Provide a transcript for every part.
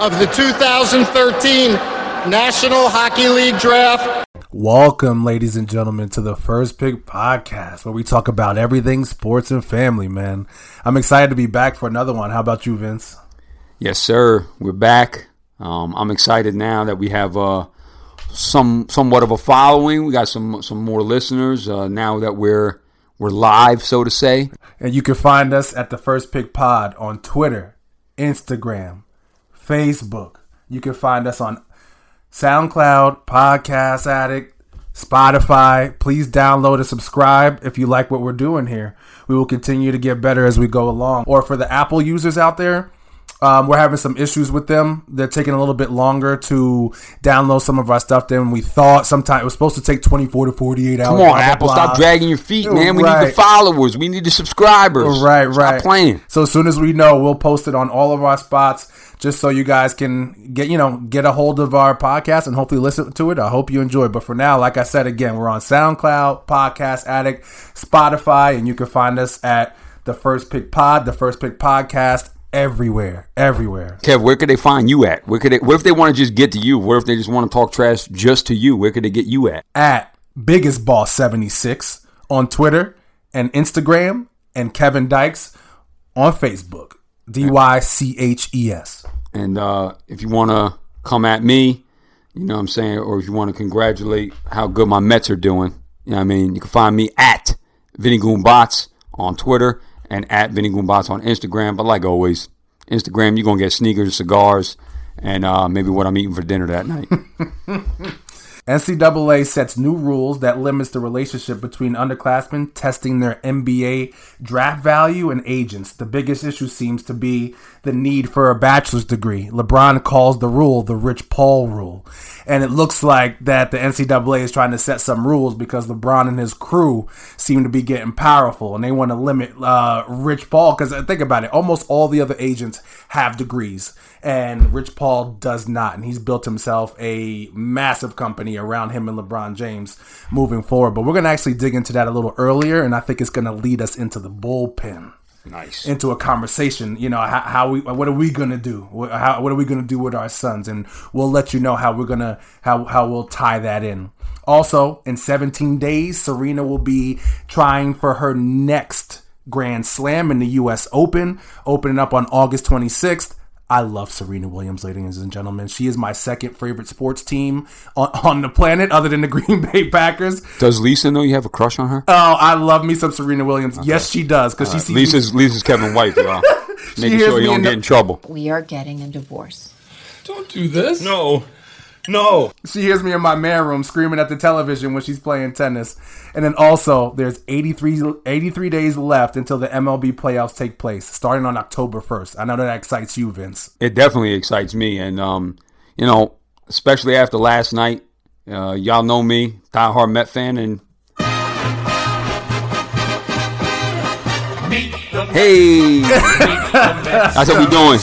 of the 2013 National Hockey League Draft. Welcome, ladies and gentlemen, to the First Pick Podcast, where we talk about everything sports and family, man. I'm excited to be back for another one. How about you, Vince? Yes, sir. We're back. Um, I'm excited now that we have uh, some somewhat of a following. We got some some more listeners uh, now that we're we're live, so to say. And you can find us at the First Pick Pod on Twitter, Instagram, Facebook. You can find us on SoundCloud, Podcast Addict, Spotify. Please download and subscribe if you like what we're doing here. We will continue to get better as we go along. Or for the Apple users out there, um, we're having some issues with them. They're taking a little bit longer to download some of our stuff than we thought. Sometimes it was supposed to take 24 to 48 hours. Come on, Apple, stop dragging your feet, man. We right. need the followers. We need the subscribers. Right, right. Stop playing. So as soon as we know, we'll post it on all of our spots just so you guys can get, you know, get a hold of our podcast and hopefully listen to it. I hope you enjoy. But for now, like I said again, we're on SoundCloud, Podcast Addict, Spotify, and you can find us at the First Pick Pod, the First Pick Podcast, everywhere, everywhere. Kev, where could they find you at? Where could they? What if they want to just get to you? What if they just want to talk trash just to you? Where could they get you at? At Biggest Boss seventy six on Twitter and Instagram, and Kevin Dyches on Facebook. D Y C H E S. And uh, if you want to come at me, you know what I'm saying, or if you want to congratulate how good my Mets are doing, you know what I mean, you can find me at Vinny Goombots on Twitter and at Vinny Goombots on Instagram. But like always, Instagram, you're going to get sneakers, cigars, and uh, maybe what I'm eating for dinner that night. NCAA sets new rules that limits the relationship between underclassmen testing their NBA draft value and agents. The biggest issue seems to be the need for a bachelor's degree. LeBron calls the rule the Rich Paul rule. And it looks like that the NCAA is trying to set some rules because LeBron and his crew seem to be getting powerful and they want to limit uh, Rich Paul. Because uh, think about it, almost all the other agents have degrees and Rich Paul does not. And he's built himself a massive company around him and LeBron James moving forward. But we're going to actually dig into that a little earlier, and I think it's going to lead us into the bullpen. Nice. Into a conversation, you know, how, how we, what are we gonna do? What, how, what are we gonna do with our sons? And we'll let you know how we're gonna, how, how we'll tie that in. Also, in 17 days, Serena will be trying for her next Grand Slam in the U.S. Open, opening up on August 26th. I love Serena Williams, ladies and gentlemen. She is my second favorite sports team on, on, the planet, other than the Green Bay Packers. Does Lisa know you have a crush on her? Oh, I love me some Serena Williams. Okay. Yes, she does because right. she sees Lisa's me. Lisa's Kevin White, y'all. Making sure you don't get in trouble. We are getting a divorce. Don't do this. No. No. She hears me in my man room screaming at the television when she's playing tennis. And then also, there's 83, 83 days left until the MLB playoffs take place, starting on October 1st. I know that excites you, Vince. It definitely excites me. And, um, you know, especially after last night, uh, y'all know me, diehard Met fan, and Hey, that's what we doing.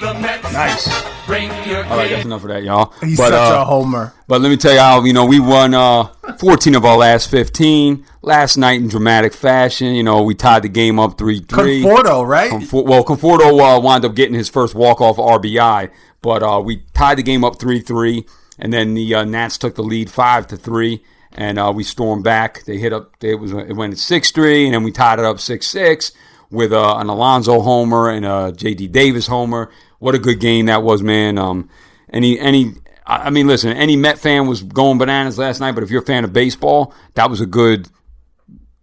The Mets. Nice. All right, that's enough of that, y'all. He's but, such uh, a homer. But let me tell you how, you know, we won uh, 14 of our last 15 last night in dramatic fashion. You know, we tied the game up 3 3. Conforto, right? Confor- well, Conforto uh, wound up getting his first walk off RBI, but uh, we tied the game up 3 3, and then the uh, Nats took the lead 5 to 3 and uh, we stormed back. They hit up. It was it went at six three, and then we tied it up six six with uh, an Alonso homer and a J.D. Davis homer. What a good game that was, man. Um, any any. I mean, listen. Any Met fan was going bananas last night, but if you're a fan of baseball, that was a good.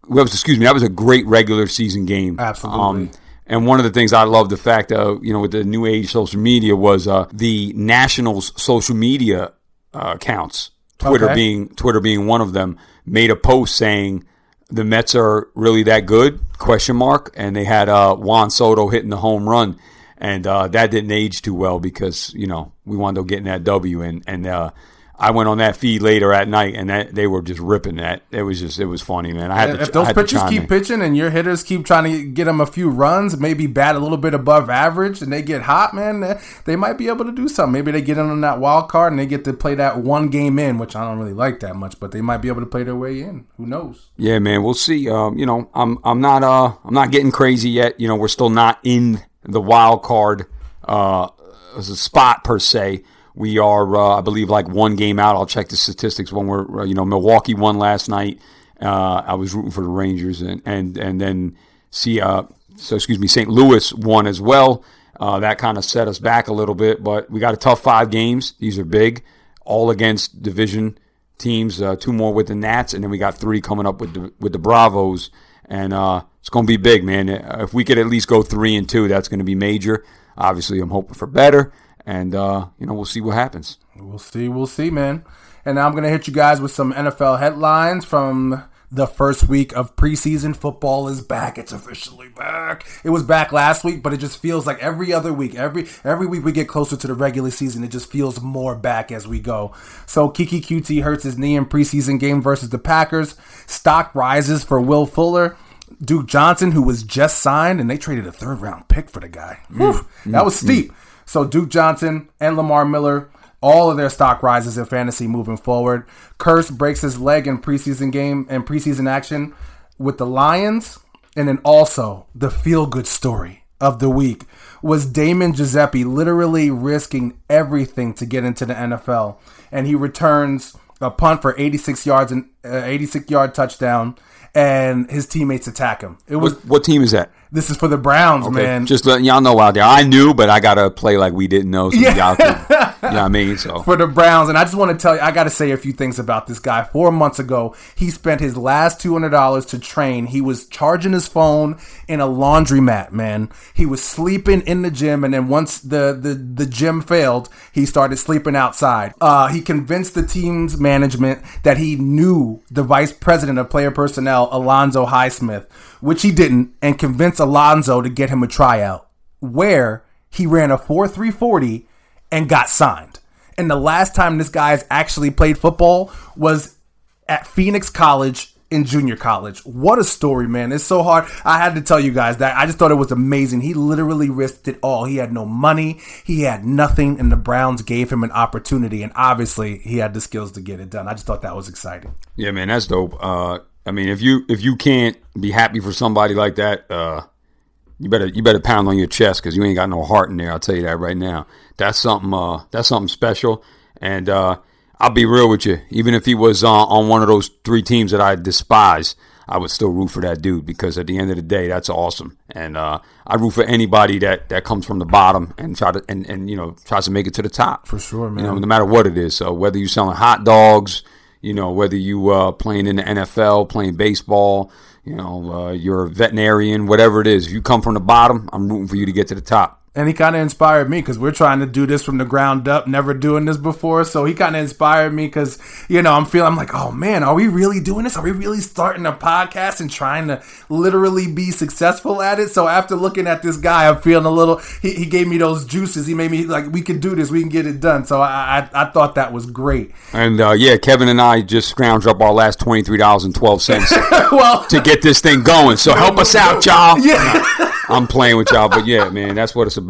Well, excuse me, that was a great regular season game. Absolutely. Um, and one of the things I love the fact of you know with the new age social media was uh, the Nationals social media uh, accounts, Twitter Okay. being Twitter being one of them, made a post saying the Mets are really that good? Question mark. And they had uh, Juan Soto hitting the home run, and uh, that didn't age too well because you know we wound up getting that W, and and uh, I went on that feed later at night, and that, they were just ripping that. It was just it was funny, man. I had to, if those pitchers keep in. pitching and your hitters keep trying to get them a few runs, maybe bat a little bit above average, and they get hot, man, they- they might be able to do something. Maybe they get in on that wild card and they get to play that one game in, which I don't really like that much, but they might be able to play their way in. Who knows? Yeah, man, we'll see. Um, you know, I'm I'm not uh I'm not getting crazy yet. You know, we're still not in the wild card uh spot per se. We are, uh, I believe, like one game out. I'll check the statistics when we're, uh, you know, Milwaukee won last night. Uh, I was rooting for the Rangers, and and and then see, uh, so excuse me, St. Louis won as well. Uh, that kind of set us back a little bit, but we got a tough five games. These are big, all against division teams. Uh, two more with the Nats, and then we got three coming up with the with the Bravos, and uh, it's going to be big, man. If we could at least go three and two, that's going to be major. Obviously, I'm hoping for better, and uh, you know we'll see what happens. We'll see, we'll see, man. And now I'm gonna hit you guys with some NFL headlines from the first week of preseason. Football is back. It's officially back. It was back last week, but it just feels like every other week, every every week we get closer to the regular season, it just feels more back as we go. So Keke Coutee hurts his knee in preseason game versus the Packers. Stock rises for Will Fuller. Duke Johnson, who was just signed, and they traded a third round pick for the guy. Mm, Whew, that was mm, steep. Mm. So Duke Johnson and Lamar Miller, all of their stock rises in fantasy moving forward. Curse breaks his leg in preseason game and preseason action with the Lions, and then also the feel good story of the week was Damon Guiseppi literally risking everything to get into the NFL, and he returns a punt for 86 yards and uh, 86 yard touchdown, and his teammates attack him. It was What, what team is that? This is for the Browns, Okay, man. Just letting y'all know out there. I knew, but I gotta play like we didn't know. So y'all could, you know what I mean? So for the Browns. And I just want to tell you, I got to say a few things about this guy. Four months ago, he spent his last $200 to train. He was charging his phone in a laundromat, man. He was sleeping in the gym. And then once the, the, the gym failed, he started sleeping outside. Uh, he convinced the team's management that he knew the vice president of player personnel, Alonzo Highsmith, which he didn't, and convinced Alonzo to get him a tryout where he ran a 4.340 and got signed. And the last time this guy's actually played football was at Phoenix College in junior college. What a story, man. It's so hard. I had to tell you guys that. I just thought it was amazing. He literally risked it all. He had no money, he had nothing, and the Browns gave him an opportunity. And obviously, he had the skills to get it done. I just thought that was exciting. yeah, man, that's dope. Uh, I mean, if you if you can't be happy for somebody like that, uh, you better you better pound on your chest because you ain't got no heart in there. I'll tell you that right now. That's something. Uh, that's something special. And uh, I'll be real with you. Even if he was uh, on one of those three teams that I despise, I would still root for that dude because at the end of the day, that's awesome. And uh, I root for anybody that, that comes from the bottom and try to and, and you know tries to make it to the top For sure, man. You know, no matter what it is. So whether you're selling hot dogs, you know, whether you uh, playing in the NFL, playing baseball, you know, uh, you're a veterinarian, whatever it is. If you come from the bottom, I'm rooting for you to get to the top. And he kind of inspired me because we're trying to do this from the ground up, never doing this before. So he kind of inspired me because, you know, I'm feeling, I'm like, oh man, are we really doing this? Are we really starting a podcast and trying to literally be successful at it? So after looking at this guy, I'm feeling a little, he, he gave me those juices. He made me like, we can do this, we can get it done. So I, I, I thought that was great. And uh, yeah, Kevin and I just scrounged up our last twenty three dollars and twelve cents well, to get this thing going. So help us out, y'all. yeah. I'm playing with y'all, but yeah, man, that's what it's about.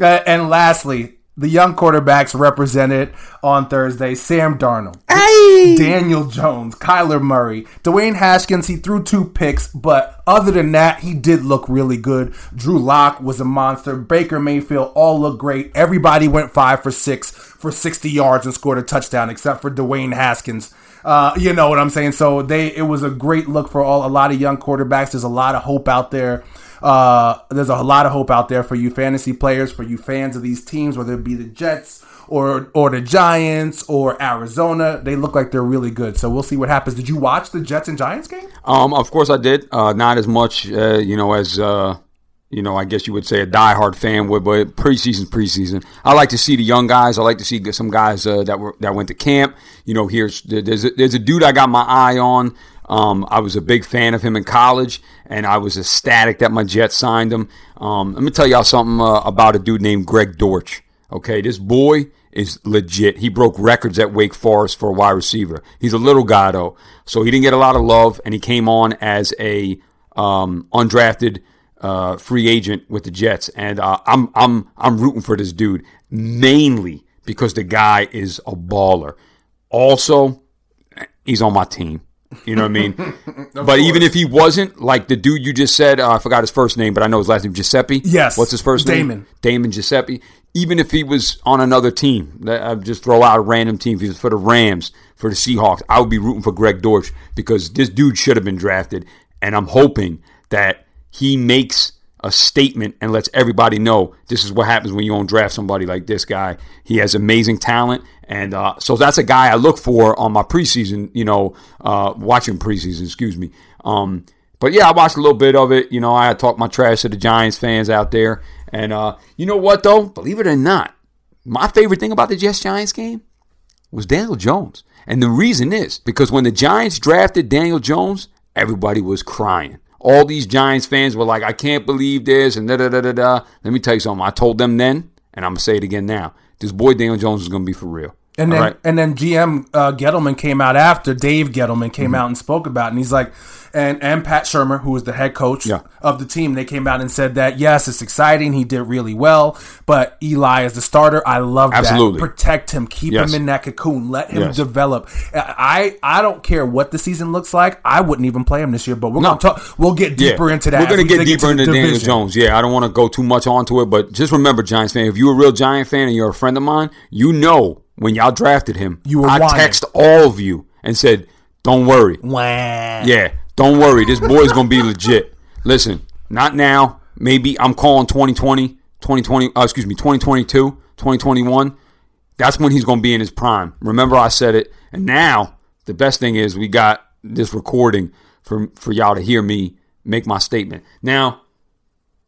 Uh, and lastly, the young quarterbacks represented on Thursday: Sam Darnold, Daniel Jones, Kyler Murray, Dwayne Haskins. He threw two picks, but other than that, he did look really good. Drew Lock was a monster. Baker Mayfield all looked great. Everybody went five for six for 60 yards and scored a touchdown, except for Dwayne Haskins. Uh, you know what I'm saying? So they it was a great look for all a lot of young quarterbacks. There's a lot of hope out there. Uh, there's a lot of hope out there for you fantasy players, for you fans of these teams, whether it be the Jets or or the Giants or Arizona. They look like they're really good. So we'll see what happens. Did you watch the Jets and Giants game? Um, of course I did. Uh, not as much, uh, you know, as uh, you know. I guess you would say a diehard fan would, but preseason, preseason. I like to see the young guys. I like to see some guys uh, that were that went to camp. You know, here's there's a, there's a dude I got my eye on. Um, I was a big fan of him in college, and I was ecstatic that my Jets signed him. Um, let me tell y'all something uh, about a dude named Greg Dortch. Okay, this boy is legit. He broke records at Wake Forest for a wide receiver. He's a little guy though, so he didn't get a lot of love, and he came on as a um, undrafted uh, free agent with the Jets. And uh, I'm I'm I'm rooting for this dude mainly because the guy is a baller. Also, he's on my team. You know what I mean? but even if he wasn't, like the dude you just said, uh, I forgot his first name, but I know his last name, Guiseppi. Yes. What's his first Damon. name? Damon. Damon Guiseppi. Even if he was on another team, I just throw out a random team. If he was for the Rams, for the Seahawks, I would be rooting for Greg Dortch because this dude should have been drafted. And I'm hoping that he makes a statement and lets everybody know this is what happens when you don't draft somebody like this guy. He has amazing talent, and uh, so that's a guy I look for on my preseason. You know, uh, watching preseason, excuse me. Um, but yeah, I watched a little bit of it. You know, I talked my trash to the Giants fans out there, and uh, you know what though? Believe it or not, my favorite thing about the Jets Giants game was Daniel Jones, and the reason is because when the Giants drafted Daniel Jones, everybody was crying all these Giants fans were like, I can't believe this, and da da da da. Let me tell you something. I told them then, and I'm gonna say it again now. This boy Daniel Jones is gonna be for real. And then, right? and then GM uh, Gettleman came out after Dave Gettleman came Mm-hmm. out and spoke about, it, and he's like, and and Pat Shurmur, who was the head coach Yeah. of the team, they came out and said that yes, it's exciting, he did really well, but Eli is the starter. I love Absolutely. that. Protect him, keep Yes. him in that cocoon, let him Yes. develop. I I don't care what the season looks like. I wouldn't even play him this year, but we're No. gonna talk. We'll get deeper into that. We're gonna we get deeper into Daniel division. Jones. Yeah, I don't want to go too much onto it, but just remember, Giants fan, if you're a real Giant fan and you're a friend of mine, you know when y'all drafted him, You were I whining. text all of you and said, "Don't worry. Yeah, don't worry. This boy's going to be legit. Listen, not now. Maybe I'm calling 2020, 2020, uh, excuse me, 2022, 2021. That's when he's going to be in his prime. Remember I said it. And now the best thing is we got this recording for for y'all to hear me make my statement. Now,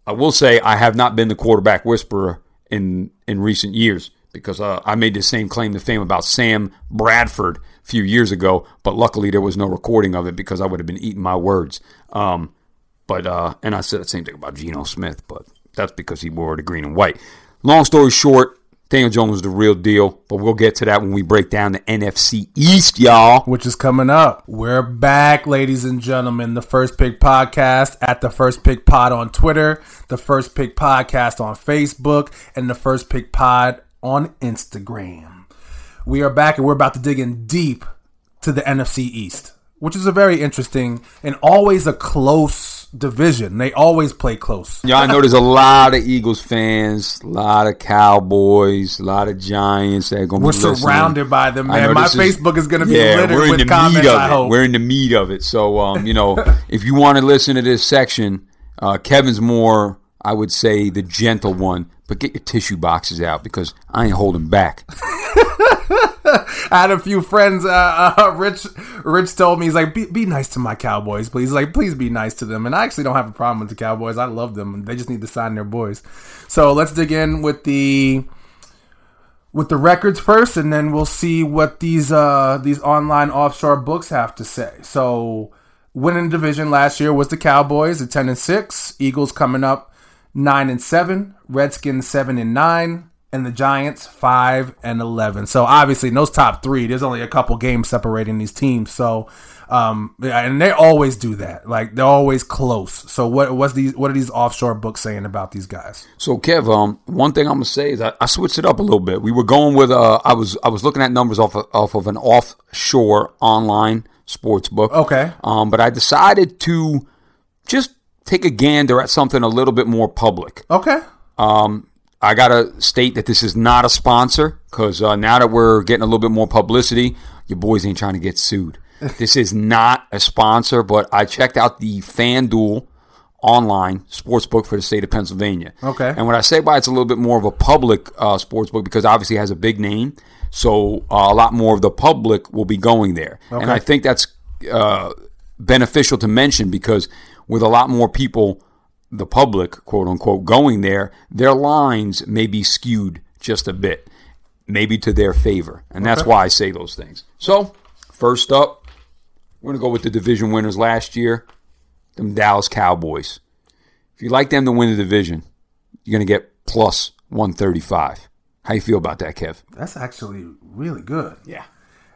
I will say I have not been the quarterback whisperer in in recent years because uh, I made the same claim to fame about Sam Bradford a few years ago, but luckily there was no recording of it because I would have been eating my words. Um, but uh, and I said the same thing about Geno Smith, but that's because he wore the green and white. Long story short, Daniel Jones is the real deal, but we'll get to that when we break down the NFC East, y'all. which is coming up. We're back, ladies and gentlemen. The First Pick Podcast at the First Pick Pod on Twitter, the First Pick Podcast on Facebook, and the First Pick Pod on Instagram. We are back and we're about to dig in deep to the NFC East, which is a very interesting and always a close division. They always play close. Yeah, I know there's a lot of Eagles fans, a lot of Cowboys, a lot of Giants that are going to We're listening. surrounded by them, man. My is- Facebook is gonna be yeah, littered we're in with the comments, Meat of I it. hope. We're in the meat of it. So, um, you know, if you want to listen to this section, uh, Kevin's more, I would say, the gentle one. But get your tissue boxes out because I ain't holding back. I had a few friends. Uh, uh, Rich, Rich told me he's like, be, be nice to my Cowboys, please. He's like, please be nice to them. And I actually don't have a problem with the Cowboys. I love them. They just need to sign their boys. So let's dig in with the with the records first, and then we'll see what these uh these online offshore books have to say. So winning division last year was the Cowboys at ten and six. Eagles coming up nine and seven. Redskins seven and nine. And the Giants five and eleven. So obviously, in those top three, there's only a couple games separating these teams. So, um, yeah, and they always do that. Like they're always close. So what what's these what are these offshore books saying about these guys? So, Kev, um, one thing I'm gonna say is I, I switched it up a little bit. We were going with uh, I was I was looking at numbers off of, off of an offshore online sports book. Okay. Um, but I decided to just take a gander at something a little bit more public. Okay. Um, I gotta state that this is not a sponsor because uh, now that we're getting a little bit more publicity, your boys ain't trying to get sued. this is not a sponsor, but I checked out the FanDuel online sports book for the state of Pennsylvania. Okay. And what I say by it's a little bit more of a public uh, sports book because obviously it has a big name, so uh, a lot more of the public will be going there. And I think that's uh, beneficial to mention because with a lot more people the public, quote unquote, going there, their lines may be skewed just a bit, maybe to their favor. And that's why I say those things. So, first up, We're going to go with the division winners last year, them Dallas Cowboys. If you like them to win the division, you're going to get plus 135. How you feel about that, Kev? That's actually really good. Yeah.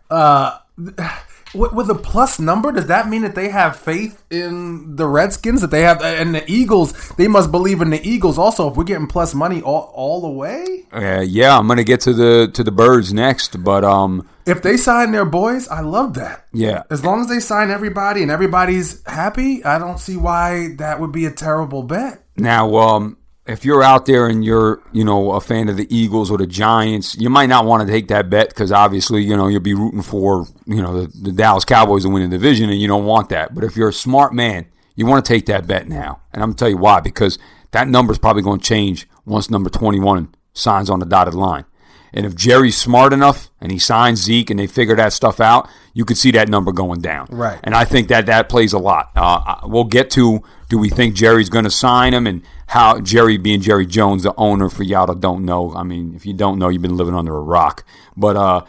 Uh, with, with a plus number, does that mean that they have faith in the Redskins? That they have and the Eagles? They must believe in the Eagles also. If we're getting plus money all, all the way, Uh, yeah, I'm going to get to the to the birds next, but um, if they sign their boys, I love that. yeah, As long as they sign everybody and everybody's happy, I don't see why that would be a terrible bet. Now, um, if you're out there and you're, you know, a fan of the Eagles or the Giants, you might not want to take that bet because obviously, you know, you'll be rooting for, you know, the, the Dallas Cowboys to win the division, and you don't want that. But if you're a smart man, you want to take that bet now, and I'm gonna tell you why because that number is probably going to change once number 21 signs on the dotted line. And if Jerry's smart enough and he signs Zeke and they figure that stuff out, you could see that number going down. Right. And I think that that plays a lot. Uh, we'll get to do we think Jerry's going to sign him and how Jerry being Jerry Jones, the owner, for y'all that don't know. I mean, if you don't know, you've been living under a rock. But uh,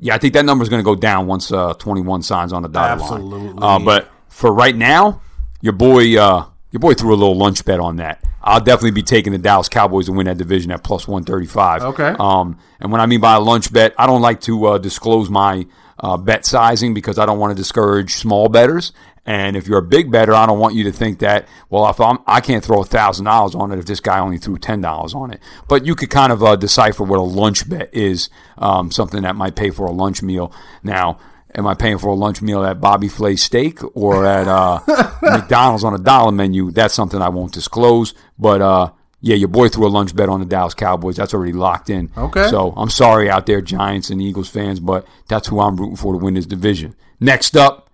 yeah, I think that number is going to go down once uh, 21 signs on the dotted Absolutely. line. Uh, but for right now, your boy, uh, your boy threw a little lunch bet on that. I'll definitely be taking the Dallas Cowboys to win that division at plus 135. Okay. Um, and when I mean by a lunch bet, I don't like to uh, disclose my uh, bet sizing because I don't want to discourage small betters. And if you're a big better, I don't want you to think that well, if I'm, I can't throw thousand dollars on it if this guy only threw ten dollars on it. But you could kind of uh, decipher what a lunch bet is, um, something that might pay for a lunch meal. Now, am I paying for a lunch meal at Bobby Flay Steak or at uh, McDonald's on a dollar menu? That's something I won't disclose. But uh, yeah, your boy threw a lunch bet on the Dallas Cowboys. That's already locked in. Okay. So I'm sorry out there, Giants and Eagles fans, but that's who I'm rooting for to win this division. Next up,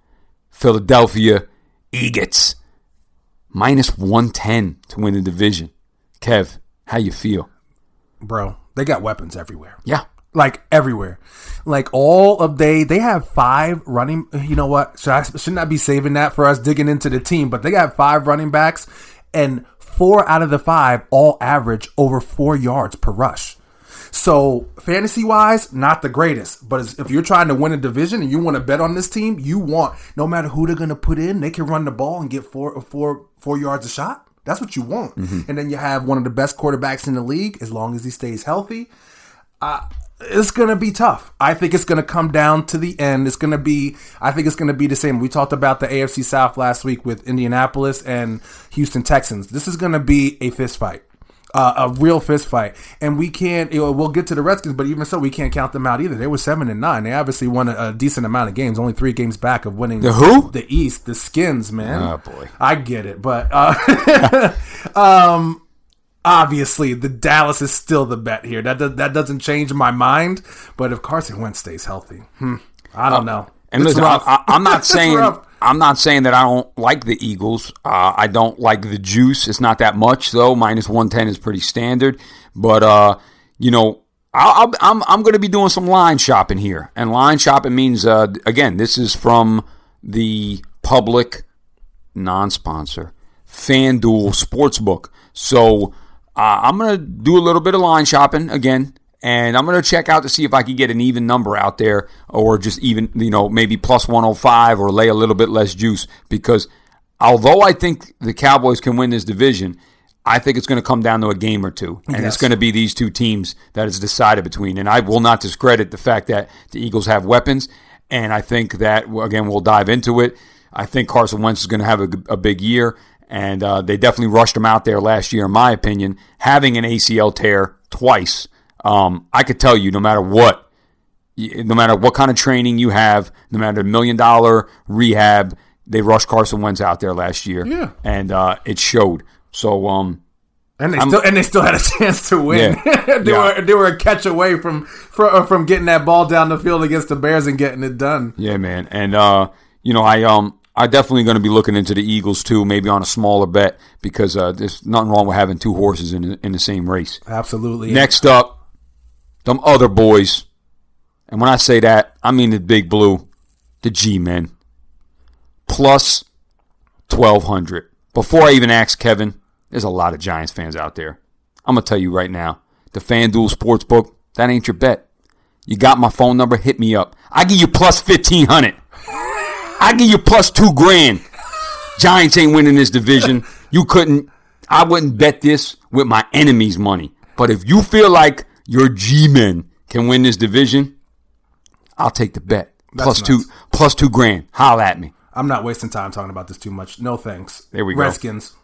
Philadelphia Eagles. Minus 110 to win the division. Kev, how you feel? Bro, they got weapons everywhere. Yeah. like everywhere. Like all of they, they have five running. You know what? Should I shouldn't I be saving that for us digging into the team? But they got five running backs, and four out of the five all average over four yards per rush. So fantasy wise, not the greatest. But if you're trying to win a division and you want to bet on this team, you want no matter who they're going to put in, they can run the ball and get four four four yards a shot. That's what you want. Mm-hmm. And then you have one of the best quarterbacks in the league as long as he stays healthy it's gonna be tough. I think it's gonna come down to the end. It's gonna be. I think it's gonna be the same. We talked about the AFC South last week with Indianapolis and Houston Texans. This is gonna be a fist fight. Uh, a real fist fight, and we can't. You know, we'll get to the Redskins, but even so, we can't count them out either. They were seven and nine. They obviously won a, a decent amount of games, only three games back of winning The who? the East, the Skins, man. Oh, boy. I get it, but uh, um, obviously the Dallas is still the bet here. That that doesn't change my mind. But if Carson Wentz stays healthy, hmm, I don't know. And listen, I. I, I'm not saying rough. I'm not saying that I don't like the Eagles. Uh, I don't like the juice. It's not that much though. Minus one ten is pretty standard. But uh, you know, I'll, I'll, I'm I'm going to be doing some line shopping here, and line shopping means uh, again, this is from the public non-sponsor FanDuel Sportsbook. So uh, I'm going to do a little bit of line shopping again, and I'm going to check out to see if I can get an even number out there, or just even you know maybe plus 105 or lay a little bit less juice because although I think the Cowboys can win this division. I think it's going to come down to a game or two, and it's going to be these two teams that it's decided between. And I will not discredit the fact that the Eagles have weapons, and I think that again we'll dive into it. I think Carson Wentz is going to have a, a big year, and uh, they definitely rushed him out there last year, in my opinion. Having an ACL tear twice, um, I could tell you, no matter what, no matter what kind of training you have, no matter the million dollar rehab, they rushed Carson Wentz out there last year, Yeah. and uh, it showed. So, um, and they still and they still had a chance to win. Yeah. they Yeah. were they were a catch away from from from getting that ball down the field against the Bears and getting it done. Yeah, man, and uh, you know, I um, I definitely going to be looking into the Eagles too, maybe on a smaller bet because uh, there's nothing wrong with having two horses in in the same race. Absolutely. Next up, them other boys, and when I say that, I mean the big blue, the G men, plus twelve hundred. Before I even ask Kevin, there's a lot of Giants fans out there. I'm gonna tell you right now, the FanDuel Sportsbook, that ain't your bet. You got my phone number, hit me up. I give you plus fifteen hundred. I give you plus two grand. Giants ain't winning this division. You couldn't. I wouldn't bet this with my enemy's money. But if you feel like your G-men can win this division, I'll take the bet. Plus two, plus two grand. Holla at me. I'm not wasting time talking about this too much. No thanks. There we go. Redskins.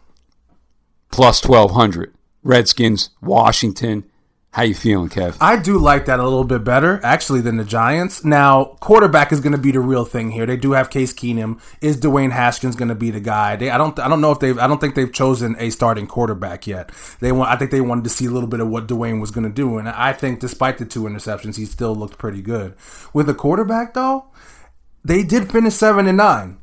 Plus twelve hundred. Redskins, Washington. How you feeling, Kev? I do like that a little bit better, actually, than the Giants. Now, quarterback is going to be the real thing here. They do have Case Keenum. Is Dwayne Haskins going to be the guy? They, I don't, I don't know if they've, I don't think they've chosen a starting quarterback yet. They want, I think they wanted to see a little bit of what Dwayne was going to do, and I think despite the two interceptions, he still looked pretty good. With a quarterback though, they did finish seven and nine.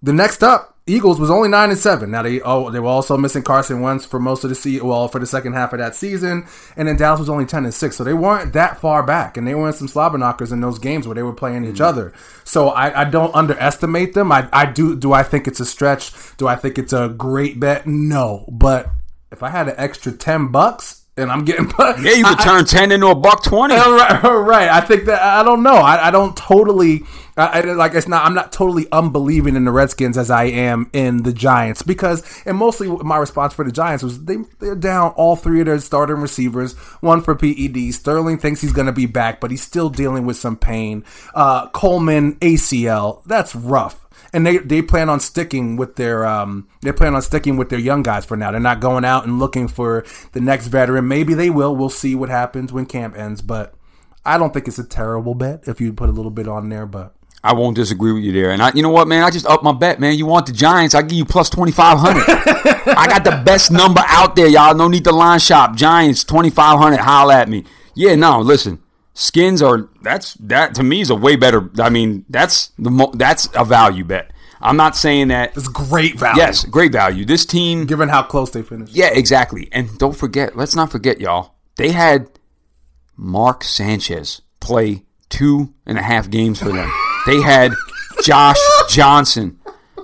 The next up, Eagles was only nine and seven. Now they oh they were also missing Carson Wentz for most of the season, well for the second half of that season, and then Dallas was only ten and six. So they weren't that far back, and they were in some slobber knockers in those games where they were playing each mm-hmm. other. So I, I don't underestimate them. I, I do do I think it's a stretch? Do I think it's a great bet? No, but if I had an extra ten bucks and I'm getting Yeah, you could turn ten into a buck twenty. right, right. I think that I don't know. I, I don't totally I, I- like it's not. I'm not totally unbelieving in the Redskins as I am in the Giants because and mostly my response for the Giants was they they're down all three of their starting receivers. One for PED. Sterling thinks he's going to be back, but he's still dealing with some pain. Uh, Coleman ACL. That's rough and they they plan on sticking with their um they plan on sticking with their young guys for now. They're not going out and looking for the next veteran. Maybe they will. We'll see what happens when camp ends, but I don't think it's a terrible bet if you put a little bit on there, but I won't disagree with you there. And I, you know what, man? I just up my bet, man. You want the Giants? I give you plus twenty five hundred. I got the best number out there, y'all. No need to line shop. Giants twenty five hundred. Holla at me. Yeah, no, listen. Skins are that's that to me is a way better. I mean, that's the mo- that's a value bet. I'm not saying that. it's great value. Yes, great value. This team given how close they finished. Yeah, exactly. And don't forget, let's not forget, y'all. They had Mark Sanchez play two and a half games for them. They had Josh Johnson,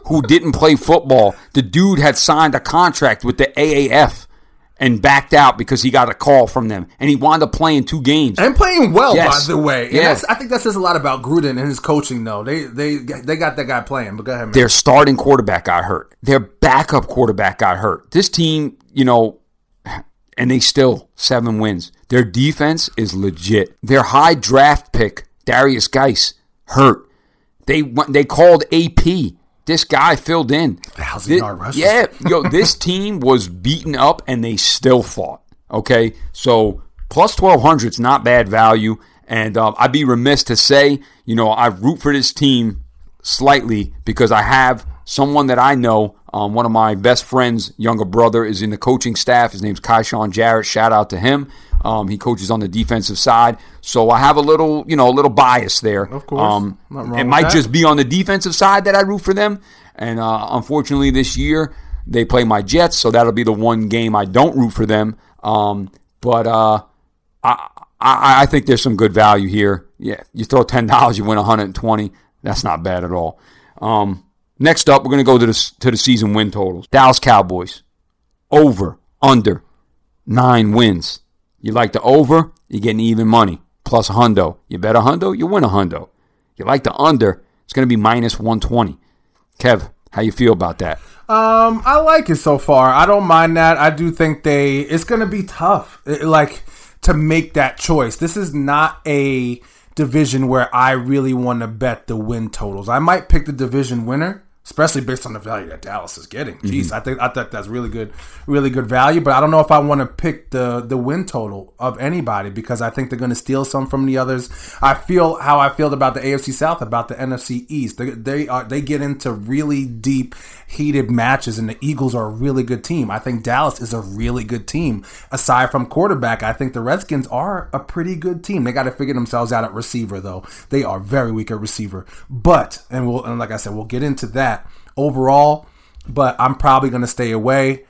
who didn't play football. The dude had signed a contract with the AAF and backed out because he got a call from them. And he wound up playing two games. And playing well, Yes. by the way. Yeah. I think that says a lot about Gruden and his coaching, though. They they they got that guy playing. But go ahead, man. Their starting quarterback got hurt. Their backup quarterback got hurt. This team, you know, and they still seven wins. Their defense is legit. Their high draft pick, Derrius Guice, hurt. They went- they called AP. This guy filled in. Thousand yard. Yeah, yo, this team was beaten up and they still fought. Okay, so plus twelve hundred is not bad value, and um, I'd be remiss to say, you know, I root for this team slightly because I have someone that I know. Um, one of my best friends' younger brother is in the coaching staff. His name's Kaishawn Jarrett. Shout out to him. Um, he coaches on the defensive side, so I have a little, you know, a little bias there. Of course. um, it might that. just be on the defensive side that I root for them. And uh, unfortunately, this year they play my Jets, so that'll be the one game I don't root for them. Um, but uh, I, I I think there's some good value here. Yeah, you throw ten dollars, you win 120. That's not bad at all. Um, next up, we're gonna go to the to the season win totals. Dallas Cowboys over under nine wins. You like the over, you're getting even money plus a hundo. You bet a hundo, you win a hundo. You like the under, it's going to be minus 120. Kev, how you feel about that? Um, I like it so far. I don't mind that. I do think they. It's gonna be tough, It- like to make that choice. This is not a division where I really want to bet the win totals. I might pick the division winner, especially based on the value that Dallas is getting. Mm-hmm. Jeez, I think I think that's really good, really good value. But I don't know if I want to pick the the win total of anybody because I think they're going to steal some from the others. I feel how I feel about the AFC South, about the NFC East. They they are they get into really deep, heated matches, and the Eagles are a really good team. I think Dallas is a really good team. Aside from quarterback, I think the Redskins are a pretty good team. They got to figure themselves out at receiver, though. They are very weak at receiver. But and we'll and like I said, we'll get into that overall. But I'm probably going to stay away.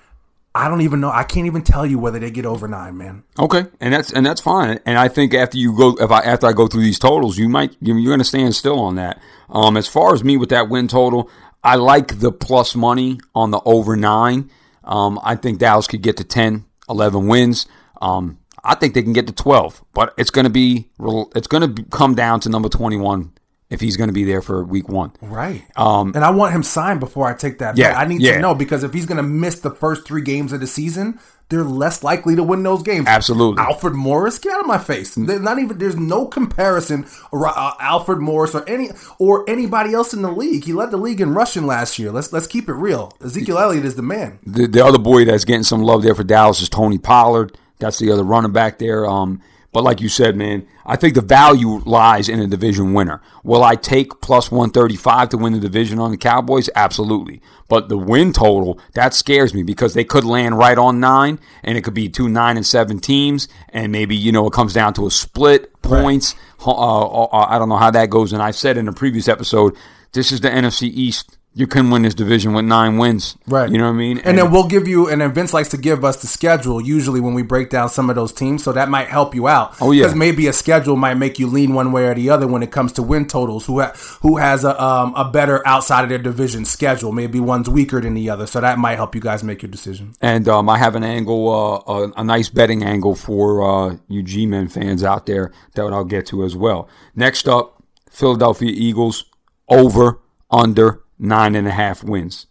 I don't even know. I can't even tell you whether they get over nine, man. Okay, and that's and that's fine. And I think after you go, if I after I go through these totals, you might you're going to stand still on that. Um, as far as me with that win total, I like the plus money on the over nine. Um, I think Dallas could get to 10, 11 wins. Um, I think they can get to twelve, but it's going to be it's going to come down to number twenty one if he's going to be there for week one. Right. Um, and I want him signed before I take that. Yeah, bet. I need yeah. to know because if he's going to miss the first three games of the season, they're less likely to win those games. Absolutely. Alfred Morris, get out of my face. There's not even. There's no comparison. Uh, Alfred Morris or any or anybody else in the league. He led the league in rushing last year. Let's let's keep it real. Ezekiel Elliott is the man. the, the other boy that's getting some love there for Dallas is Tony Pollard. That's the other running back there. Um, but like you said, man, I think the value lies in a division winner. Will I take plus 135 to win the division on the Cowboys? Absolutely. But the win total, that scares me because they could land right on nine and it could be two nine and seven teams. And maybe, you know, it comes down to a split points. Uh, uh, I don't know how that goes. And I said in a previous episode, this is the NFC East. You can win this division with nine wins. Right. You know what I mean? And, then we'll give you, and then Vince likes to give us the schedule usually when we break down some of those teams, so that might help you out. Oh, yeah. because maybe a schedule might make you lean one way or the other when it comes to win totals. Who ha- who has a um, a better outside of their division schedule? Maybe one's weaker than the other, so that might help you guys make your decision. And um, I have an angle, uh, a, a nice betting angle for uh, you G-Men fans out there that I'll get to as well. Next up, Philadelphia Eagles over under nine and a half wins.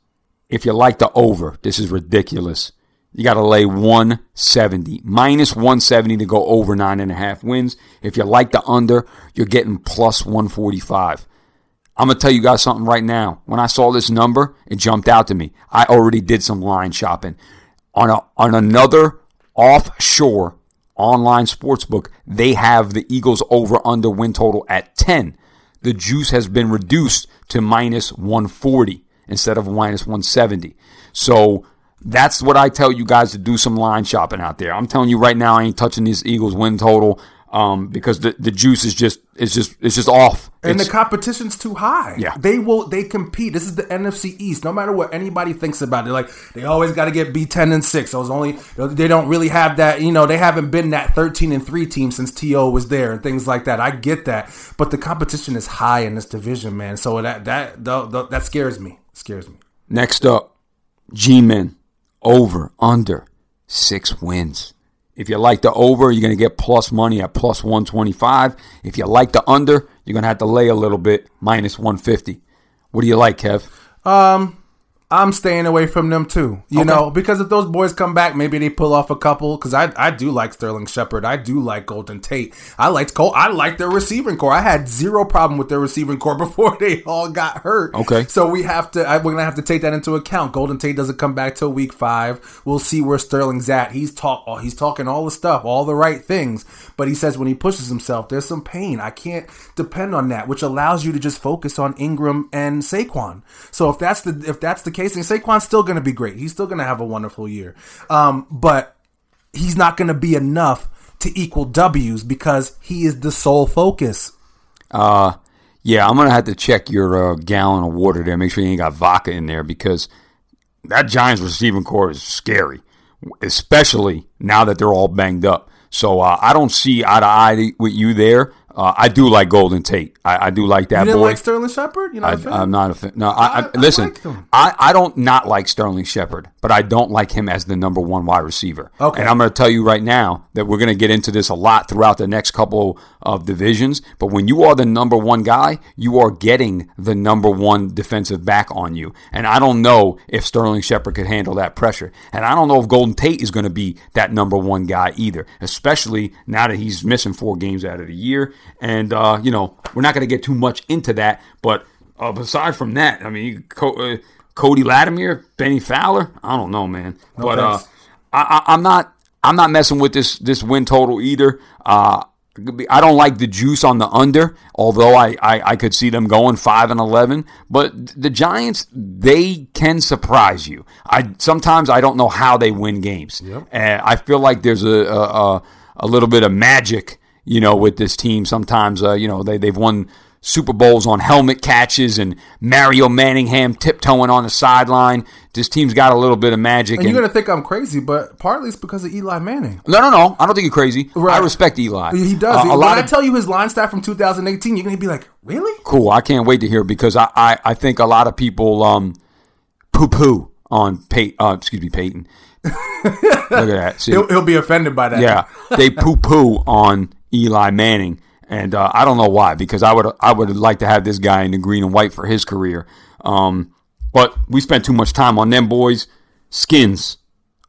If you like the over, this is ridiculous. You got to lay 170, minus 170 to go over nine and a half wins. If you like the under, you're getting plus 145. I'm gonna tell you guys something right now. When I saw this number, it jumped out to me. I already did some line shopping on a on another offshore online sports book. They have the Eagles over under win total at 10. The juice has been reduced to minus 140 instead of minus 170. So that's what I tell you guys to do some line shopping out there. I'm telling you right now, I ain't touching this Eagles win total um, because the, the juice is just it's just it's just off. And It's- the competition's too high. Yeah. They will they compete. This is the NFC East. No matter what anybody thinks about it. Like they always gotta get B ten and six. Those only they don't really have that, you know, they haven't been that thirteen and three team since T.O. was there and things like that. I get that. But the competition is high in this division, man. So that that that, that scares me. scares me. Next up, G Men over under six wins. If you like the over, you're going to get plus money at plus 125. If you like the under, you're going to have to lay a little bit, minus 150. What do you like, Kev? Um, I'm staying away from them too. You know, because if those boys come back, maybe they pull off a couple. Because I I do like Sterling Shepard. I do like Golden Tate. I liked Cole. I like their receiving corps. I had zero problem with their receiving corps before they all got hurt. Okay. So we have to. I, we're gonna have to take that into account. Golden Tate doesn't come back till week five. We'll see where Sterling's at. He's talk. Oh, he's talking all the stuff, all the right things. But he says when he pushes himself, there's some pain. I can't depend on that, which allows you to just focus on Engram and Saquon. So if that's the if that's the case, and Saquon's still going to be great. He's still going to have a wonderful year. Um, but he's not going to be enough to equal W's because he is the sole focus. Uh, yeah, I'm going to have to check your uh, gallon of water there. Make sure you ain't got vodka in there because that Giants receiving corps is scary, especially now that they're all banged up. So uh, I don't see eye to eye with you there. Uh, I do like Golden Tate. I, I do like that You didn't boy. like Sterling Shepard? You know, I, I'm not a fan. No, I, I, I- listen. I, I don't not like Sterling Shepard, but I don't like him as the number one wide receiver. Okay. And I'm going to tell you right now that we're going to get into this a lot throughout the next couple of divisions. But when you are the number one guy, you are getting the number one defensive back on you. And I don't know if Sterling Shepard could handle that pressure. And I don't know if Golden Tate is going to be that number one guy either, especially now that he's missing four games out of the year. And, uh, you know, we're not going to get too much into that, but uh, aside from that, I mean, Co- uh, Cody Latimer, Bennie Fowler, I don't know, man. but uh. I, I, I'm not, I'm not messing with this this win total either. Uh, I don't like the juice on the under, although I, I, I could see them going five and eleven. But the Giants, they can surprise you. I sometimes I don't know how they win games. And I feel like there's a, a, a little bit of magic, you know, with this team. Sometimes, uh, you know, they they've won Super Bowls on helmet catches and Mario Manningham tiptoeing on the sideline. This team's got a little bit of magic. and and- you're going to think I'm crazy, but partly it's because of Eli Manning. no, no, no. I don't think you're crazy. Right. I respect Eli. He does. Uh, a when lot I of tell you his line stat from 2018, you're going to be like, really? cool. I can't wait to hear because I, I, I think a lot of people um poo poo on Pey- uh, excuse me Peyton. Look at that. He'll, he'll be offended by that. yeah, they poo poo on Eli Manning, and uh, I don't know why because I would I would like to have this guy in the green and white for his career. Um, but we spent too much time on them boys. Skins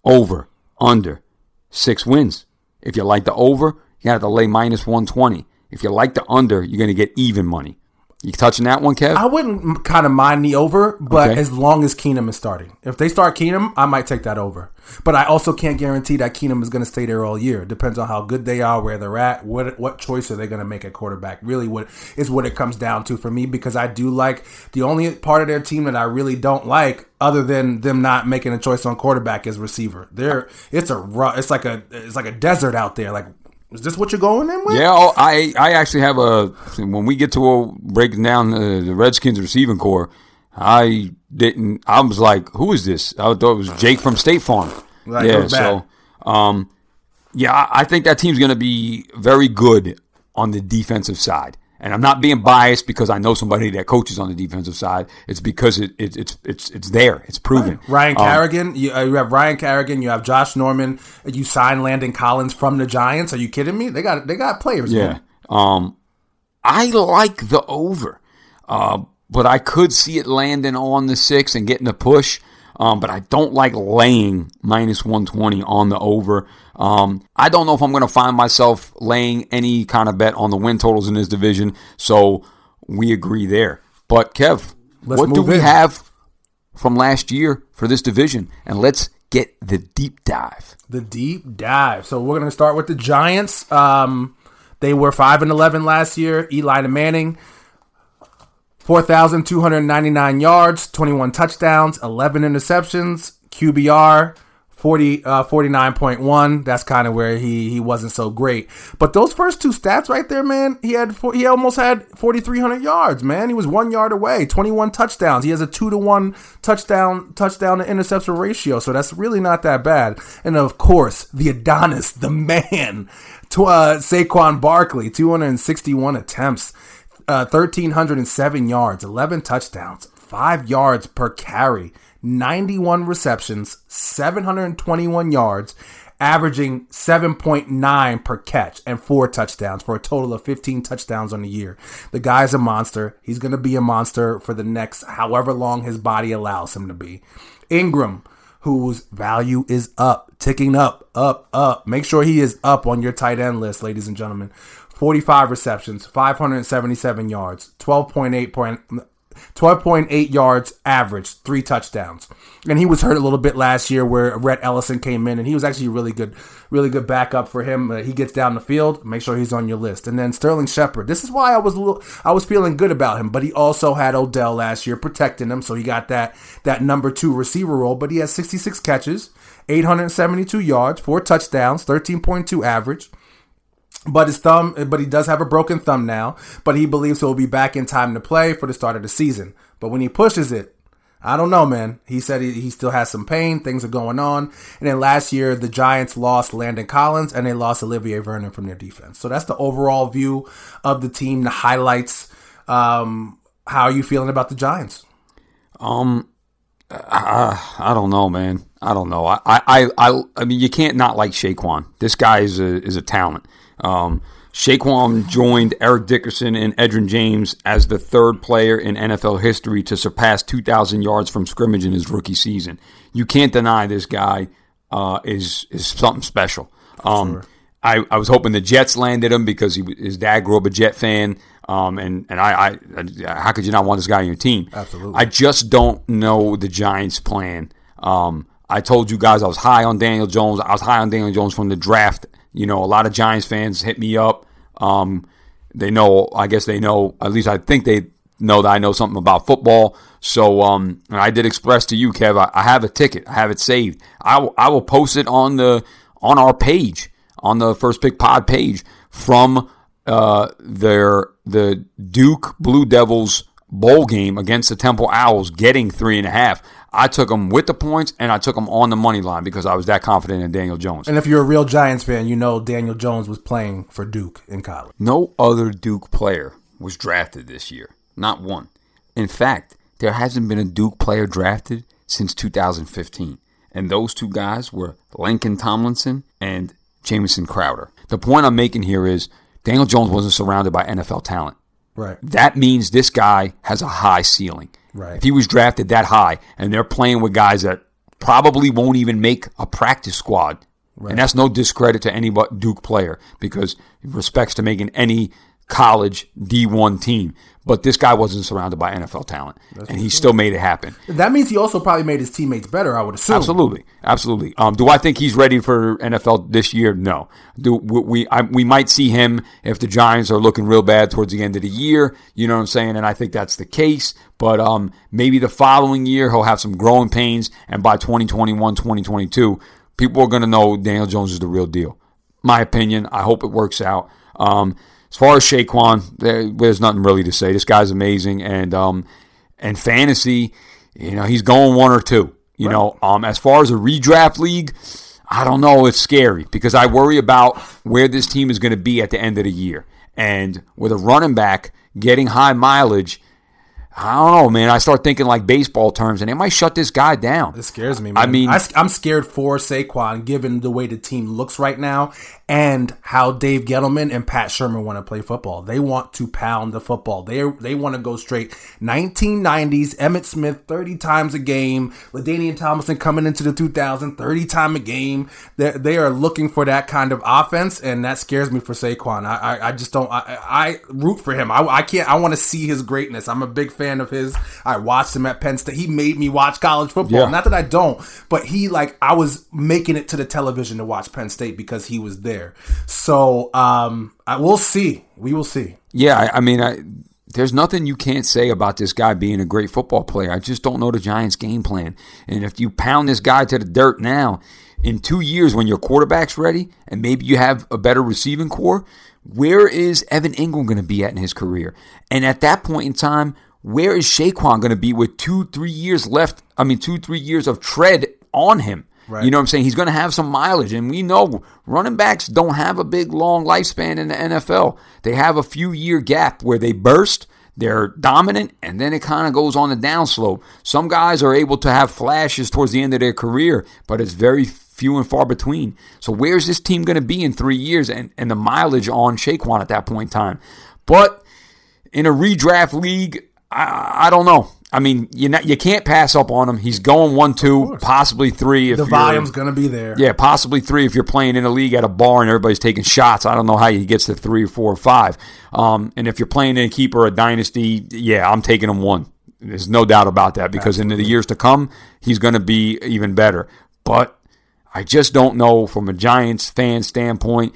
over under six wins. If you like the over, you have to lay minus one twenty. If you like the under, you're going to get even money. You touching that one, Kev? I wouldn't kind of mind the over, but Okay. as long as Keenum is starting. If they start Keenum, I might take that over. But I also can't guarantee that Keenum is going to stay there all year. Depends on how good they are, where they're at, what what choice are they going to make at quarterback. Really, what is what it comes down to for me because I do like the only part of their team that I really don't like, other than them not making a choice on quarterback, is receiver. They're it's a ru- it's like a it's like a desert out there. Like, is this what you're going in with? Yeah, oh, I I actually have a when we get to a breaking down the, the Redskins receiving corps, I didn't. I was like, who is this? I thought it was Jake from State Farm. Right, yeah, so um, yeah, I I think that team's going to be very good on the defensive side. And I'm not being biased because I know somebody that coaches on the defensive side. It's because it, it it's it's it's there. It's proven. Ryan Um, you, uh, you have Ryan Kerrigan, you have Josh Norman, you sign Landon Collins from the Giants. Are you kidding me? They got they got players. Yeah. Um, I like the over, uh, but I could see it landing on the six and getting the push. Um, but I don't like laying minus 120 on the over. Um, I don't know if I'm going to find myself laying any kind of bet on the win totals in this division. So we agree there. But Kev, Let's what do we in. have from last year for this division? And let's get the deep dive. The deep dive. So we're gonna start with the Giants. Um, they were five and eleven last year. Eli Manning, four thousand two hundred ninety nine yards, twenty one touchdowns, eleven interceptions, QBR. 40, uh, 49.1. That's kind of where he, he wasn't so great. But those first two stats right there, man, he had, four, he almost had 4,300 yards, man. He was one yard away, 21 touchdowns. He has a two to one touchdown, touchdown to interception ratio. So that's really not that bad. And of course, the Adonis, the man, to, uh, Saquon Barkley, 261 attempts, uh, 1,307 yards, 11 touchdowns, five yards per carry. 91 receptions, 721 yards, averaging 7.9 per catch and four touchdowns for a total of 15 touchdowns on the year. The guy's a monster. He's going to be a monster for the next however long his body allows him to be. Engram, whose value is up, ticking up, up, up. Make sure he is up on your tight end list, ladies and gentlemen. 45 receptions, 577 yards, 12.8 point 12.8 yards average, three touchdowns. And he was hurt a little bit last year where Rhett Ellison came in and he was actually really good, really good backup for him. Uh, he gets down the field, make sure he's on your list. And then Sterling Shepard. This is why I was a little, I was feeling good about him, but he also had Odell last year protecting him, so he got that that number 2 receiver role, but he has 66 catches, 872 yards, four touchdowns, 13.2 average but his thumb but he does have a broken thumb now but he believes he'll be back in time to play for the start of the season but when he pushes it i don't know man he said he, he still has some pain things are going on and then last year the giants lost landon collins and they lost olivier vernon from their defense so that's the overall view of the team the highlights um, how are you feeling about the giants Um, I, I don't know, man. I don't know. I, I, I, I mean, you can't not like Shaquan. This guy is a is a talent. Um, Shaquan joined Eric Dickerson and Edgerrin James as the third player in NFL history to surpass 2,000 yards from scrimmage in his rookie season. You can't deny this guy uh, is is something special. Um, I, I was hoping the Jets landed him because he, his dad grew up a Jet fan. Um, and and I, I, how could you not want this guy on your team? Absolutely. I just don't know the Giants' plan. Um, I told you guys I was high on Daniel Jones. I was high on Daniel Jones from the draft. You know, a lot of Giants fans hit me up. Um, they know, I guess they know, at least I think they know that I know something about football. So, um, and I did express to you, Kev, I, I have a ticket. I have it saved. I will, will post it on the, on our page, on the First Pick Pod page from, uh, their, the Duke Blue Devils bowl game against the Temple Owls getting three and a half. I took them with the points and I took them on the money line because I was that confident in Daniel Jones. and if you're a real giants fan you know daniel jones was playing for duke in college No other Duke player was drafted this year. Not one. In fact, there hasn't been a Duke player drafted since 2015. And those two guys were Laken Tomlinson and Jamison Crowder. The point I'm making here is Daniel Jones wasn't surrounded by NFL talent. Right. That means this guy has a high ceiling. Right. If he was drafted that high and they're playing with guys that probably won't even make a practice squad, and that's no discredit to any Duke player because respects to making any college D1 team. But this guy wasn't surrounded by NFL talent, and he still made it happen. That means he also probably made his teammates better. I would assume. Absolutely, absolutely. Um, do I think he's ready for NFL this year? No. Do we? We, I, we might see him if the Giants are looking real bad towards the end of the year. You know what I'm saying? And I think that's the case. But um, maybe the following year he'll have some growing pains, and by 2021, 2022, people are going to know Daniel Jones is the real deal. My opinion. I hope it works out. Um, as far as there, there's nothing really to say. This guy's amazing, and um, and fantasy, you know, he's going one or two. You know, um, as far as a redraft league, I don't know. It's scary because I worry about where this team is going to be at the end of the year, and with a running back getting high mileage. I don't know, man. I start thinking like baseball terms, and they might shut this guy down. It scares me. Man. I mean, I, am scared for Saquon given the way the team looks right now and how Dave Gettleman and Pat Shurmur want to play football. They want to pound the football. They they want to go straight 1990s. Emmitt Smith 30 times a game. LaDainian Tomlinson coming into the 2000 30 time a game. They they are looking for that kind of offense, and that scares me for Saquon. I I, I just don't. I, I root for him. I, I can't. I want to see his greatness. I'm a big fan of his. I watched him at Penn State. He made me watch college football. Yeah. Not that I don't, but he like I was making it to the television to watch Penn State because he was there. So um, I will see. We will see. Yeah, I, I mean, I, there's nothing you can't say about this guy being a great football player. I just don't know the Giants' game plan. And if you pound this guy to the dirt now, in two years when your quarterback's ready and maybe you have a better receiving corps, where is Evan Engram going to be at in his career? And at that point in time, where is Saquon going to be with two, three years left? I mean, two, three years of tread on him. Right. You know what I'm saying? He's going to have some mileage. And we know running backs don't have a big, long lifespan in the NFL. They have a few year gap where they burst, they're dominant, and then it kind of goes on the downslope. Some guys are able to have flashes towards the end of their career, but it's very few and far between. So where's this team going to be in three years and, and the mileage on Shaquan at that point in time? But in a redraft league, I, I don't know. I mean, you you can't pass up on him. He's going one, two, possibly three. If The volume's going to be there. yeah, possibly three if you're playing in a league at a bar and everybody's taking shots. I don't know how he gets to three or four or five. Um, and if you're playing in a keeper a dynasty, yeah, I'm taking him one. There's no doubt about that because in the years to come, he's going to be even better. But I just don't know from a Giants fan standpoint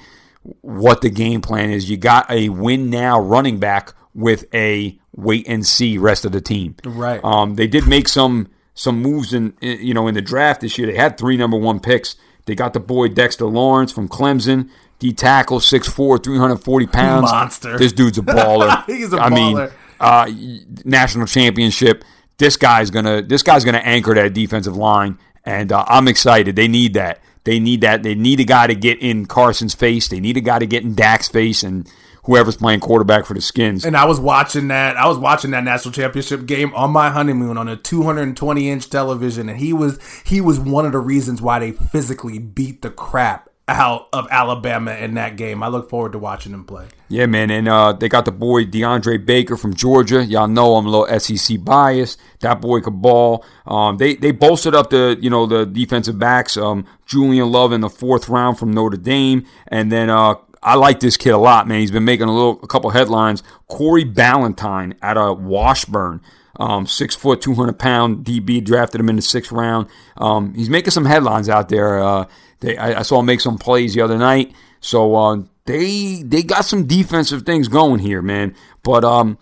what the game plan is. You got a win now running back with a wait and see rest of the team. Right. Um, they did make some some moves in in- you know in the draft this year. They had three number one picks. They got the boy Dexter Lawrence from Clemson. D tackle, 6'4", 340 pounds. Monster. This dude's a baller. He's a I mean, baller. uh, y- national championship. This guy's gonna this guy's gonna anchor that defensive line, and uh, I'm excited. They need that. They need that. They need a guy to get in Carson's face. They need a guy to get in Dak's face, and whoever's playing quarterback for the Skins. And I was watching that. I was watching that national championship game on my honeymoon on a 220 inch television, and he was he was one of the reasons why they physically beat the crap out of Alabama in that game. I look forward to watching him play. Yeah, man, and uh, they got the boy DeAndre Baker from Georgia. Y'all know I'm a little SEC bias. That boy could ball. Um, they they bolstered up the you know the defensive backs. Um, Julian Love in the fourth round from Notre Dame, and then uh, I like this kid a lot, man. He's been making a little a couple headlines. Corey Ballentine out of Washburn. Um, six foot, 200 pound DB drafted him in the sixth round. Um, he's making some headlines out there. Uh, they, I, I saw him make some plays the other night. So uh, they they got some defensive things going here, man. But um,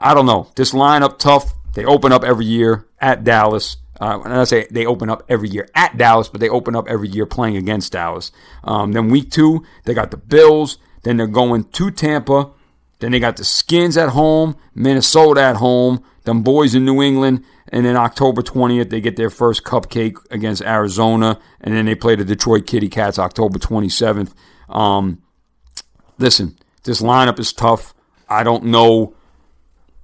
I don't know. This lineup tough. They open up every year at Dallas. Uh, and I say they open up every year at Dallas, but they open up every year playing against Dallas. Um, then week two, they got the Bills. Then they're going to Tampa. Then they got the Skins at home, Minnesota at home, them boys in New England, and then October 20th they get their first cupcake against Arizona, and then they play the Detroit Kitty Cats October 27th. Um, listen, this lineup is tough. I don't know.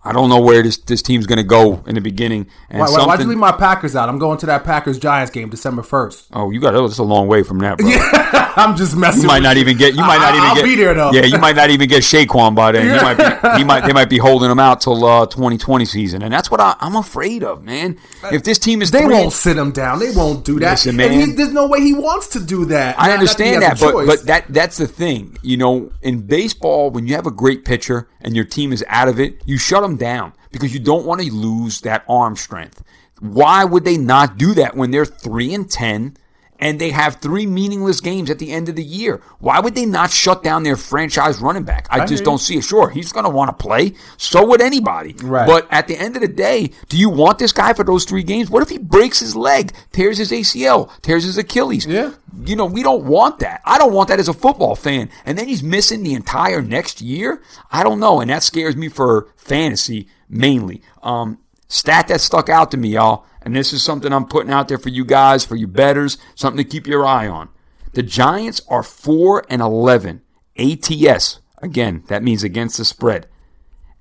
I don't know where this this team's going to go in the beginning. And Why, why, why'd you leave my Packers out? I'm going to that Packers Giants game December first. Oh, you got oh, it's a long way from that, bro. I'm just messing. You might not even get. You might not I- even I'll get. be there though. Yeah, you might not even get Shaquan by then. You might be. He might. They might be holding him out till uh, 2020 season, and that's what I, I'm afraid of, man. If this team is They three won't sit him down. They won't do that. Listen, And man. he's- there's no way he wants to do that. I Not- not he understand has that, a but choice. but that that's the thing. You know, in baseball, when you have a great pitcher and your team is out of it, you shut them down because you don't want to lose that arm strength. Why would they not do that when they're three and ten? And they have three meaningless games at the end of the year. Why would they not shut down their franchise running back? I, hear just don't see it. Sure, he's going to want to play. So would anybody. Right. But at the end of the day, do you want this guy for those three games? What if he breaks his leg, tears his ACL, tears his Achilles? Yeah. You know, we don't want that. I don't want that as a football fan. And then he's missing the entire next year. I don't know. And that scares me for fantasy mainly. Um, stat that stuck out to me, y'all. And this is something I'm putting out there for you guys, for you bettors, something to keep your eye on. The Giants are 4 and 11 ATS. Again, that means against the spread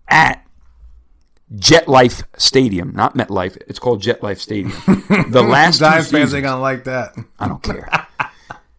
at JetLife Stadium, not MetLife. It's called JetLife Stadium. The last two Giants fans ain't gonna like that. I don't care.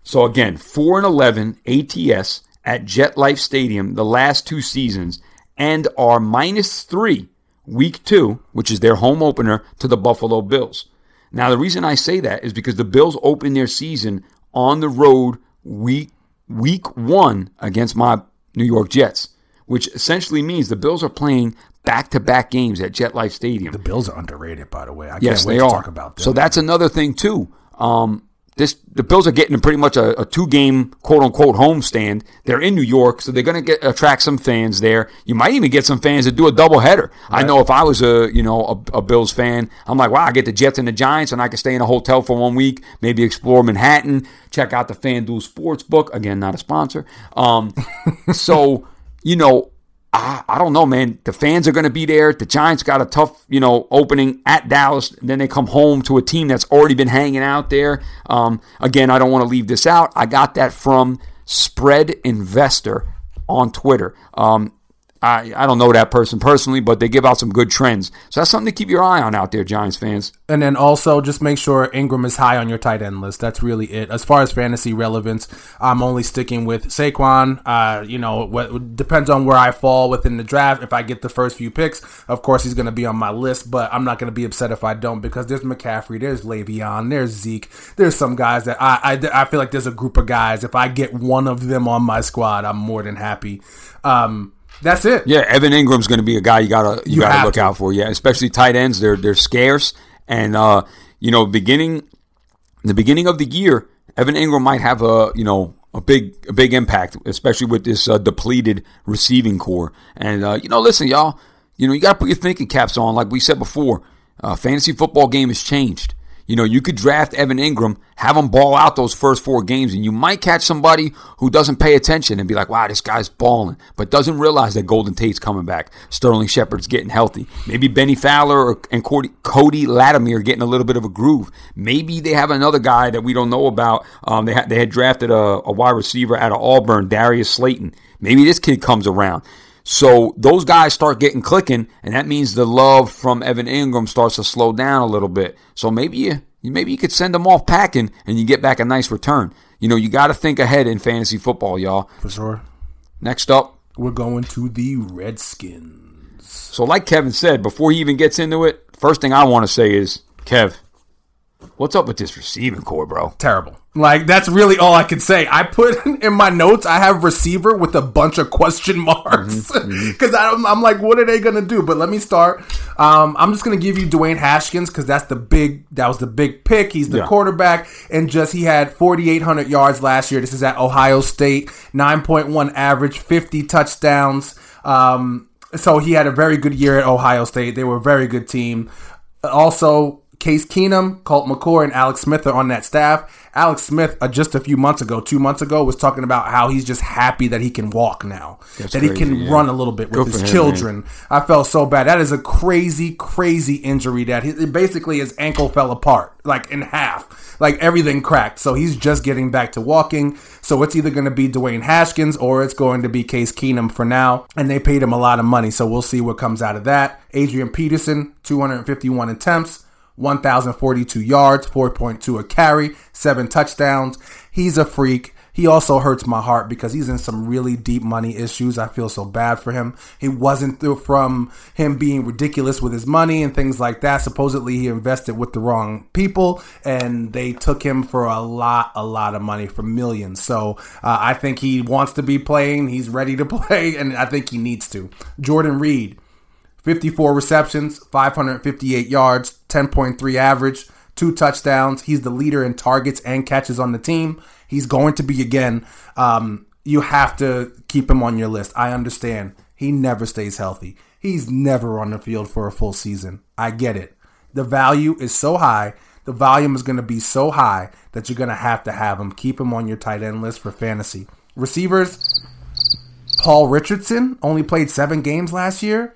so again, four and eleven ATS at JetLife Stadium the last two seasons, and are minus three week two, which is their home opener to the Buffalo Bills. Now the reason I say that is because the Bills open their season on the road week week one against my New York Jets, which essentially means the Bills are playing back to back games at JetLife Stadium. The Bills are underrated, by the way. I Yes, they are. talk about them. So that's another thing too. Um, this the Bills are getting pretty much a, a two game quote unquote homestand. They're in New York, so they're going to get attract some fans there. You might even get some fans that do a double header. I know if I was a you know a, a Bills fan, I'm like, wow, I get the Jets and the Giants, and I can stay in a hotel for one week, maybe explore Manhattan, check out the FanDuel Sportsbook. Again, not a sponsor. Um, so you know. I, I don't know, man. The fans are going to be there. The Giants got a tough, you know, opening at Dallas. Then they come home to a team that's already been hanging out there. Um, again, I don't want to leave this out. I got that from Spread Investor on Twitter. Um, I, I don't know that person personally, but they give out some good trends. So that's something to keep your eye on out there, Giants fans. And then also just make sure Engram is high on your tight end list. That's really it. As far as fantasy relevance, I'm only sticking with Saquon. Uh, you know, what depends on where I fall within the draft. If I get the first few picks, of course he's going to be on my list, but I'm not going to be upset if I don't because there's McCaffrey, there's Le'Veon, there's Zeke, there's some guys that I, I I feel like there's a group of guys. If I get one of them on my squad, I'm more than happy. Um, that's it. Yeah, Evan Engram's going to be a guy you gotta you, You gotta look to. out for. Yeah, especially tight ends. They're they're scarce, and uh, you know, beginning the beginning of the year, Evan Engram might have a you know a big a big impact, especially with this uh, depleted receiving corps. And uh, you know, listen, y'all, you know, you got to put your thinking caps on. Like we said before, uh, fantasy football game has changed. You know, you could draft Evan Engram, have him ball out those first four games, and you might catch somebody who doesn't pay attention and be like, wow, this guy's balling, but doesn't realize that Golden Tate's coming back. Sterling Shepard's getting healthy. Maybe Bennie Fowler and Cody, Cody Latimer getting a little bit of a groove. Maybe they have another guy that we don't know about. Um, they, had they had drafted a, a wide receiver out of Auburn, Darius Slayton. Maybe this kid comes around. So those guys start getting clicking, and that means the love from Evan Engram starts to slow down a little bit. So maybe you, you maybe you could send them off packing, and you get back a nice return. You know, you got to think ahead in fantasy football, y'all. For sure. Next up, We're going to the Redskins. so like Kevin said before he even gets into it, first thing I want to say is, Kev, what's up with this receiving corps, bro? terrible. Like that's really all I can say. I put in my notes. I have receiver with a bunch of question marks because I'm, I'm like, what are they gonna do? But let me start. Um, I'm just gonna give you Dwayne Haskins because that's the big. That was the big pick. He's the Yeah. quarterback, and just he had 4,800 yards last year. This is at Ohio State, 9.1 average, 50 touchdowns. Um, so he had a very good year at Ohio State. They were a very good team. Also, Case Keenum, Colt McCoy, and Alex Smith are on that staff. Alex Smith, uh, just a few months ago, two months ago, was talking about how he's just happy that he can walk now, That's that he can yeah. run a little bit with Good his him, children. I felt so bad. That is a crazy, crazy injury that he, basically his ankle fell apart, like in half, like everything cracked. So he's just getting back to walking. So it's either going to be Dwayne Haskins or it's going to be Case Keenum for now. And they paid him a lot of money. So we'll see what comes out of that. Adrian Peterson, 251 attempts. 1,042 yards, 4.2 a carry, seven touchdowns. He's a freak. He also hurts my heart because he's in some really deep money issues. I feel so bad for him. He wasn't through from him being ridiculous with his money and things like that. Supposedly he invested with the wrong people and they took him for a lot, a lot of money for millions. So uh, I think he wants to be playing. He's ready to play and I think he needs to. Jordan Reed, 54 receptions, 558 yards, 10.3 average, two touchdowns. He's the leader in targets and catches on the team. He's going to be again. Um, you have to keep him on your list. I understand. He never stays healthy. He's never on the field for a full season. I get it. The value is so high. The volume is going to be so high that you're going to have to have him. Keep him on your tight end list for fantasy. Receivers, Paul Richardson only played seven games last year.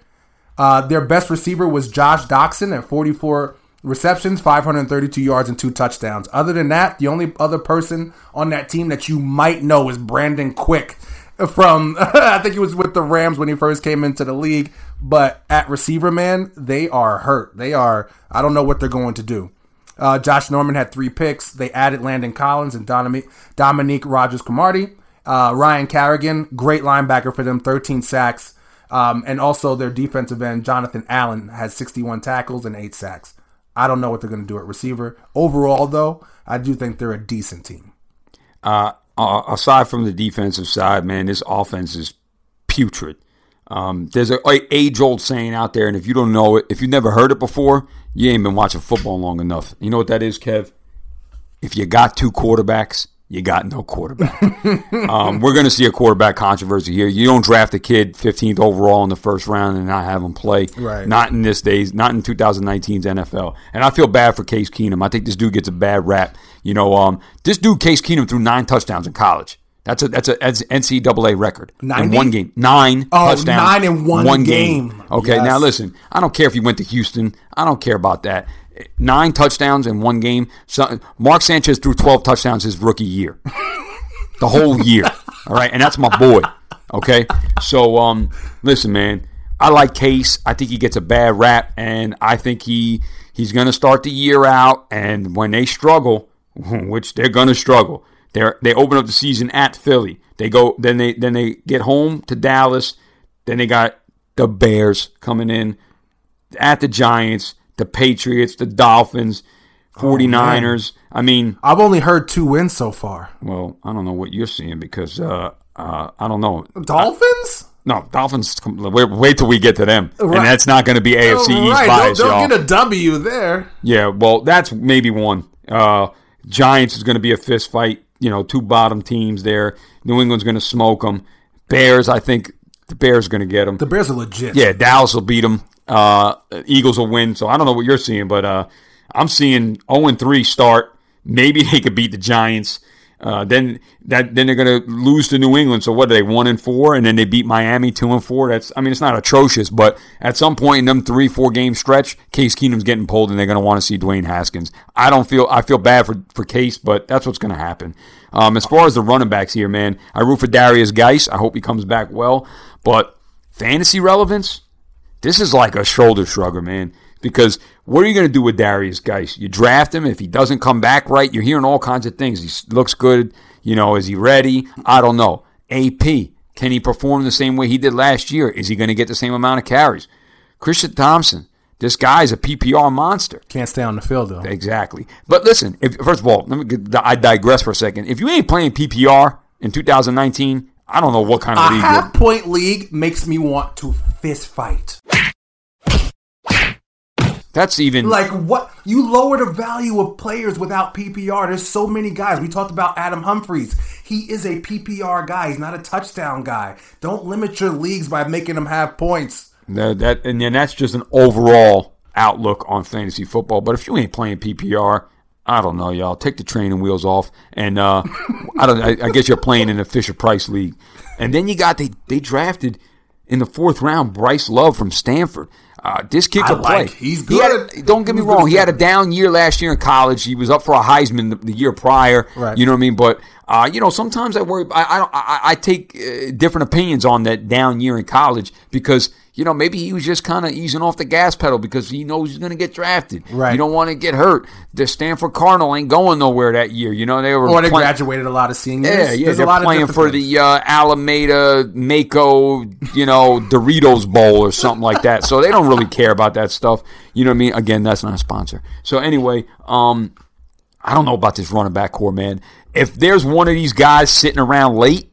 Uh, their best receiver was Josh Doctson at 44 receptions, 532 yards, and two touchdowns. Other than that, the only other person on that team that you might know is Brandon Quick from, I think he was with the Rams when he first came into the league. But at receiver, man, they are hurt. They are, I don't know what they're going to do. Uh, Josh Norman had three picks. They added Landon Collins and Dominique, Rodgers-Cromartie. Uh, Ryan Kerrigan, great linebacker for them, 13 sacks. Um, and also their defensive end, Jonathan Allen, has 61 tackles and 8 sacks. I don't know what they're going to do at receiver. Overall, though, I do think they're a decent team. Uh, aside from the defensive side, man, this offense is putrid. Um, there's a, a age old saying out there, and if you don't know it, if you've never heard it before, you ain't been watching football long enough. You know what that is, Kev? If you got two quarterbacks, you got no quarterback. um, we're going to see a quarterback controversy here. You don't draft a kid 15th overall in the first round and not have him play. Right. Not in this days, not in 2019's NFL. And I feel bad for Case Keenum. I think this dude gets a bad rap. You know, um, this dude Case Keenum threw nine touchdowns in college. That's a that's a that's NCAA record in one game. Nine Oh, touchdowns, nine in one one game. Okay, Yes. now listen. I don't care if he went to Houston. I don't care about that. Nine touchdowns in one game. So, Mark Sanchez threw twelve touchdowns his rookie year, the whole year. All right, and that's my boy. Okay, so um, listen, man. I like Case. I think he gets a bad rap, and I think he he's going to start the year out. And when they struggle, which they're going to struggle, they they open up the season at Philly. They go then they then they get home to Dallas. Then they got the Bears coming in at the Giants, the Patriots, the Dolphins, 49ers. I mean, I've only heard two wins so far. well, I don't know what you're seeing because uh, uh, I don't know. Dolphins? No, Dolphins. Wait, wait till we get to them, Right. and that's not going to be AFC East right, bias, they'll, y'all. they'll get a W there. Yeah, well, that's maybe one. Uh, Giants is going to be a fist fight. You know, two bottom teams there. New England's going to smoke them. Bears, I think the Bears are going to get them. The Bears are legit. Yeah, Dallas will beat them. Uh, Eagles will win. So I don't know what you're seeing, but uh, I'm seeing 0 3 start. Maybe they could beat the Giants. Uh, then that then they're going to lose to New England. So what are they one and four, and then they beat Miami two and four. That's I mean it's not atrocious, but at some point in them three four game stretch, Case Keenum's getting pulled, and they're going to want to see Dwayne Haskins. I don't feel I feel bad for for Case, but that's what's going to happen. Um, as far as the running backs here, man, I root for Derrius Guice. I hope he comes back well, but fantasy relevance, this is like a shoulder shrugger, man. Because what are you going to do with Derrius Guice? You draft him. If he doesn't come back right, you're hearing all kinds of things. He looks good. You know, is he ready? I don't know. AP, can he perform the same way he did last year? Is he going to get the same amount of carries? Christian Thompson, this guy's a PPR monster. Can't stay on the field, though. Exactly. But listen, if, first of all, let me get, I digress for a second. If you ain't playing PPR in 2019, I don't know what kind of A league you're half point league makes me want to fist fight. That's even Like what? You lower the value of players without PPR. There's so many guys. We talked about Adam Humphries. He is a PPR guy. He's not a touchdown guy. Don't limit your leagues by making them have points. That, that and then that's just an overall outlook on fantasy football. But if you ain't playing PPR, I don't know, y'all. Take the training wheels off, and uh, I don't. I, I guess you're playing in the Fisher Price League, and then you got they they drafted in the fourth round Bryce Love from Stanford. Uh, this kid can play. he's He had a- good. don't get me wrong. He had a down year last year in college. He was up for a Heisman the, the year prior. Right. You know what I mean? But uh, you know, sometimes I worry. I I, I, I take uh, different opinions on that down year in college because you know maybe he was just kind of easing off the gas pedal because he knows he's going to get drafted. Right. You don't want to get hurt. The Stanford Cardinal ain't going nowhere that year. You know they were Or they playing- graduated a lot of seniors. yeah, yeah, There's they're a lot playing different for things. the uh, Alameda Mako, you know, Doritos Bowl or something like that. So they don't really care about that stuff. You know what I mean? Again, that's not a sponsor. So anyway, um, I don't know about this running back corps, man. If there's one of these guys sitting around late,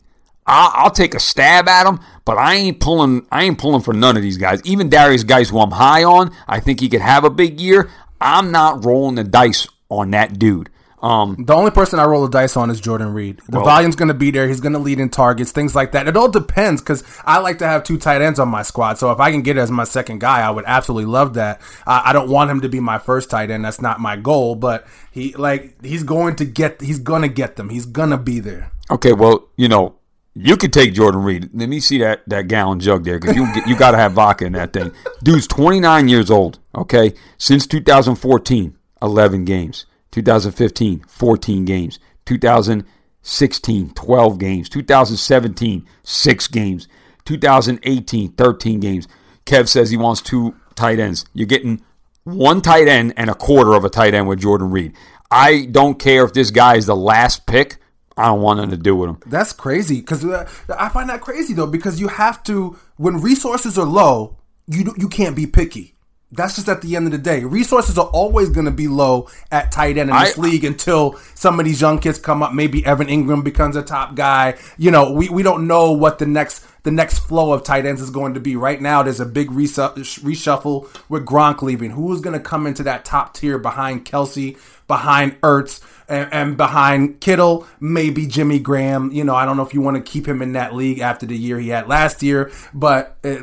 I'll, I'll take a stab at him. But I ain't pulling. I ain't pulling for none of these guys. Even Derrius Guice, who I'm high on, I think he could have a big year. I'm not rolling the dice on that dude. Um, The only person I roll the dice on is Jordan Reed. The Well- volume's going to be there. He's going to lead in targets, things like that. It all depends because I like to have two tight ends on my squad. So if I can get it as my second guy, I would absolutely love that. I, I don't want him to be my first tight end. That's not my goal. But he like he's going to get. He's going to get them. He's going to be there. Okay, well, you know, you could take Jordan Reed. Let me see that, that gallon jug there because you you got to have vodka in that thing. Dude's 29 years old. Okay, since 2014, 11 games. 2015, 14 games. 2016, 12 games. 2017, six games. 2018, 13 games. Kev says he wants two tight ends. You're getting one tight end and a quarter of a tight end with Jordan Reed. I don't care if this guy is the last pick. I don't want nothing to do with him. That's crazy because uh, I find that crazy though because you have to when resources are low, you you can't be picky. That's just at the end of the day. Resources are always going to be low at tight end in this I- league until some of these young kids come up. Maybe Evan Engram becomes a top guy. You know, we, we don't know what the next the next flow of tight ends is going to be. Right now, there's a big resu- reshuffle with Gronk leaving. Who is going to come into that top tier behind Kelce, behind Ertz, and, and behind Kittle? Maybe Jimmy Graham. You know, I don't know if you want to keep him in that league after the year he had last year, but. It,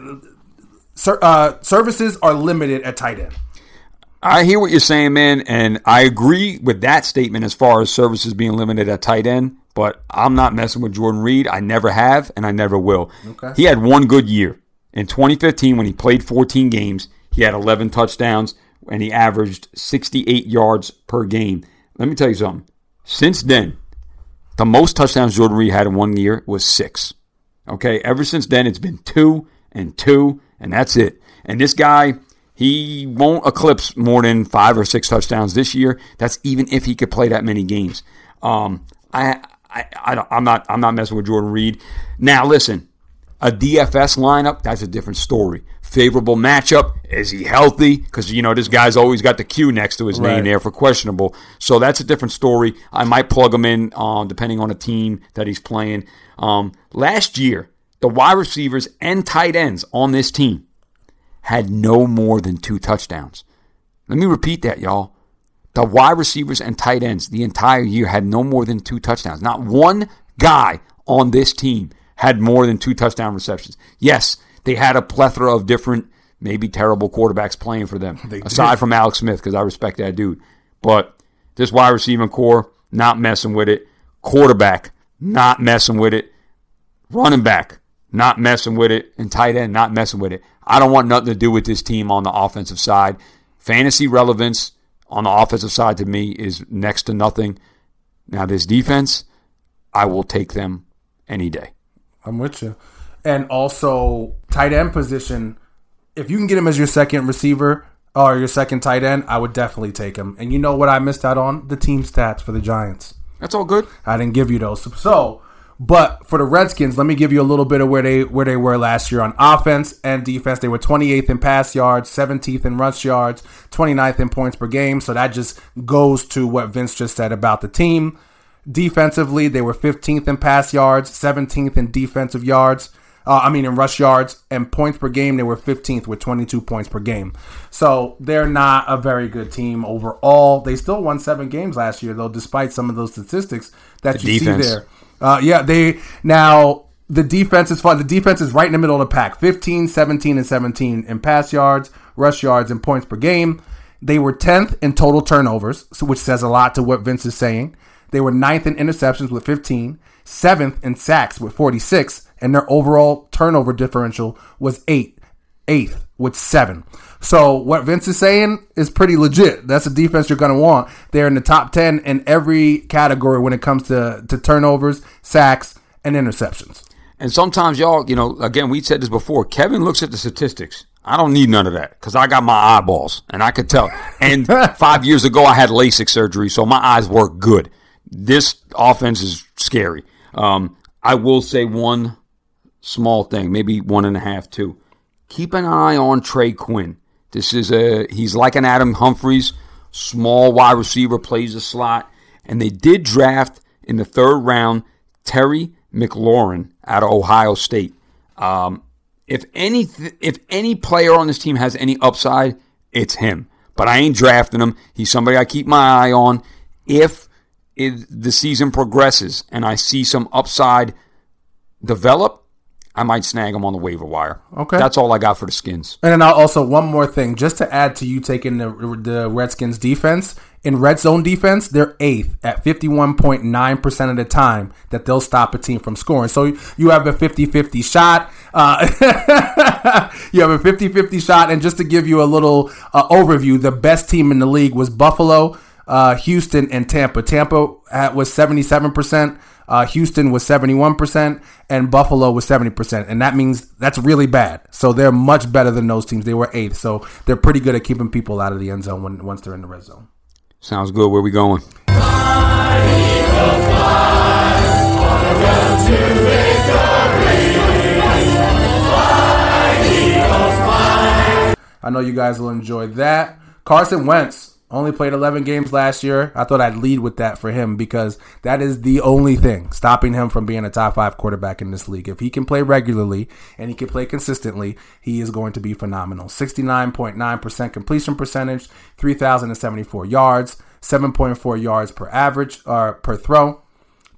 uh, services are limited at tight end. I hear what you're saying, man, and I agree with that statement as far as services being limited at tight end. But I'm not messing with Jordan Reed. I never have, and I never will. Okay. He had one good year in 2015 when he played 14 games. He had 11 touchdowns and he averaged 68 yards per game. Let me tell you something. Since then, the most touchdowns Jordan Reed had in one year was six. Okay, ever since then, it's been two and two, and that's it. And this guy, he won't eclipse more than five or six touchdowns this year. That's even if he could play that many games. Um, I, I, I I'm not, I'm not messing with Jordan Reed. Now, listen, a DFS lineup, that's a different story. Favorable matchup, is he healthy? Because, you know, this guy's always got the Q next to his Right. name there for questionable. So that's a different story. I might plug him in uh, depending on the team that he's playing. Um, last year, the wide receivers and tight ends on this team had no more than two touchdowns. Let me repeat that, y'all. The wide receivers and tight ends the entire year had no more than two touchdowns. Not one guy on this team had more than two touchdown receptions. Yes, they had a plethora of different, maybe terrible quarterbacks playing for them, They aside did. from Alex Smith, because I respect that dude. But this wide receiving corps, not messing with it. Quarterback, not messing with it. Running back, not messing with it. And tight end, not messing with it. I don't want nothing to do with this team on the offensive side. Fantasy relevance on the offensive side to me is next to nothing. Now, this defense, I will take them any day. I'm with you. And also, tight end position, if you can get him as your second receiver or your second tight end, I would definitely take him. And you know what I missed out on? The team stats for the Giants. That's all good. I didn't give you those. So, but for the Redskins, let me give you a little bit of where they where they were last year on offense and defense. They were 28th in pass yards, 17th in rush yards, 29th in points per game. So that just goes to what Vince just said about the team. Defensively, they were 15th in pass yards, 17th in defensive yards. Uh, I mean, in rush yards and points per game, they were 15th with 22 points per game. So they're not a very good team overall. They still won seven games last year, though, despite some of those statistics that The you defense. see there. Uh, yeah, they now the defense is fun. The defense is right in the middle of the pack 15, 17, and 17 in pass yards, rush yards, and points per game. They were 10th in total turnovers, which says a lot to what Vince is saying. They were 9th in interceptions with 15, 7th in sacks with 46, and their overall turnover differential was 8, 8th with 7. So what Vince is saying is pretty legit. That's a defense you're going to want. They're in the top 10 in every category when it comes to, to turnovers, sacks, and interceptions. And sometimes y'all, you know, again, we said this before. Kevin looks at the statistics. I don't need none of that because I got my eyeballs and I could tell. And five years ago, I had LASIK surgery, so my eyes work good. This offense is scary. Um, I will say one small thing, maybe one and a half, two. Keep an eye on Trey Quinn. This is a he's like an Adam Humphries, small wide receiver, plays the slot, and they did draft in the third round Terry McLaurin out of Ohio State. Um, if any if any player on this team has any upside, it's him. But I ain't drafting him. He's somebody I keep my eye on. If it, the season progresses and I see some upside develop, I might snag him on the waiver wire. Okay. That's all I got for the Skins. And then I'll also one more thing, just to add to you taking the the Redskins defense in red zone defense, they're eighth at fifty one point nine percent of the time that they'll stop a team from scoring. So you have a 50-50 shot. Uh, you have a 50-50 shot, and just to give you a little uh, overview, the best team in the league was Buffalo, uh, Houston, and Tampa. Tampa at, was seventy seven percent. Uh, Houston was 71% and Buffalo was 70%. And that means that's really bad. So they're much better than those teams. They were eighth. So they're pretty good at keeping people out of the end zone when, once they're in the red zone. Sounds good. Where we going? I know you guys will enjoy that. Carson Wentz only played 11 games last year. I thought I'd lead with that for him because that is the only thing stopping him from being a top five quarterback in this league. If he can play regularly and he can play consistently, he is going to be phenomenal. 69.9% completion percentage, 3,074 yards, 7.4 yards per average or uh, per throw,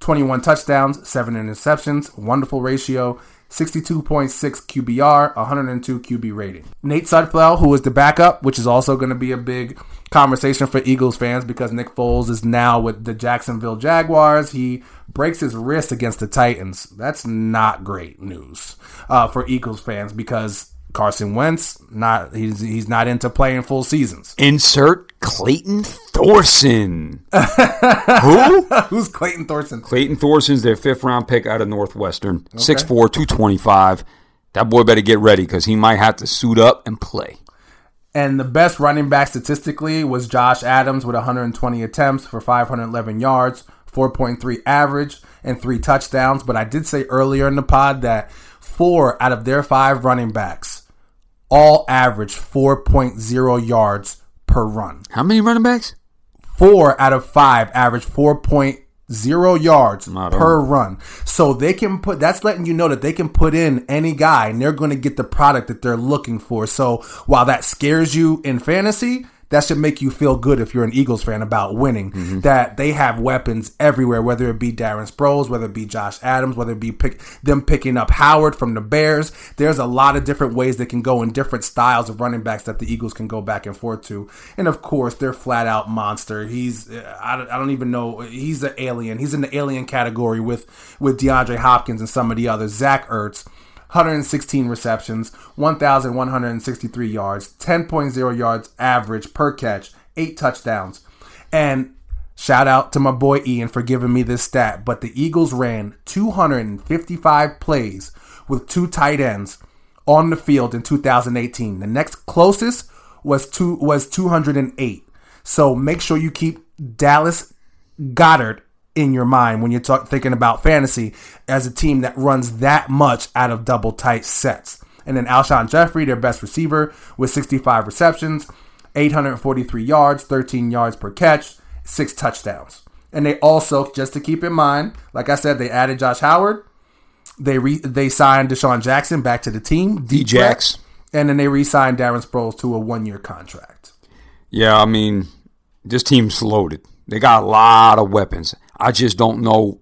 21 touchdowns, 7 interceptions, wonderful ratio. 62.6 QBR, 102 QB rating. Nate Sudfeld, who is the backup, which is also going to be a big conversation for Eagles fans because Nick Foles is now with the Jacksonville Jaguars. He breaks his wrist against the Titans. That's not great news uh, for Eagles fans because Carson Wentz not he's he's not into playing full seasons. Insert Clayton Thorson. Who? Who's Clayton Thorson? Clayton Thorson's their fifth round pick out of Northwestern. 6'4", 225. That boy better get ready because he might have to suit up and play. And the best running back statistically was Josh Adams with 120 attempts for 511 yards, 4.3 average, and three touchdowns. But I did say earlier in the pod that four out of their five running backs all average 4.0 yards per run. How many running backs? Four out of five average 4.0 yards Not per run. So they can put that's letting you know that they can put in any guy and they're going to get the product that they're looking for. So while that scares you in fantasy, that should make you feel good if you're an Eagles fan about winning. Mm-hmm. That they have weapons everywhere, whether it be Darren Sproles, whether it be Josh Adams, whether it be pick, them picking up Howard from the Bears. There's a lot of different ways they can go in different styles of running backs that the Eagles can go back and forth to. And of course, they're flat out monster. He's I don't, I don't even know. He's an alien. He's in the alien category with with DeAndre Hopkins and some of the others. Zach Ertz. 116 receptions, 1,163 yards, 10.0 yards average per catch, eight touchdowns. And shout out to my boy Ian for giving me this stat, but the Eagles ran 255 plays with two tight ends on the field in 2018. The next closest was two was 208. So make sure you keep Dallas Goedert in your mind when you're talk, thinking about fantasy as a team that runs that much out of double tight sets. And then Alshon Jeffery, their best receiver, with 65 receptions, 843 yards, 13 yards per catch, six touchdowns. And they also, just to keep in mind, like I said, they added Josh Howard. They re, they signed DeSean Jackson back to the team, D-Jax. and then they re-signed Darren Sproles to a one-year contract. Yeah, I mean, this team's loaded. They got a lot of weapons. I just don't know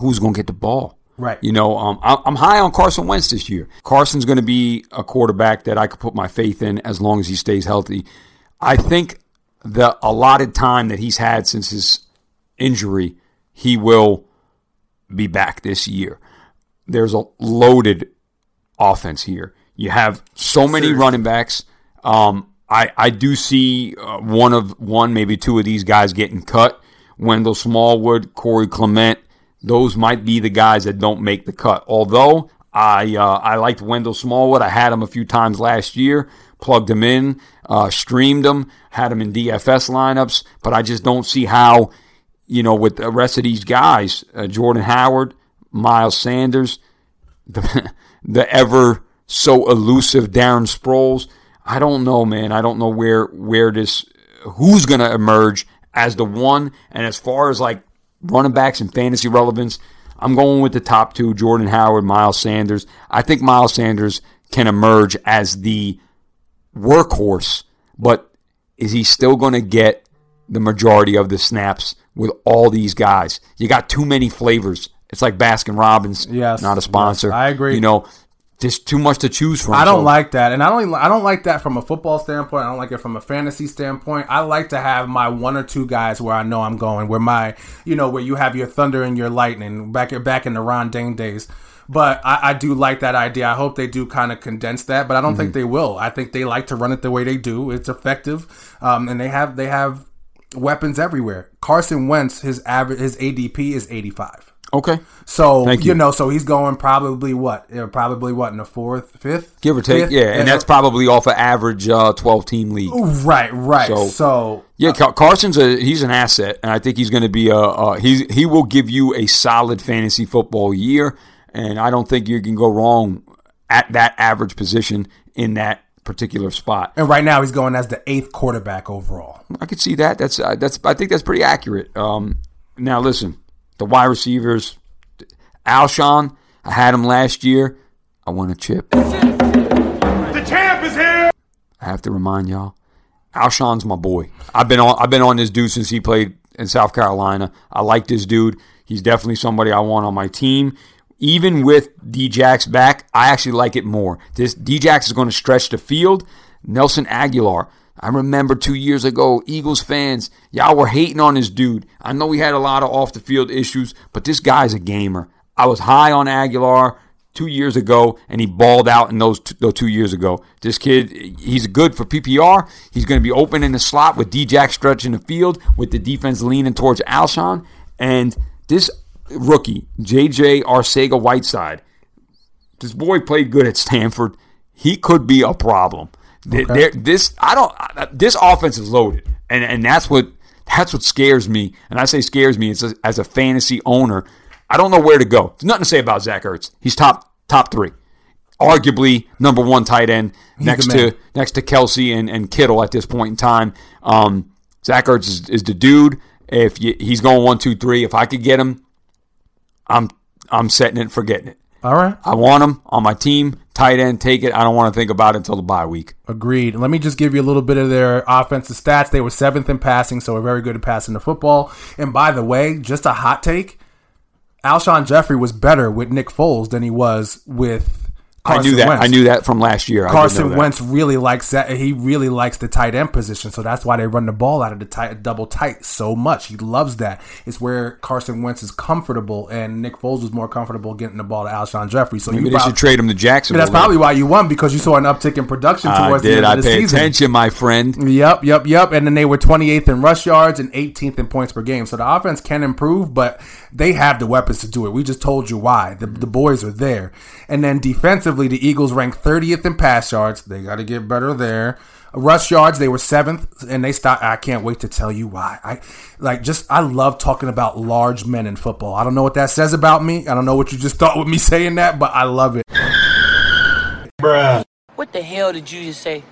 who's going to get the ball. Right. You know, um, I- I'm high on Carson Wentz this year. Carson's going to be a quarterback that I could put my faith in as long as he stays healthy. I think the allotted time that he's had since his injury, he will be back this year. There's a loaded offense here. You have so many running backs. Um, I I do see uh, one of one maybe two of these guys getting cut. Wendell Smallwood, Corey Clement. Those might be the guys that don't make the cut. Although I uh, I liked Wendell Smallwood. I had him a few times last year. Plugged him in, uh, streamed him, had him in DFS lineups. But I just don't see how you know, with the rest of these guys, uh, Jordan Howard, Miles Sanders, the, the ever so elusive Darren Sproles. I don't know, man. I don't know where where this who's going to emerge as the one. And as far as like running backs and fantasy relevance, I'm going with the top two: Jordan Howard, Miles Sanders. I think Miles Sanders can emerge as the workhorse, but is he still going to get the majority of the snaps with all these guys? You got too many flavors. It's like Baskin Robbins, Yes, not a sponsor. yes, I agree. You know, there's too much to choose from. I don't so- like that, and I don't. I don't like that from a football standpoint. I don't like it from a fantasy standpoint. I like to have my one or two guys where I know I'm going. Where my, you know, where you have your thunder and your lightning back back in the Ron Dayne days. But I, I do like that idea. I hope they do kind of condense that, but I don't Mm-hmm. think they will. I think they like to run it the way they do. It's effective, um, and they have they have weapons everywhere. Carson Wentz, his average, his ADP is 85. Okay, So Thank you. you. know, so he's going probably what, uh, probably what in the fourth, fifth, give or take. Fifth? Yeah, and that's probably off an average uh, 12 team league. right, right. So- So, Yeah, Car- Carson's a he's an asset, and I think he's going to be a, a he's he will give you a solid fantasy football year, and I don't think you can go wrong at that average position in that particular spot. and right now he's going as the eighth quarterback overall. I could see that. That's uh, that's I think that's pretty accurate. Um, now listen, the wide receivers, Alshon, I had him last year. I won a chip. The champ is here! I have to remind y'all, Alshon's my boy. I've been on I've been on this dude since he played in South Carolina. I like this dude. He's definitely somebody I want on my team. Even with Djax back, I actually like it more. This Djax is going to stretch the field. Nelson Agholor. I remember two years ago, Eagles fans, y'all were hating on this dude. I know he had a lot of off the field issues, but this guy's a gamer. I was high on Agholor two years ago, and he balled out in those two, those two years ago. This kid, he's good for PPR. He's going to be open in the slot with DJ stretching the field, with the defense leaning towards Alshon. And this rookie, JJ Arcega Whiteside, this boy played good at Stanford. He could be a problem. Th- there- This I don't. This offense is loaded, and and that's what that's what scares me. And I say scares me. It's a, as a fantasy owner, I don't know where to go. There's nothing to say about Zach Ertz. He's top top three, arguably number one tight end next to next to Kelce and, and Kittle at this point in time. Um, Zach Ertz is, is the dude. If you, he's going one two three, if I could get him, I'm I'm setting it, forgetting it. All right, I want him on my team. Tight end, take it. I don't want to think about it until the bye week. agreed. Let me just give you a little bit of their offensive stats. They were seventh in passing, so we're very good at passing the football. And by the way, just a hot take: Alshon Jeffery was better with Nick Foles than he was with. Carson I knew that. Wentz. I knew that from last year. I Carson. Wentz really likes that. He really likes the tight end position, so that's why they run the ball out of the tight, double tight so much. He loves that. It's where Carson Wentz is comfortable, and Nick Foles was more comfortable getting the ball to Alshon Jeffery. So Maybe you they prob- should trade him to Jacksonville. that's probably why you won because you saw an uptick in production I towards the end I of the season. attention, my friend. Yep, yep, yep. And then they were 28th in rush yards and 18th in points per game. So the offense can improve, but they have the weapons to do it. We just told you why. The, the boys are there. And then defensively, the Eagles ranked 30th in pass yards. They got to get better there. Rush yards, they were seventh, and they stopped. I can't wait to tell you why. I like just I love talking about large men in football. I don't know what that says about me. I don't know what you just thought with me saying that, but I love it. Bruh. What the hell did you just say?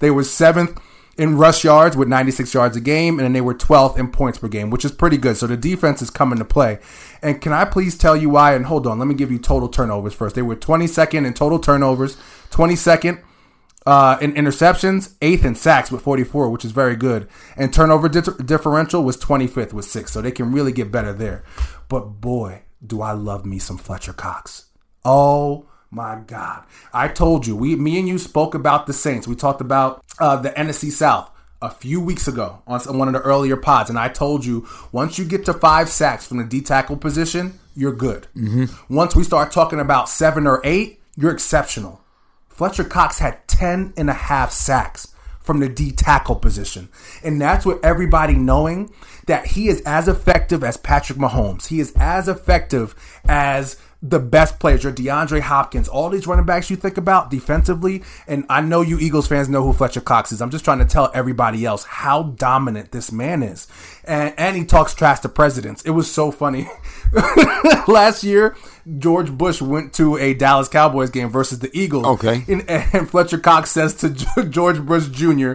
They were seventh in rush yards with 96 yards a game, and then they were 12th in points per game, which is pretty good. So the defense is coming to play. And can I please tell you why? And hold on, let me give you total turnovers first. They were 22nd in total turnovers, 22nd uh, in interceptions, eighth in sacks with 44, which is very good. And turnover di- differential was 25th with six, so they can really get better there. But boy, do I love me some Fletcher Cox. Oh my God. I told you, we, me and you spoke about the Saints. We talked about uh, the NFC South a few weeks ago on one of the earlier pods, and I told you once you get to five sacks from the D tackle position, you're good. Mm-hmm. Once we start talking about seven or eight, you're exceptional. Fletcher Cox had 10 and a half sacks from the D tackle position. And that's what everybody knowing that he is as effective as Patrick Mahomes. He is as effective as the best players, your DeAndre Hopkins, all these running backs you think about defensively. And I know you Eagles fans know who Fletcher Cox is. I'm just trying to tell everybody else how dominant this man is. And, and he talks trash to presidents. It was so funny. Last year, George Bush went to a Dallas Cowboys game versus the Eagles. Okay. And, and Fletcher Cox says to George Bush Jr.,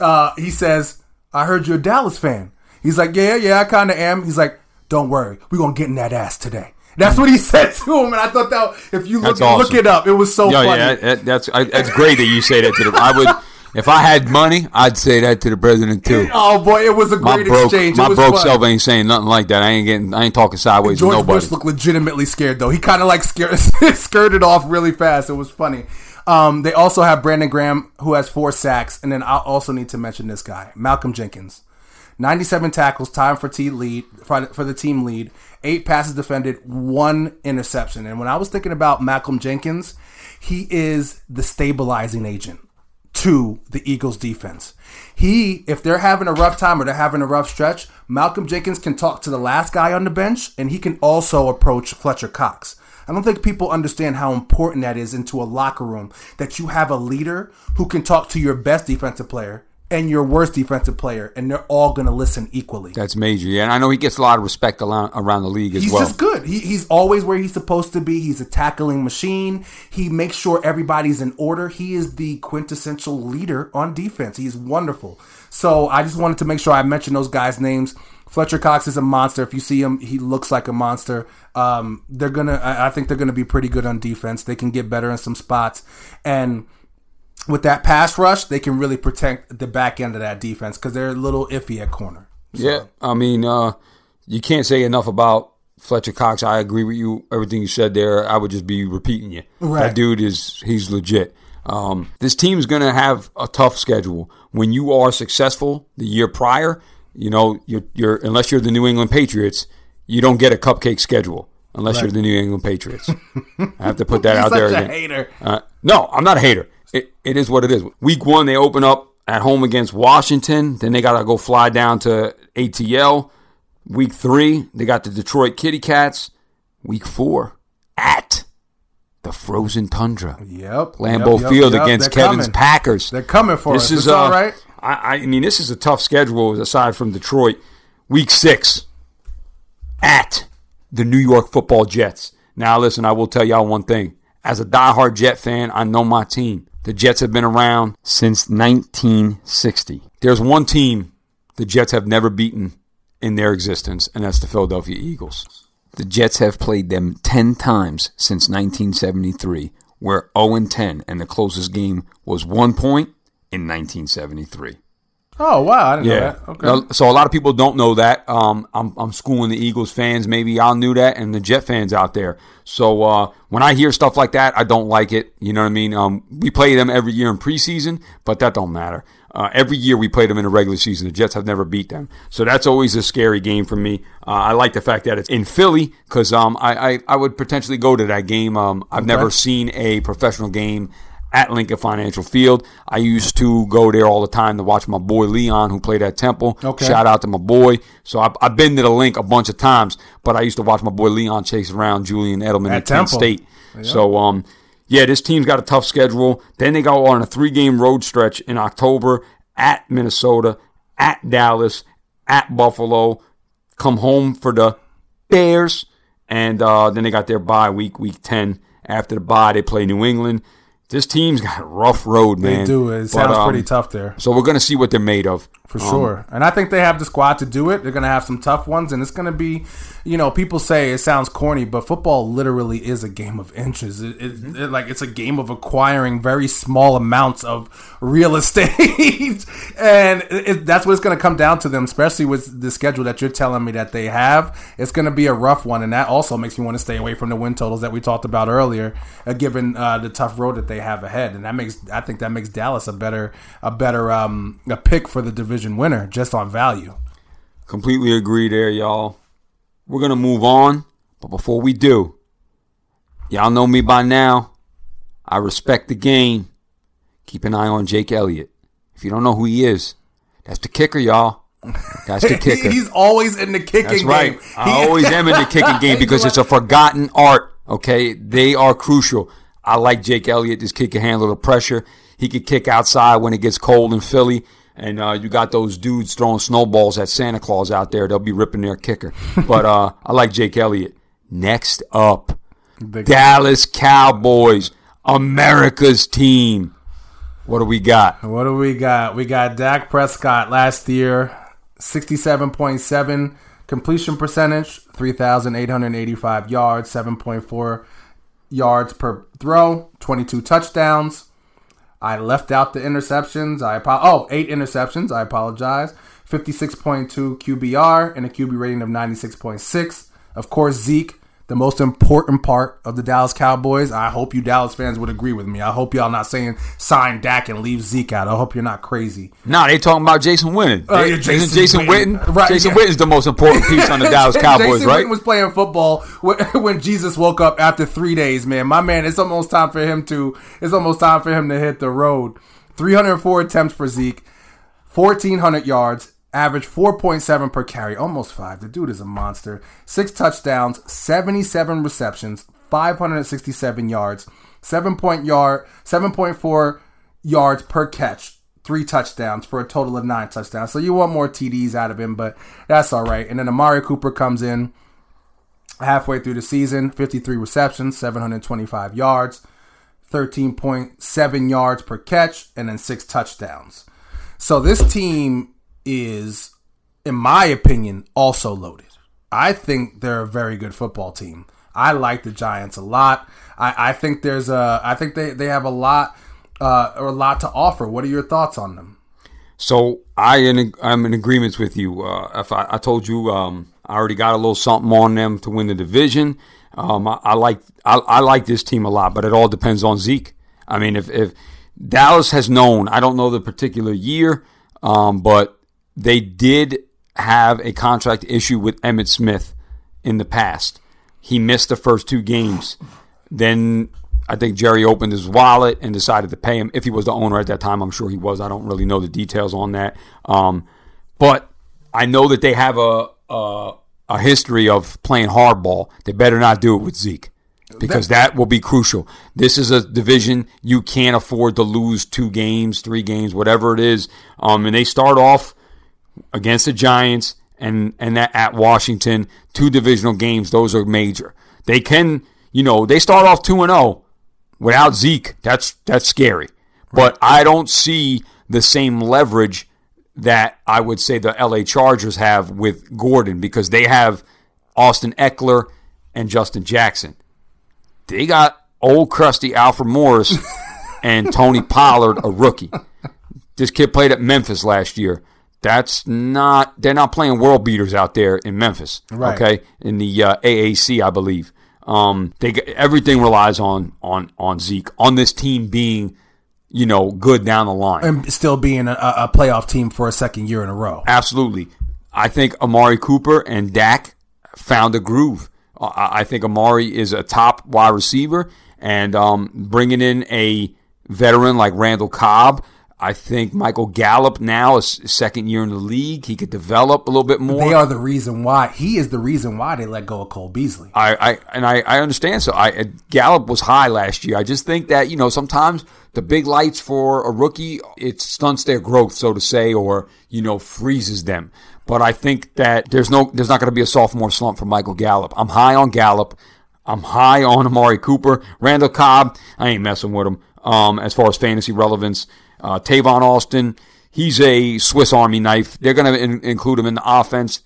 uh, he says, I heard you're a Dallas fan. He's like, yeah, yeah, I kind of am. He's like, don't worry, we're gonna get in that ass today. That's what he said to him, and I thought that if you look awesome. look it up, it was so yeah, funny. yeah, that, that's I, that's great that you say that to them. I would, if I had money, I'd say that to the president too. Oh boy, it was a My great broke, exchange. It my broke fun. self ain't saying nothing like that. I ain't getting, I ain't talking sideways George to nobody. Bush looked legitimately scared though. He kind of like scared, skirted off really fast. It was funny. Um, they also have Brandon Graham who has four sacks, and then I also need to mention this guy, Malcolm Jenkins. 97 tackles, time for team lead for the team lead, eight passes defended, one interception. And when I was thinking about Malcolm Jenkins, he is the stabilizing agent to the Eagles defense. He, if they're having a rough time or they're having a rough stretch, Malcolm Jenkins can talk to the last guy on the bench and he can also approach Fletcher Cox. I don't think people understand how important that is into a locker room that you have a leader who can talk to your best defensive player and your worst defensive player and they're all going to listen equally. That's major, yeah. And I know he gets a lot of respect around, around the league as He's well. He's just good. He, he's always where he's supposed to be. He's a tackling machine. He makes sure everybody's in order. He is the quintessential leader on defense. He's wonderful. So I just wanted to make sure I mentioned those guys' names. Fletcher Cox is a monster. If you see him, he looks like a monster. Um, they're gonna. I I think they're gonna be pretty good on defense. They can get better in some spots, and with that pass rush, they can really protect the back end of that defense because they're a little iffy at corner. Yeah, I mean, uh, you can't say enough about Fletcher Cox. I agree with you. Everything you said there, I would just be repeating you. Right. That dude is he's legit. Um, this team's gonna have a tough schedule. When you are successful the year prior, you know, you're, you're unless you're the New England Patriots, you don't get a cupcake schedule unless you're the New England Patriots. I have to put that out there again. hater. Uh, no, I'm not a hater. It, it is what it is. Week one, they open up at home against Washington. Then they got to go fly down to ATL. Week three, they got the Detroit Kitty Cats. Week four, at the frozen tundra. Yep. Lambeau Yep, Field yep. against They're Kevin's coming. Packers. They're coming for this us. is It's uh, right. I, I mean, this is a tough schedule aside from Detroit. Week six, at the New York Football Jets. Now, listen, I will tell y'all one thing. As a diehard Jet fan, I know my team. The Jets have been around since 1960. There's one team the Jets have never beaten in their existence, and that's the Philadelphia Eagles. The Jets have played them 10 times since 1973. We're 0 10, and the closest game was one point in 1973. Oh wow, I didn't know Yeah. that. Okay. Now, So a lot of people don't know that. Um, I'm, I'm schooling the Eagles fans. Maybe y'all knew that, and the Jet fans out there. So uh, when I hear stuff like that, I don't like it. You know what I mean? Um, we play them every year in preseason, but that don't matter. Uh, every year we play them in the regular season. The Jets have never beat them, so that's always a scary game for me. Uh, I like the fact that it's in Philly because um, I, I I would potentially go to that game. Um, I've never seen a professional game at Lincoln Financial Field. I used to go there all the time to watch my boy Leon, who played at Temple. Okay. Shout out to my boy. So I've, I've been to the link a bunch of times, but I used to watch my boy Leon chase around Julian Edelman At at, Kent Temple. State. So um, yeah, this team's got a tough schedule. Then they go on a three-game road stretch in October at Minnesota, at Dallas, at Buffalo. Come home for the Bears, and uh, then they got their bye week, week ten. After the bye, they play New England. This team's got a rough road, man. They do. It But, sounds um, pretty tough there. So we're gonna see what they're made of For Um, sure. And I think they have the squad to do it. They're going to have some tough ones. And it's going to be, you know, people say it sounds corny, but football literally is a game of inches. It, it, Mm-hmm. it- like, it's a game of acquiring very small amounts of real estate. and it, that's what it's going to come down to them, especially with the schedule that you're telling me that they have. It's going to be a rough one. And that also makes me want to stay away from the win totals that we talked about earlier, uh, given uh, the tough road that they have ahead. And that makes, I think that makes Dallas a better, a better, um, a pick for the division winner just on value. Completely agree there, y'all. We're gonna move on, but before we do, y'all know me by now. I respect the game. Keep an eye on Jake Elliott. If you don't know who he is, that's the kicker, y'all. That's the kicker. He's always in the kicking That's right. game. I always am in the kicking game because it's a forgotten art. Okay, they are crucial. I like Jake Elliott. This kid can handle the pressure. He could kick outside when it gets cold in Philly. And uh, you got those dudes throwing snowballs at Santa Claus out there. They'll be ripping their kicker. But uh, I like Jake Elliott. Next up, Dallas Cowboys, America's team. What do we got? What do we got? We got Dak Prescott last year, 67.7 completion percentage, 3,885 yards, 7.4 yards per throw, 22 touchdowns. I left out the interceptions. I apo- oh, eight interceptions. I apologize. 56.2 QBR and a QB rating of 96.6. Of course, Zeke, the most important part of the Dallas Cowboys. I hope you Dallas fans would agree with me. I hope y'all not saying sign Dak and leave Zeke out. I hope you're not crazy. Nah, they talking about Jason Witten. Oh, yeah, Jason, Jason Jason Witten. Witten. Right, Jason yeah. Witten's the most important piece on the Dallas Cowboys, Jason right? Witten was playing football when, when Jesus woke up after three days. Man, my man, it's almost time for him to. It's almost time for him to hit the road. 304 attempts for Zeke, 1,400 yards, average 4.7 per carry, almost five. The dude is a monster. Six touchdowns, 77 receptions, 567 yards, seven point yard, 7.4 yards per catch, three touchdowns for a total of nine touchdowns. So you want more TDs out of him, but that's all right. And then Amari Cooper comes in halfway through the season, 53 receptions, 725 yards, 13.7 yards per catch, and then six touchdowns. So this team is, in my opinion, also loaded. I think they're a very good football team. I like the Giants a lot. I, I think there's a, I think they, they have a lot, uh, or a lot to offer. What are your thoughts on them? So I in, I'm in agreement with you. Uh, if I, I told you um, I already got a little something on them to win the division. Um, I, I like I, I like this team a lot, but it all depends on Zeke. I mean, if, if Dallas has known, I don't know the particular year, um, but they did have a contract issue with Emmitt Smith in the past. He missed the first two games. Then I think Jerry opened his wallet and decided to pay him. If he was the owner at that time, I'm sure he was. I don't really know the details on that. Um, but I know that they have a, a a history of playing hardball. They better not do it with Zeke because that will be crucial. This is a division you can't afford to lose two games, three games, whatever it is. Um, and they start off against the Giants and and that at Washington, two divisional games. Those are major. They can, you know, they start off two and zero without Zeke. That's that's scary. But I don't see the same leverage that I would say the LA Chargers have with Gordon because they have Austin Ekeler and Justin Jackson. They got old crusty Alfred Morris and Tony Pollard, a rookie. This kid played at Memphis last year. That's not they're not playing world beaters out there in Memphis. Right. Okay, in the uh, AAC, I believe. Um, they everything relies on on on Zeke on this team being, you know, good down the line. And still being a, a playoff team for a second year in a row. Absolutely. I think Amari Cooper and Dak found a groove. I I think Amari is a top wide receiver, and um, bringing in a veteran like Randall Cobb. I think Michael Gallup now is second year in the league. He could develop a little bit more. They are the reason why. He is the reason why they let go of Cole Beasley. I, I and I, I understand. So I Gallup was high last year. I just think that you know sometimes the big lights for a rookie it stunts their growth, so to say, or you know freezes them. But I think that there's no there's not going to be a sophomore slump for Michael Gallup. I'm high on Gallup. I'm high on Amari Cooper, Randall Cobb. I ain't messing with him. um, as far as fantasy relevance. Uh, Tavon Austin, he's a Swiss Army knife. They're going to in- include him in the offense.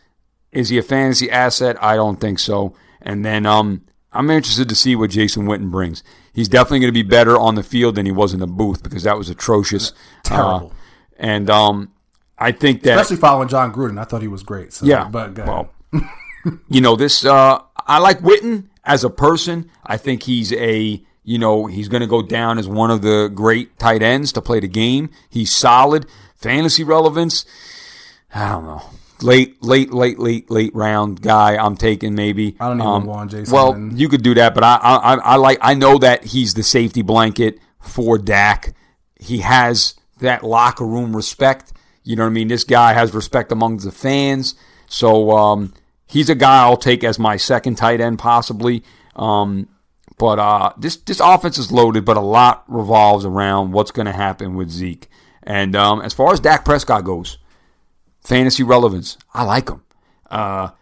Is he a fantasy asset? I don't think so. And then um, I'm interested to see what Jason Witten brings. He's definitely going to be better on the field than he was in the booth because that was atrocious. Terrible. Uh, and um, I think that Especially following Jon Gruden, I thought he was great. So, yeah, but well, you know this. Uh, I like Witten as a person. I think he's a you know he's going to go down as one of the great tight ends to play the game. He's solid. Fantasy relevance. I don't know. Late, late, late, late, late round guy. I'm taking maybe. I don't even Um, want Jason Well, Witten. you could do that, but I, I, I like. I know that he's the safety blanket for Dak. He has that locker room respect. You know what I mean? This guy has respect among the fans. So um, he's a guy I'll take as my second tight end, possibly. Um, but uh, this this offense is loaded, but a lot revolves around what's going to happen with Zeke. And um, as far as Dak Prescott goes, fantasy relevance, I like him. Uh,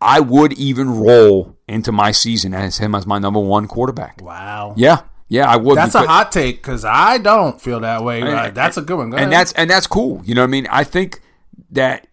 I would even roll into my season as him as my number one quarterback. wow. Yeah, yeah, I would. That's a hot take because I don't feel that way. Uh, that's a good one. Go and ahead. that's and that's cool. You know what I mean? I think that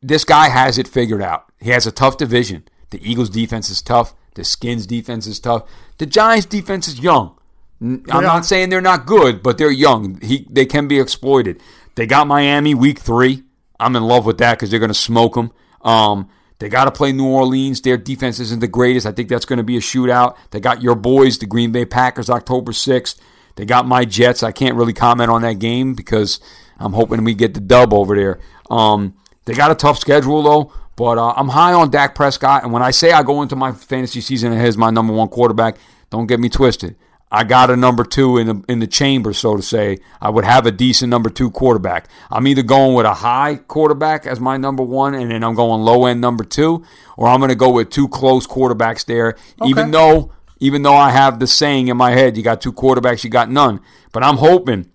this guy has it figured out. He has a tough division. The Eagles' defense is tough. The Skins' defense is tough. The Giants' defense is young. I'm Yeah. not saying they're not good, but they're young. He, they can be exploited. They got Miami week three. I'm in love with that because they're going to smoke them. Um, they got to play New Orleans. Their defense isn't the greatest. I think that's going to be a shootout. They got your boys, the Green Bay Packers, October 6th. They got my Jets. I can't really comment on that game because I'm hoping we get the dub over there. Um, they got a tough schedule though, but uh, I'm high on Dak Prescott. And when I say I go into my fantasy season and he's my number one quarterback, don't get me twisted. I got a number two in the in the chamber, so to say. I would have a decent number two quarterback. I'm either going with a high quarterback as my number one, and then I'm going low end number two, or I'm going to go with two close quarterbacks there. Even though even though I have the saying in my head, you got two quarterbacks, you got none. But I'm hoping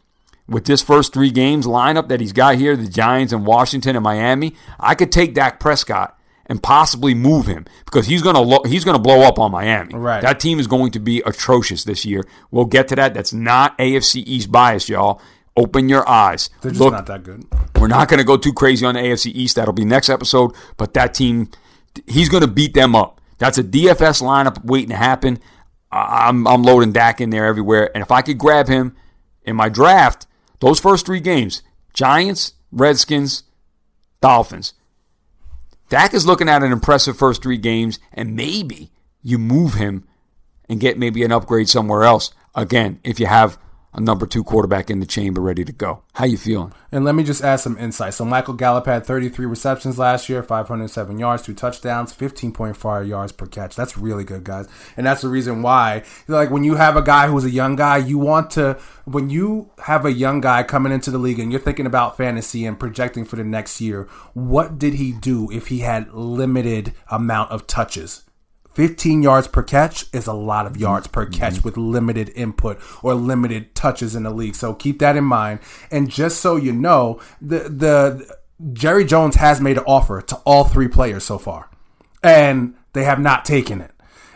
with this first three games lineup that he's got here, the Giants and Washington and Miami, I could take Dak Prescott and possibly move him because he's gonna lo- he's gonna blow up on Miami. Right. That team is going to be atrocious this year. We'll get to that. That's not AFC East bias, y'all. Open your eyes. They're just Look, not that good. we're not going to go too crazy on the AFC East. That'll be next episode. But that team, he's going to beat them up. That's a DFS lineup waiting to happen. I'm, I'm loading Dak in there everywhere. And if I could grab him in my draft, those first three games Giants, Redskins, Dolphins. Dak is looking at an impressive first three games, and maybe you move him and get maybe an upgrade somewhere else. Again, if you have a number two quarterback in the chamber ready to go. How you feeling? And let me just add some insight. So Michael Gallup had 33 receptions last year, 507 yards, two touchdowns, 15.5 yards per catch. That's really good, guys. And that's the reason why, like, when you have a guy who's a young guy, you want to, when you have a young guy coming into the league and you're thinking about fantasy and projecting for the next year, what did he do if he had limited amount of touches? 15 yards per catch is a lot of yards per catch with limited input or limited touches in the league. So keep that in mind. And just so you know, the the Jerry Jones has made an offer to all three players so far, and they have not taken it.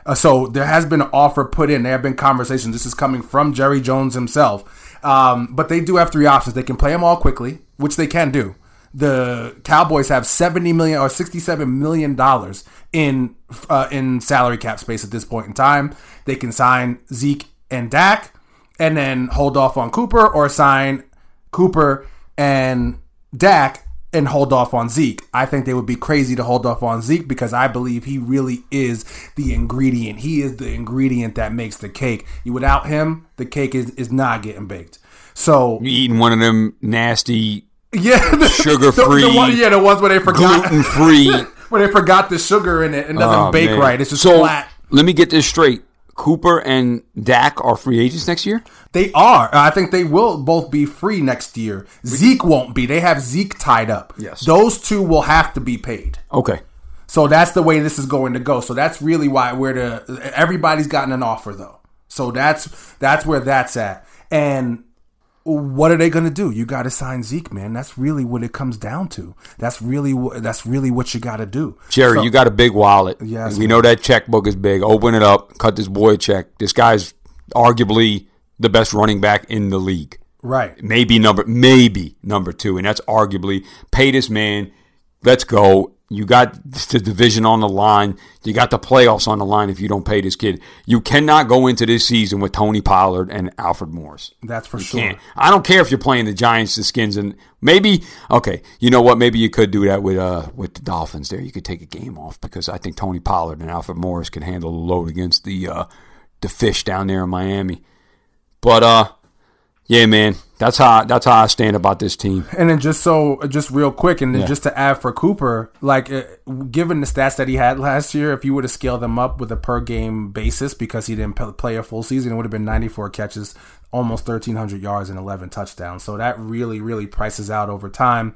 Uh, so there has been an offer put in. There have been conversations. This is coming from Jerry Jones himself. Um, but they do have three options. They can play them all quickly, which they can do the Cowboys have seventy million or sixty-seven million dollars in uh, in salary cap space at this point in time. They can sign Zeke and Dak, and then hold off on Cooper, or sign Cooper and Dak and hold off on Zeke. I think they would be crazy to hold off on Zeke because I believe he really is the ingredient. He is the ingredient that makes the cake. Without him, the cake is, is not getting baked. So You eating one of them nasty yeah, the, Sugar-free, the, the one, yeah, the ones where they forgot gluten free. where they forgot the sugar in it and oh, doesn't Oh, bake right. It's just so, flat. Let me get this straight. Cooper and Dak are free agents next year? They are. Uh, I think they will both be free next year. Zeke won't be. They have Zeke tied up. Yes. Those two will have to be paid. Okay. So that's the way this is going to go. So that's really why where the everybody's gotten an offer though. So that's that's where that's at. And what are they going to do? You got to sign Zeke, man. That's really what it comes down to. That's really what that's really what you got to do. Jerry, So- you got a big wallet. Yes, We man. know that checkbook is big. Open it up. Cut this boy a check. This guy's arguably the best running back in the league. Right. Maybe number maybe number two, and that's arguably pay this man. Let's go. You got the division on the line. You got the playoffs on the line if you don't pay this kid. You cannot go into this season with Tony Pollard and Alfred Morris. That's for You sure. can't. I don't care if you're playing the Giants, the Skins, and maybe okay. You know what? Maybe you could do that with uh with the Dolphins. There, you could take a game off because I think Tony Pollard and Alfred Morris can handle the load against the uh the fish down there in Miami. But uh, yeah, man, that's how that's how I stand about this team. And then just so, just real quick, and then Yeah. just to add for Cooper, like uh, given the stats that he had last year, if you were to scale them up with a per game basis because he didn't play a full season, it would have been 94 catches, almost 1,300 yards, and 11 touchdowns. So that really, really prices out over time.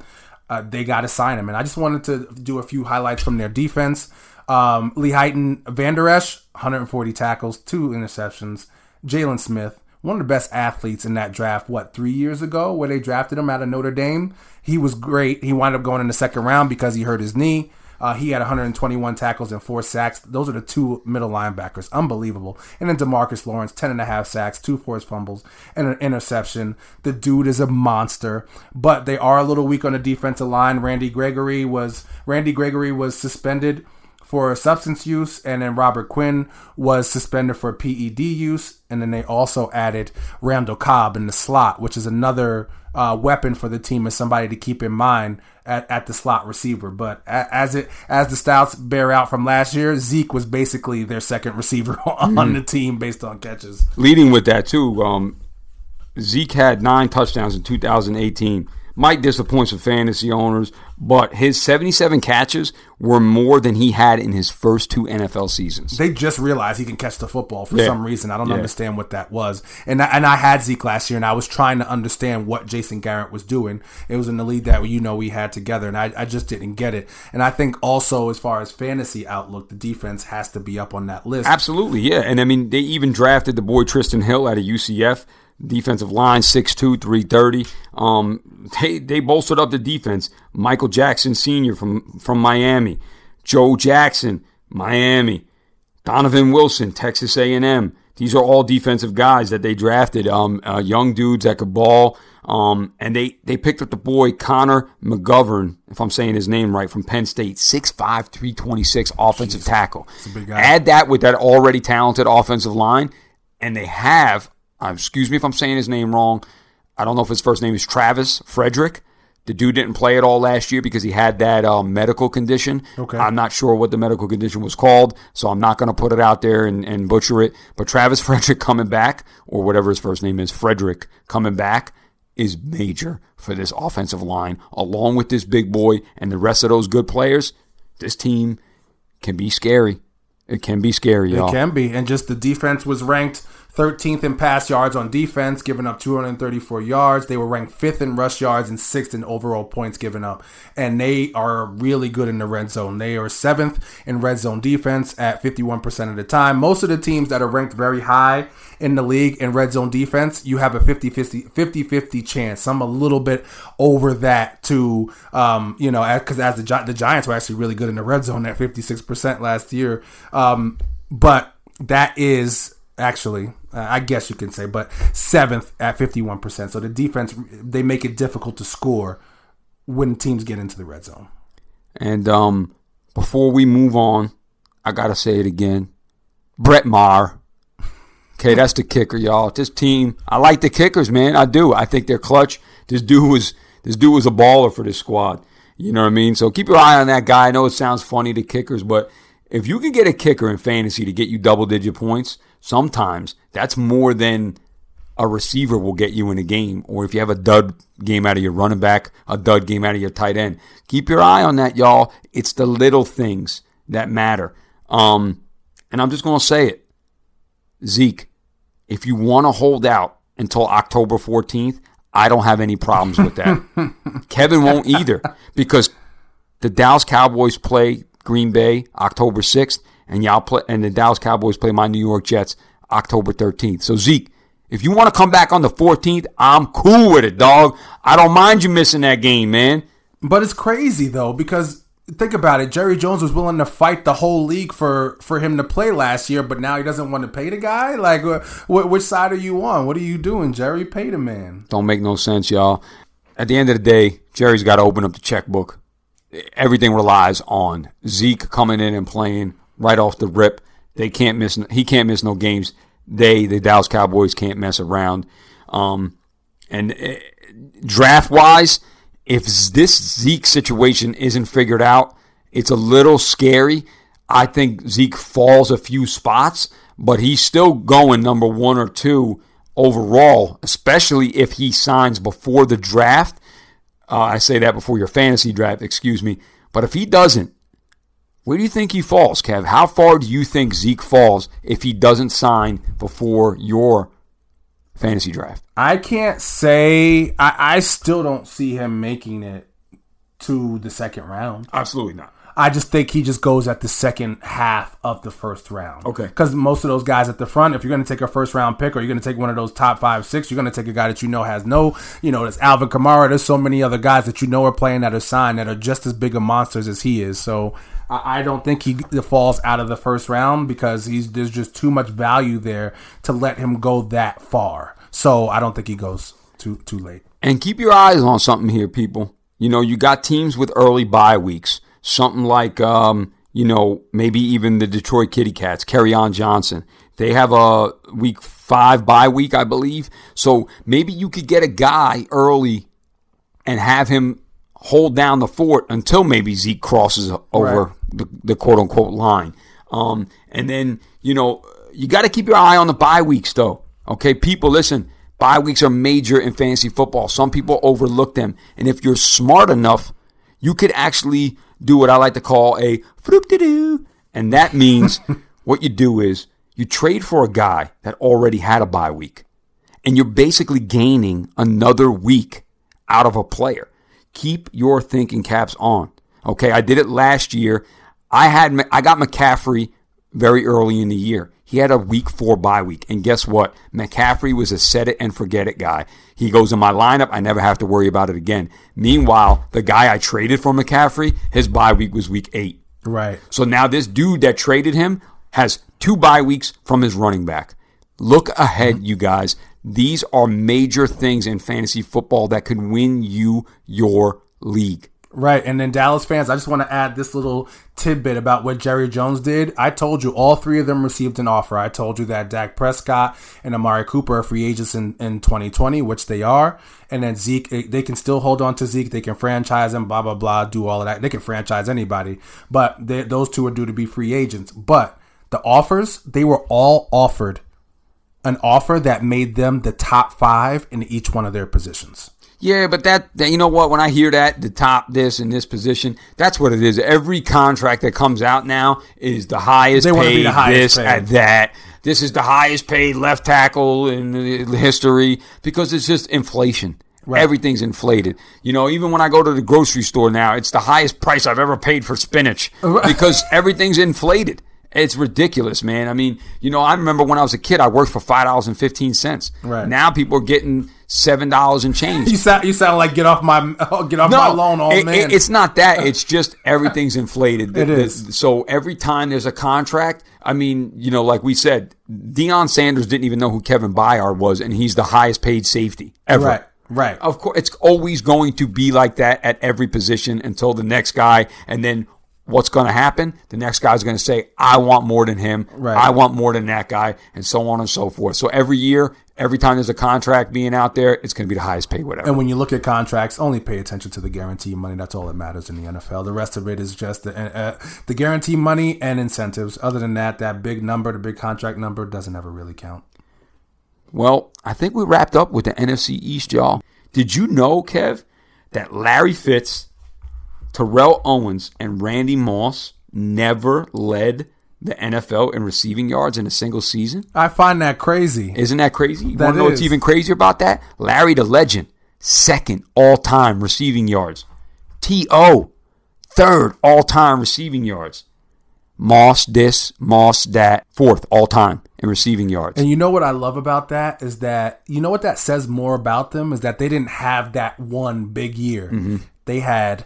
Uh, they got to sign him. And I just wanted to do a few highlights from their defense. Um, Leighton, Van Der Esch, 140 tackles, two interceptions. Jaylon Smith, one of the best athletes in that draft, what, three years ago, where they drafted him out of Notre Dame. He was great. He wound up going in the second round because he hurt his knee. Uh, he had 121 tackles and four sacks. Those are the two middle linebackers. Unbelievable. And then Demarcus Lawrence, 10 and a half sacks, two forced fumbles, and an interception. The dude is a monster, but they are a little weak on the defensive line. Randy Gregory was Randy Gregory was suspended for substance use, and then Robert Quinn was suspended for PED use, and then they also added Randall Cobb in the slot, which is another uh, weapon for the team as somebody to keep in mind at, at the slot receiver. But a- as it as the stats bear out from last year, Zeke was basically their second receiver on the team based on catches. Leading with that too, um, Zeke had nine touchdowns in 2018. Might disappoint some fantasy owners, but his 77 catches were more than he had in his first two NFL seasons. They just realized he can catch the football for Yeah. some reason. I don't Yeah. understand what that was. And I, and I had Zeke last year, and I was trying to understand what Jason Garrett was doing. It was in the lead that you know we had together, and I, I just didn't get it. And I think also as far as fantasy outlook, the defense has to be up on that list. Absolutely, yeah. And I mean, they even drafted the boy Trysten Hill out of UCF, defensive line, 6'2", 330. Um, they, they bolstered up the defense. Michael Jackson Sr. from, from Miami. Joe Jackson, Miami. Donovan Wilson, Texas A&M. These are all defensive guys that they drafted, um, uh, young dudes that could ball. Um, and they, they picked up the boy Connor McGovern, if I'm saying his name right, from Penn State, 6'5", 326 offensive tackle. big guy. Add that with that already talented offensive line, and they have, um, excuse me if I'm saying his name wrong, I don't know if his first name is Travis Frederick. The dude didn't play at all last year because he had that um, medical condition. Okay. I'm not sure what the medical condition was called, so I'm not going to put it out there and, and butcher it. But Travis Frederick coming back, or whatever his first name is, Frederick coming back, is major for this offensive line, along with this big boy and the rest of those good players. This team can be scary. It can be scary, y'all. It can be. And just the defense was ranked 13th in pass yards on defense, giving up 234 yards. They were ranked fifth in rush yards and sixth in overall points given up. And they are really good in the red zone. They are seventh in red zone defense at 51% of the time. Most of the teams that are ranked very high in the league in red zone defense, you have a 50 50 50 chance. Some a little bit over that to, um, you know, because as the, the Giants were actually really good in the red zone at 56% last year. Um, but that is actually uh, I guess you can say, but seventh at fifty one percent. So the defense they make it difficult to score when teams get into the red zone. And um, before we move on, I gotta say it again. Brett Maher. Okay, that's the kicker, y'all. This team, I like the kickers, man. I do. I think they're clutch. This dude was this dude was a baller for this squad. You know what I mean? So keep your eye on that guy. I know it sounds funny to kickers, but if you can get a kicker in fantasy to get you double digit points, sometimes that's more than a receiver will get you in a game, or if you have a dud game out of your running back, a dud game out of your tight end. Keep your eye on that, y'all. It's the little things that matter. Um, and I'm just going to say it. Zeke, if you want to hold out until October 14th, I don't have any problems with that. Kevin won't either because the Dallas Cowboys play Green Bay October 6th, and y'all play, and the Dallas Cowboys play my New York Jets October 13th. So Zeke, if you want to come back on the 14th, I'm cool with it, dog. I don't mind you missing that game, man. But it's crazy though because think about it. Jerry Jones was willing to fight the whole league for for him to play last year, but now he doesn't want to pay the guy. Like, wh- which side are you on? What are you doing, Jerry? Pay the man. Don't make no sense, y'all. At the end of the day, Jerry's got to open up the checkbook. Everything relies on Zeke coming in and playing right off the rip. They can't miss. He can't miss no games. They, the Dallas Cowboys, can't mess around. Um, and uh, draft wise, if this Zeke situation isn't figured out, it's a little scary. I think Zeke falls a few spots, but he's still going number one or two overall, especially if he signs before the draft. Uh, I say that before your fantasy draft, excuse me. But if he doesn't, where do you think he falls, Kev? How far do you think Zeke falls if he doesn't sign before your fantasy draft? I can't say. I, I still don't see him making it to the second round. Absolutely not. I just think he just goes at the second half of the first round. Okay. Because most of those guys at the front, if you're going to take a first round pick or you're going to take one of those top five, six, you're going to take a guy that you know has no, you know, there's Alvin Kamara. There's so many other guys that you know are playing that are signed that are just as big of monsters as he is. So I, don't think he falls out of the first round because he's there's just too much value there to let him go that far. So I don't think he goes too too late. And keep your eyes on something here, people. You know, you got teams with early bye weeks. Something like, um, you know, maybe even the Detroit Kitty Cats, on Johnson. They have a week five bye week, I believe. So maybe you could get a guy early and have him hold down the fort until maybe Zeke crosses over right. The, the quote unquote line. Um, and then, you know, you got to keep your eye on the bye weeks, though. Okay, people, listen, bye weeks are major in fantasy football. Some people overlook them. And if you're smart enough, you could actually do what I like to call a floop de doo. And that means what you do is you trade for a guy that already had a bye week. And you're basically gaining another week out of a player. Keep your thinking caps on. Okay, I did it last year. I had I got McCaffrey very early in the year. He had a week four bye week. And guess what? McCaffrey was a set it and forget it guy. He goes in my lineup. I never have to worry about it again. Meanwhile, the guy I traded for McCaffrey, his bye week was week eight. Right. So now this dude that traded him has two bye weeks from his running back. Look ahead, mm-hmm. you guys. These are major things in fantasy football that could win you your league. Right. And then Dallas fans, I just want to add this little tidbit about what Jerry Jones did. I told you all three of them received an offer. I told you that Dak Prescott and Amari Cooper are free agents in, in 2020, which they are. And then Zeke, eh, they can still hold on to Zeke. They can franchise him, blah, blah, blah, do all of that. They can franchise anybody. But they, those two are due to be free agents. But the offers, they were all offered an offer that made them the top five in each one of their positions. Yeah, but that, that, you know what? When I hear that the top this and this position, that's what it is. Every contract that comes out now is the highest they paid. The highest this paid. at that. This is the highest paid left tackle in history because it's just inflation. Right. Everything's inflated. You know, even when I go to the grocery store now, it's the highest price I've ever paid for spinach because everything's inflated. It's ridiculous, man. I mean, you know, I remember when I was a kid, I worked for five dollars and fifteen cents. Right now, people are getting seven dollars and change. you sound you sound like get off my get off no, my loan, old it, man. it's not that. It's just everything's inflated. it is. The, so every time there's a contract, I mean, you know, like we said, Deion Sanders didn't even know who Kevin Byard was, and he's the highest paid safety ever. Right. Right. Of course, it's always going to be like that at every position until the next guy, and then what's going to happen? The next guy's going to say, I want more than him. Right. I want more than that guy, and so on and so forth. So every year, every time there's a contract being out there, it's going to be the highest paid, whatever. And when you look at contracts, only pay attention to the guarantee money. That's all that matters in the NFL. The rest of it is just the, uh, the guarantee money and incentives. Other than that, that big number, the big contract number, doesn't ever really count. Well, I think we wrapped up with the NFC East, y'all. Did you know, Kev, that Larry Fitz Terrell Owens and Randy Moss never led the NFL in receiving yards in a single season. I find that crazy. Isn't that crazy? You want to know what's even crazier about that? Larry the Legend, second all time receiving yards. T.O., third all time receiving yards. Moss this, Moss that, fourth all time in receiving yards. And you know what I love about that is that you know what that says more about them is that they didn't have that one big year. Mm-hmm. They had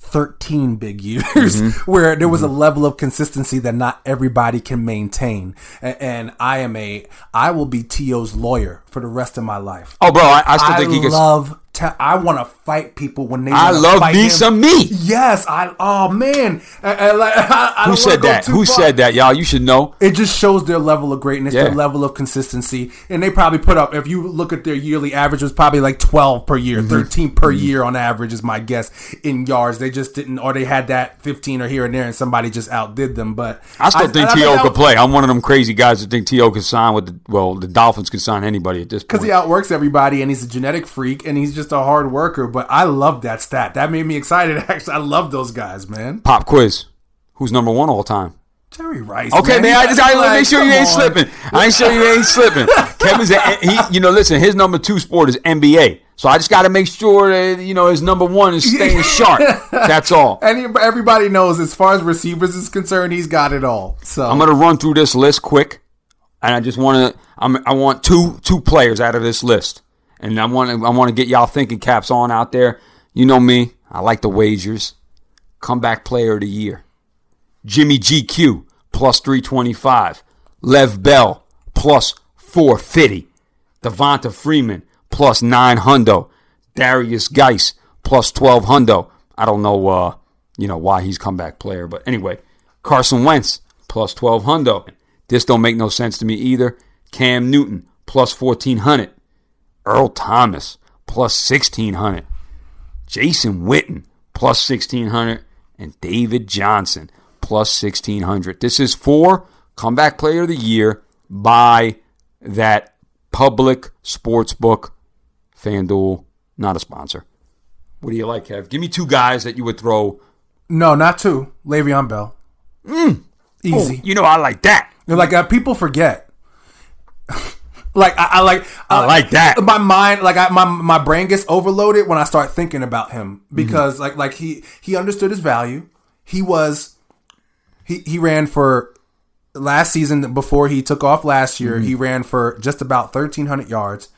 13 big years Mm-hmm. where there was a level of consistency that not everybody can maintain. And, I am a, I will be T.O.'s lawyer for the rest of my life. Oh, bro, I, I still I think he can. love, te- I want to fight people when they I love me him. some me. Yes, I, oh man. I, I, I, Who said that? Who far. said that, y'all? You should know. It just shows their level of greatness, Yeah. their level of consistency, and they probably put up. If you look at their yearly average, it was probably like twelve per year, Mm-hmm. 13 per year on average is my guess in yards. They just didn't, or they had that fifteen or here and there, and somebody just outdid them. But I still think T.O. could play. I'm one of them crazy guys that think T.O. could sign with the, well, the Dolphins could sign anybody at this point. because he outworks everybody, and he's a genetic freak, and he's just a hard worker. But I love that stat. That made me excited. Actually, I love those guys, man. Pop quiz. Who's number one all time? Jerry Rice. Okay, man. I just I Like, make sure you ain't on. slipping. I ain't sure you ain't slipping. Kevin's a, he. You know, listen. His number two sport is NBA. So I just got to make sure that you know his number one is staying sharp. That's all. Any, everybody knows as far as receivers is concerned, he's got it all. So I'm gonna run through this list quick, and I just want to. I want two two players out of this list, and I want to. I want to get y'all thinking caps on out there. You know me. I like the wagers. Comeback player of the year. Jimmy GQ plus 325. Lev Bell plus 450. Devonta Freeman plus 9 hundo. Derrius Guice plus 12 hundo. I don't know uh, you know why he's comeback player, but anyway, Carson Wentz plus 12 hundo. This don't make no sense to me either. Cam Newton plus 1400. Earl Thomas plus 1600. Jason Witten plus 1600 and David Johnson plus 1600. This is for comeback player of the year by that public sports book FanDuel, not a sponsor. What do you like, Kev? Give me two guys that you would throw. no, not two. Le'Veon Bell. Mm. Easy. Oh, you know I like that. Like uh, people forget. Like I, I like I uh, like that. My mind, like I, my my brain gets overloaded when I start thinking about him mm-hmm. because like like he he understood his value. He was he he ran for last season before he took off last year. Mm-hmm. He ran for just about thirteen hundred yards,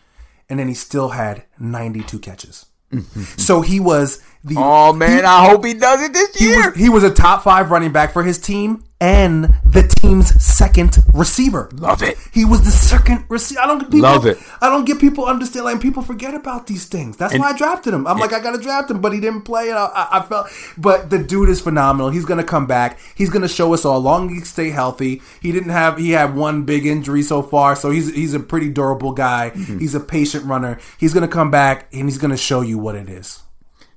and then he still had ninety two catches. Mm-hmm. So he was the Oh man, I hope he does it this he year. was, he was a top five running back for his team and the team's second receiver. Love it. He was the second receiver. I don't get people, Love it. I don't get people understand. Like people forget about these things. That's And- why I drafted him. I'm like, I got to draft him, but he didn't play. And I, I, I felt, but the dude is phenomenal. He's gonna come back. He's gonna show us all long he stay healthy. He didn't have. He had one big injury so far, so he's he's a pretty durable guy. Mm-hmm. He's a patient runner. He's gonna come back and he's gonna show you what it is.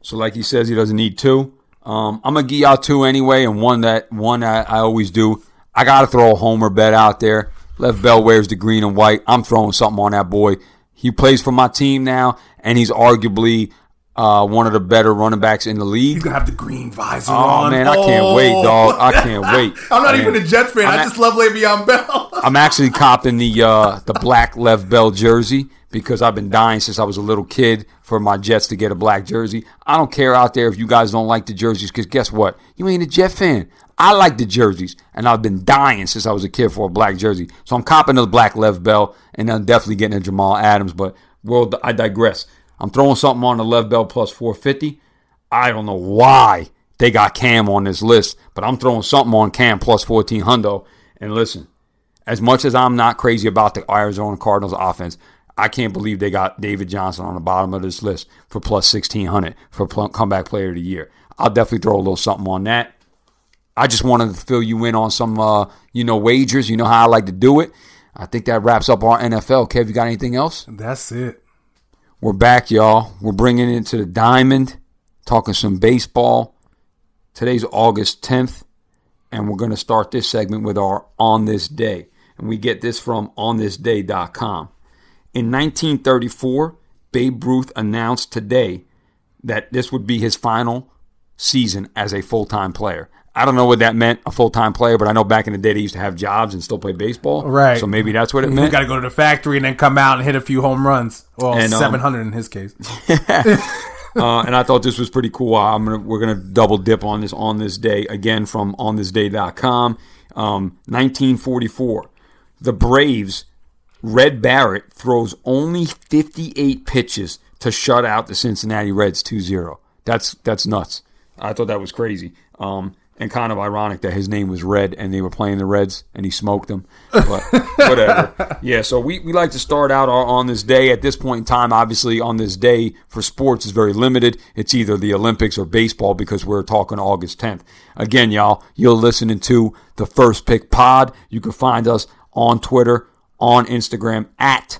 So like he says, he doesn't need two. Um, I'm gonna give y'all two anyway, and one that one I, I always do. I gotta throw a homer bet out there. Lev Bell wears the green and white. I'm throwing something on that boy. He plays for my team now, and he's arguably uh, one of the better running backs in the league. He's gonna have the green visor Oh on. man, I can't wait, dog. I can't wait. I'm not Man. even a Jets fan. I'm I a- just love Le'Veon Bell. I'm actually copping the uh, the black Lev Bell jersey because I've been dying since I was a little kid for my Jets to get a black jersey. I don't care out there if you guys don't like the jerseys because guess what? You ain't a Jet fan. I like the jerseys, and I've been dying since I was a kid for a black jersey. So I'm copping the black Lev Bell, and I'm definitely getting a Jamal Adams. But well, I digress. I'm throwing something on the Lev Bell plus 450. I don't know why they got Cam on this list, but I'm throwing something on Cam plus 14 hundo. And listen, as much as I'm not crazy about the Arizona Cardinals offense, I can't believe they got David Johnson on the bottom of this list for plus 1600 for comeback player of the year. I'll definitely throw a little something on that. I just wanted to fill you in on some, uh, you know, wagers. You know how I like to do it. I think that wraps up our NFL. Kev, you got anything else? That's it. We're back, y'all. We're bringing it to the diamond, talking some baseball. Today's August 10th, and we're going to start this segment with our On This Day. And we get this from onthisday.com. In 1934, Babe Ruth announced today that this would be his final season as a full time player. I don't know what that meant, a full time player, but I know back in the day they used to have jobs and still play baseball. Right. So maybe that's what it meant. You meant. got to go to the factory and then come out and hit a few home runs. Well, And, um, 700 in his case. uh, and I thought this was pretty cool. I'm gonna we're gonna double dip on this on this day again from onthisday.com. Um, 1944, the Braves. Red Barrett throws only 58 pitches to shut out the Cincinnati Reds 2-0. That's that's nuts. I thought that was crazy. Um, and kind of ironic that his name was Red and they were playing the Reds and he smoked them. But whatever. Yeah, so we, we like to start out on, on this day. At this point in time, obviously, on this day for sports is very limited. It's either the Olympics or baseball because we're talking August 10th. Again, y'all, you're listening to the First Pick Pod. You can find us on Twitter, on Instagram at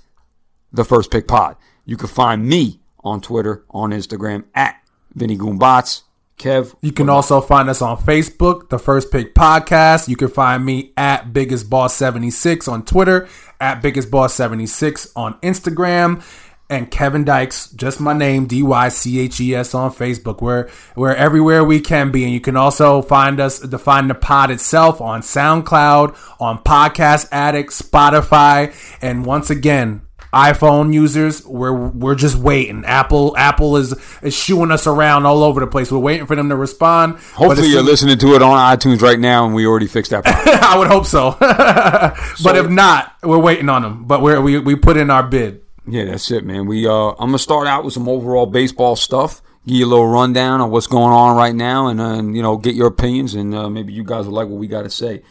the First Pick Pod. You can find me on Twitter, on Instagram at Vinny Goombats. Kev, You can also find us on Facebook, the First Pick Podcast. You can find me at Biggest Boss 76 on Twitter, at Biggest Boss 76 on Instagram, and Kevin Dyches, just my name, D Y C H E S on Facebook. We're we're everywhere we can be, and you can also find us to find the pod itself on SoundCloud, on Podcast Addict, Spotify, and once again iPhone users, we're we're just waiting. Apple Apple is is shooing us around all over the place. We're waiting for them to respond. Hopefully you're listening to it on iTunes right now and we already fixed that problem. I would hope so. but if not, we're waiting on them. But we're, we we put in our bid. Yeah, that's it, man. We uh, I'm gonna start out with some overall baseball stuff. Give you a little rundown on what's going on right now, and uh, you know, get your opinions, and uh, maybe you guys will like what we got to say.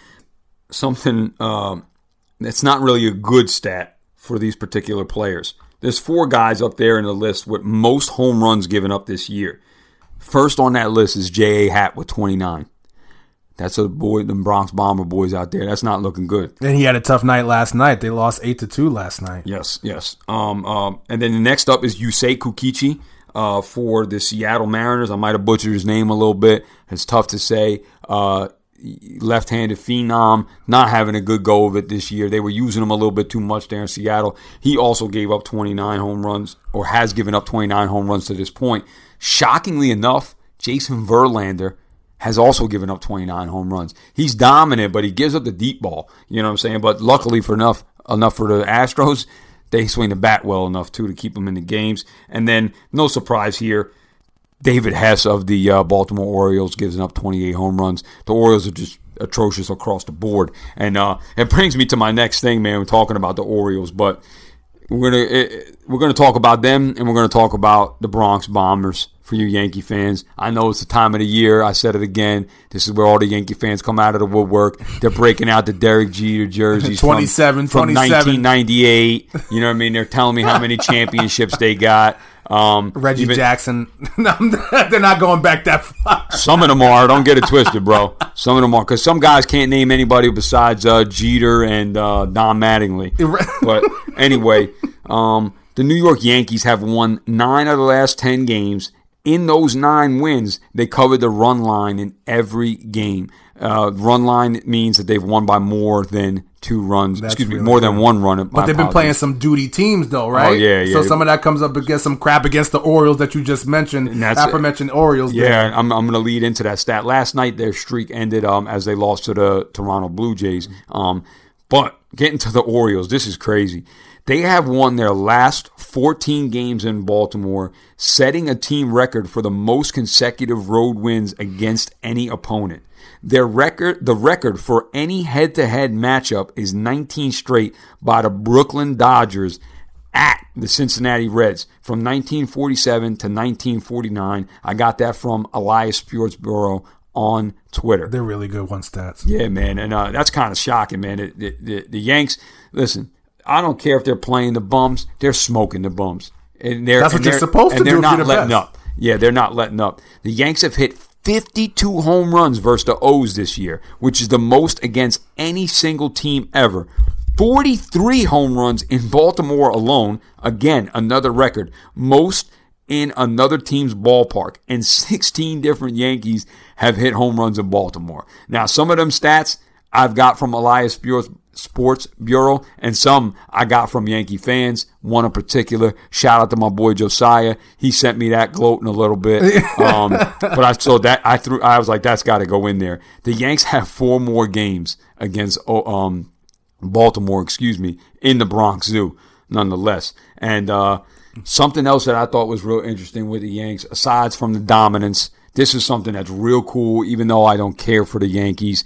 Something um, that's not really a good stat for these particular players. There's four guys up there in the list with most home runs given up this year. First on that list is J.A. Happ with 29. That's a boy, the Bronx Bomber boys out there. That's not looking good. And he had a tough night last night. They lost eight to two last night. Yes, yes. Um, um, and then the next up is Yusei Kukichi uh, for the Seattle Mariners. I might have butchered his name a little bit. It's tough to say. Uh, left-handed phenom, not having a good go of it this year. They were using him a little bit too much there in Seattle. He also gave up 29 home runs, or has given up 29 home runs to this point. Shockingly enough, Jason Verlander has also given up 29 home runs. He's dominant, but he gives up the deep ball. You know what I'm saying? But luckily for enough enough for the Astros, they swing the bat well enough too to keep them in the games. And then no surprise here, David Hess of the uh, Baltimore Orioles gives up 28 home runs. The Orioles are just atrocious across the board, and uh, it brings me to my next thing, man. We're talking about the Orioles, but we're gonna it, we're gonna talk about them, and we're gonna talk about the Bronx Bombers for you Yankee fans. I know it's the time of the year. I said it again. This is where all the Yankee fans come out of the woodwork. They're breaking out the Derek Jeter jerseys, 27, from, 27. 1998. You know what I mean? They're telling me how many championships they got. Um, Reggie even- Jackson. They're not going back that far. Some of them are. Don't get it twisted, bro. Some of them are because some guys can't name anybody besides uh, Jeter and uh, Don Mattingly. But anyway, um, the New York Yankees have won nine of the last ten games. In those nine wins, they covered the run line in every game. Uh, run line means that they've won by more than two runs. That's excuse me, really more than one run. But they've been playing some duty teams, though, right? Oh, yeah, yeah. So some of that comes up against some crap against the Orioles that you just mentioned. that's- aforementioned Orioles. there. Yeah, I'm, I'm going to lead into that stat. Last night, their streak ended um, as they lost to the Toronto Blue Jays. Um, but getting to the Orioles, this is crazy. They have won their last 14 games in Baltimore, setting a team record for the most consecutive road wins against any opponent. Their record, the record for any head-to-head matchup is 19 straight by the Brooklyn Dodgers at the Cincinnati Reds from 1947 to 1949. I got that from Elias Sports Bureau on Twitter. They're really good one stats. Yeah, man, and uh, that's kind of shocking, man. The, the, the, the Yanks, listen, I don't care if they're playing the bums; they're smoking the bums, and they're That's what and you're they're- supposed to do They're if not you're the letting best. up. Yeah, they're not letting up. The Yanks have hit 52 home runs versus the O's this year, which is the most against any single team ever. 43 home runs in Baltimore alone. Again, another record. Most in another team's ballpark. And 16 different Yankees have hit home runs in Baltimore. Now, some of them stats I've got from Elias Bureau, Sports Bureau, and some I got from Yankee fans. One in particular. Shout out to my boy Josiah. He sent me that gloating a little bit. Um, but I so that I threw. I was like, that's got to go in there. The Yanks have four more games against oh, um, Baltimore, excuse me, in the Bronx Zoo, nonetheless. And uh, something else that I thought was real interesting with the Yanks, aside from the dominance, this is something that's real cool, even though I don't care for the Yankees.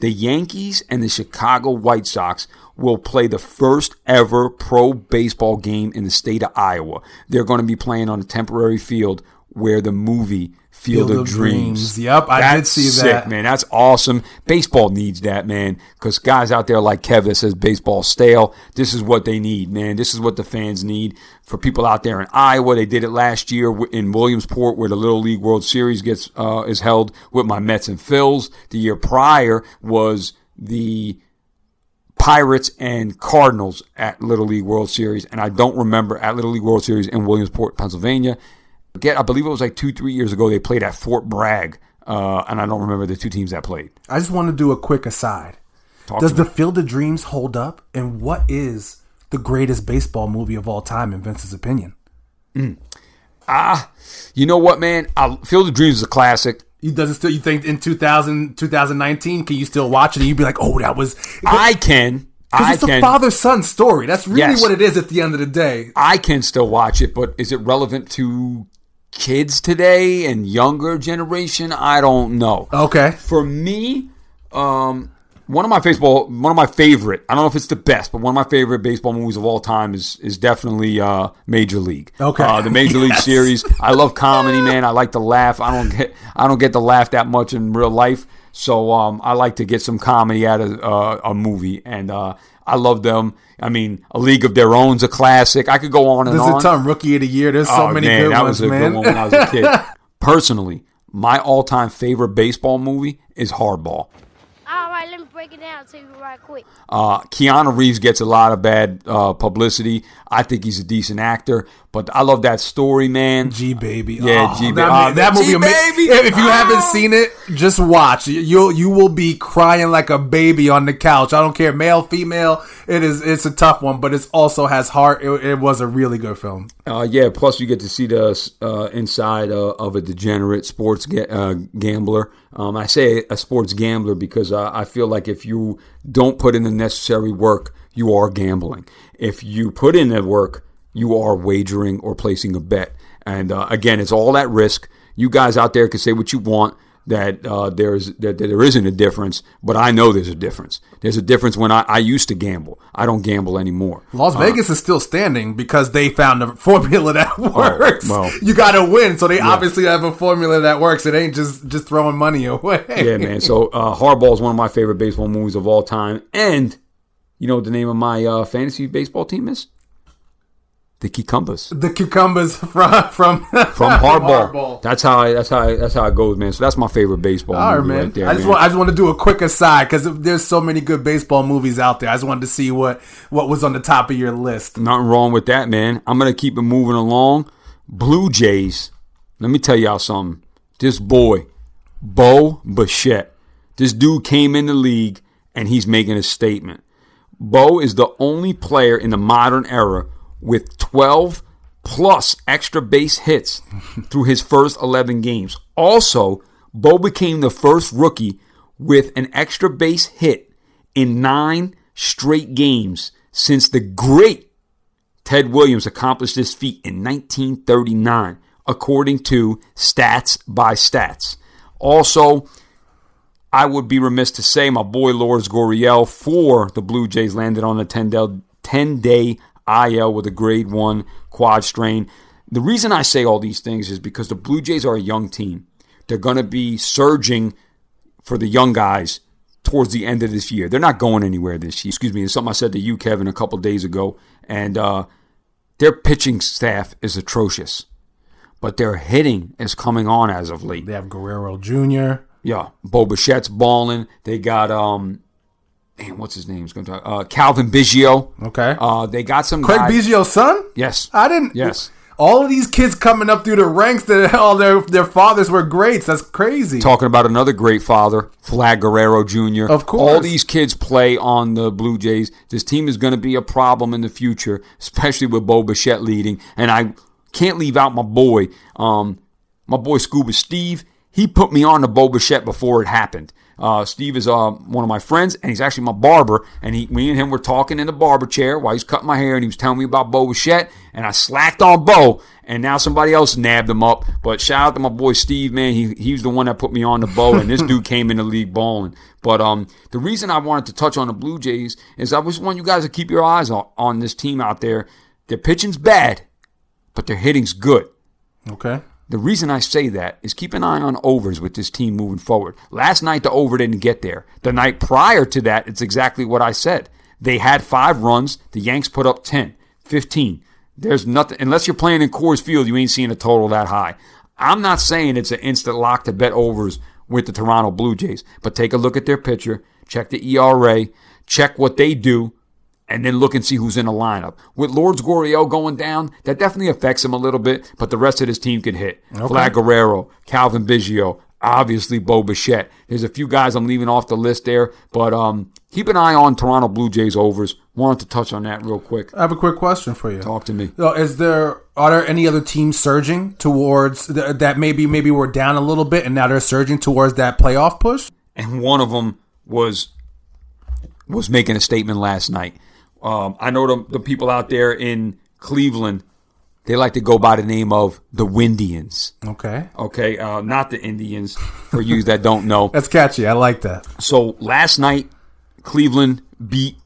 The Yankees and the Chicago White Sox will play the first ever pro baseball game in the state of Iowa. They're going to be playing on a temporary field where the movie Field, of, Dreams. Yep, I did That's see sick, that. man. That's awesome. Baseball needs that, man. Because guys out there like Kev that says baseball stale. This is what they need, man. This is what the fans need. For people out there in Iowa, they did it last year in Williamsport, where the Little League World Series gets uh, is held with my Mets and Phils. The year prior was the Pirates and Cardinals at Little League World Series, and I don't remember at Little League World Series in Williamsport, Pennsylvania. Get, I believe it was like two, three years ago. They played at Fort Bragg, uh, and I don't remember the two teams that played. I just want to do a quick aside. Talk Does the me. Field of Dreams hold up? And what is the greatest baseball movie of all time, in Vince's opinion? ah, you know what, man? I, Field of Dreams is a classic. You does it still? You think in 2000, 2019, can you still watch it and you'd be like, oh, that was I can, I it's a father son story. That's really Yes. what it is at the end of the day. I can still watch it, but is it relevant to kids today and younger generation? I don't know. Okay, For me, um, one of my baseball, one of my favorite. I don't know if it's the best, but one of my favorite baseball movies of all time is is definitely uh, Major League. Okay. uh, the Major League Yes. series. I love comedy, man. I like to laugh. I don't get I don't get to laugh that much in real life, so um, I like to get some comedy out of uh, a movie, and uh, I love them. I mean, A League of Their Own's a classic. I could go on and there's on. There's a ton. Rookie of the year. There's so Oh, many man, good that ones, was a man. good one when I was a kid. Personally, my all-time favorite baseball movie is Hardball. All right, let me break it down to you right quick. Uh, Keanu Reeves gets a lot of bad uh, publicity. I think he's a decent actor, but I love that story, man. G baby. Yeah, Oh, G that, Ba- mo- that movie. ama- G-Baby. If you haven't Oh. seen it, just watch. You'll you will be crying like a baby on the couch. I don't care, male, female. It is. It's a tough one, but it also has heart. It, it was a really good film. Uh, yeah, plus you get to see the uh, inside uh, of a degenerate sports ga- uh, gambler. Um, I say a sports gambler because uh, I feel like if you don't put in the necessary work, you are gambling. If you put in the work, you are wagering or placing a bet. And uh, again, it's all at risk. You guys out there can say what you want that uh, there's that, that there isn't a difference, but I know there's a difference. There's a difference when I, I used to gamble. I don't gamble anymore. Las Vegas is still standing because they found a formula that works. Oh, well. you got to win, so they obviously have a formula that works. It ain't just just throwing money away. yeah, man. So uh, Hardball is one of my favorite baseball movies of all time. And you know what the name of my uh, fantasy baseball team is? The Cucumbers The cucumbers from from from Hardball. That's how I, that's how I, that's how it goes, man. So that's my favorite baseball All right, movie man. right there. I just man. want I just want to do a quick aside because there's so many good baseball movies out there. I just wanted to see what what was on the top of your list. Nothing wrong with that, man. I'm gonna keep it moving along. Blue Jays. Let me tell y'all something. This boy, Bo Bichette. This dude came in the league and he's making a statement. Bo is the only player in the modern era with 12 plus extra base hits through his first 11 games. Also, Bo became the first rookie with an extra base hit in nine straight games since the great Ted Williams accomplished this feat in 1939, according to Stats by Stats. Also, I would be remiss to say my boy Lourdes Gurriel for the Blue Jays landed on a 10 day, 10 day IL with a grade 1 quad strain. The reason I say all these things is because the Blue Jays are a young team. They're going to be surging for the young guys towards the end of this year. They're not going anywhere this year. Excuse me. It's something I said to you, Kevin, a couple days ago. And uh, their pitching staff is atrocious, but their hitting is coming on as of late. They have Guerrero Jr. Yeah, Bo Bichette's balling. They got um, what's his name? He's going to talk. Uh, Calvin Biggio. Okay. Uh, they got some Craig guys- Biggio's son. Yes. I didn't. Yes. All of these kids coming up through the ranks that all their their fathers were greats. That's crazy. Talking about another great father, Vlad Guerrero Jr. Of course. All these kids play on the Blue Jays. This team is going to be a problem in the future, especially with Bo Bichette leading. And I can't leave out my boy, um, my boy Scuba Steve. He put me on to Bo Bichette before it happened. Uh, Steve is uh, one of my friends, and he's actually my barber. And he, me and him were talking in the barber chair while he's cutting my hair, and he was telling me about Bo Bichette, and I slacked on Bo, and now somebody else nabbed him up. But shout out to my boy Steve, man. He he's the one that put me on the Bo, and this dude came in the league balling. But um, the reason I wanted to touch on the Blue Jays is I just want you guys to keep your eyes on, on this team out there. Their pitching's bad, but their hitting's good. Okay. The reason I say that is keep an eye on overs with this team moving forward. Last night, the over didn't get there. The night prior to that, it's exactly what I said. They had five runs. The Yanks put up 10, 15. There's nothing, unless you're playing in Coors Field, you ain't seeing a total that high. I'm not saying it's an instant lock to bet overs with the Toronto Blue Jays, but take a look at their pitcher, check the ERA, check what they do, and then look and see who's in the lineup. With Lourdes Gurriel going down, that definitely affects him a little bit, but the rest of his team can hit. Okay. Vlad Guerrero, Calvin Biggio, obviously Bo Bichette. There's a few guys I'm leaving off the list there, but um, keep an eye on Toronto Blue Jays overs. Wanted to touch on that real quick. I have a quick question for you. Talk to me. So is there are there any other teams surging towards th- that? Maybe maybe we're down a little bit, and now they're surging towards that playoff push. And one of them was was making a statement last night. Um, I know the, the people out there in Cleveland, they like to go by the name of the Windians. Okay. Okay. Uh, not the Indians, for you that don't know. That's catchy. I like that. So last night, Cleveland beat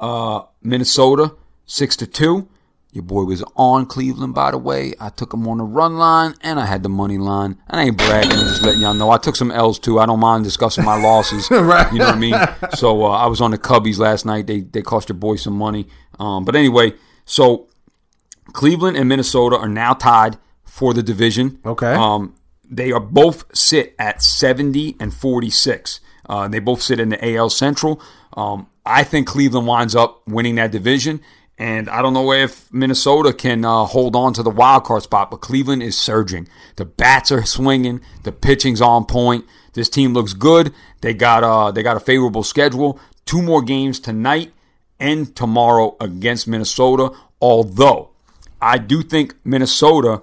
uh, Minnesota six to two. Your boy was on Cleveland, by the way. I took him on the run line and I had the money line. And I ain't bragging, I'm just letting y'all know. I took some L's too. I don't mind discussing my losses. right. You know what I mean? So uh, I was on the Cubbies last night. They they cost your boy some money. Um, but anyway, so Cleveland and Minnesota are now tied for the division. Okay. Um, they are both sit at 70 and 46. Uh, they both sit in the AL Central. Um, I think Cleveland winds up winning that division. And I don't know if Minnesota can uh, hold on to the wild card spot, but Cleveland is surging. The bats are swinging. The pitching's on point. This team looks good. They got uh, they got a favorable schedule. Two more games tonight and tomorrow against Minnesota. Although I do think Minnesota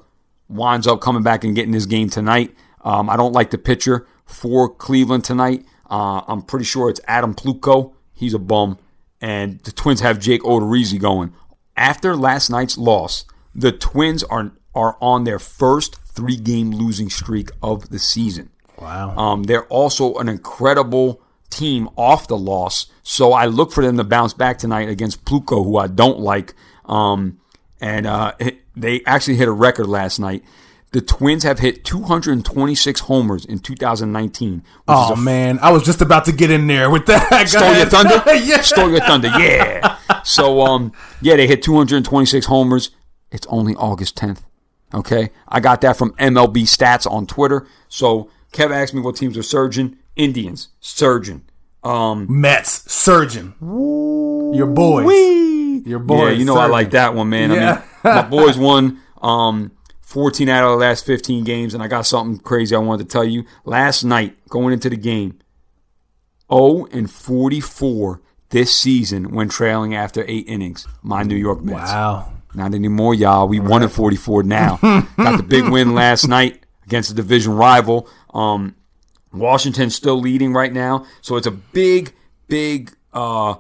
winds up coming back and getting this game tonight. Um, I don't like the pitcher for Cleveland tonight. Uh, I'm pretty sure it's Adam Plutko. He's a bum and the Twins have Jake Odorizzi going. After last night's loss, the Twins are are on their first three game losing streak of the season. Wow. Um, they're also an incredible team off the loss, so I look for them to bounce back tonight against Plutko, who I don't like. Um, and uh, it, they actually hit a record last night. The Twins have hit 226 homers in 2019. Oh man, I was just about to get in there with that. Stole your thunder? yeah. Stole your thunder, yeah. So um, yeah, they hit 226 homers. It's only August 10th. Okay, I got that from MLB Stats on Twitter. So Kev asked me what teams are surging. Indians, surging. Um, Mets, surging. Your boys, Wee. your boys. Yeah, you know surging. I like that one, man. Yeah. I mean, my boys won. Um, 14 out of the last 15 games, and I got something crazy I wanted to tell you. Last night, going into the game, 0 and 44 this season when trailing after eight innings. My New York Mets. Wow. Not anymore, y'all. We won at 44 now. got the big win last night against a division rival. Um, Washington's still leading right now, so it's a big, big uh,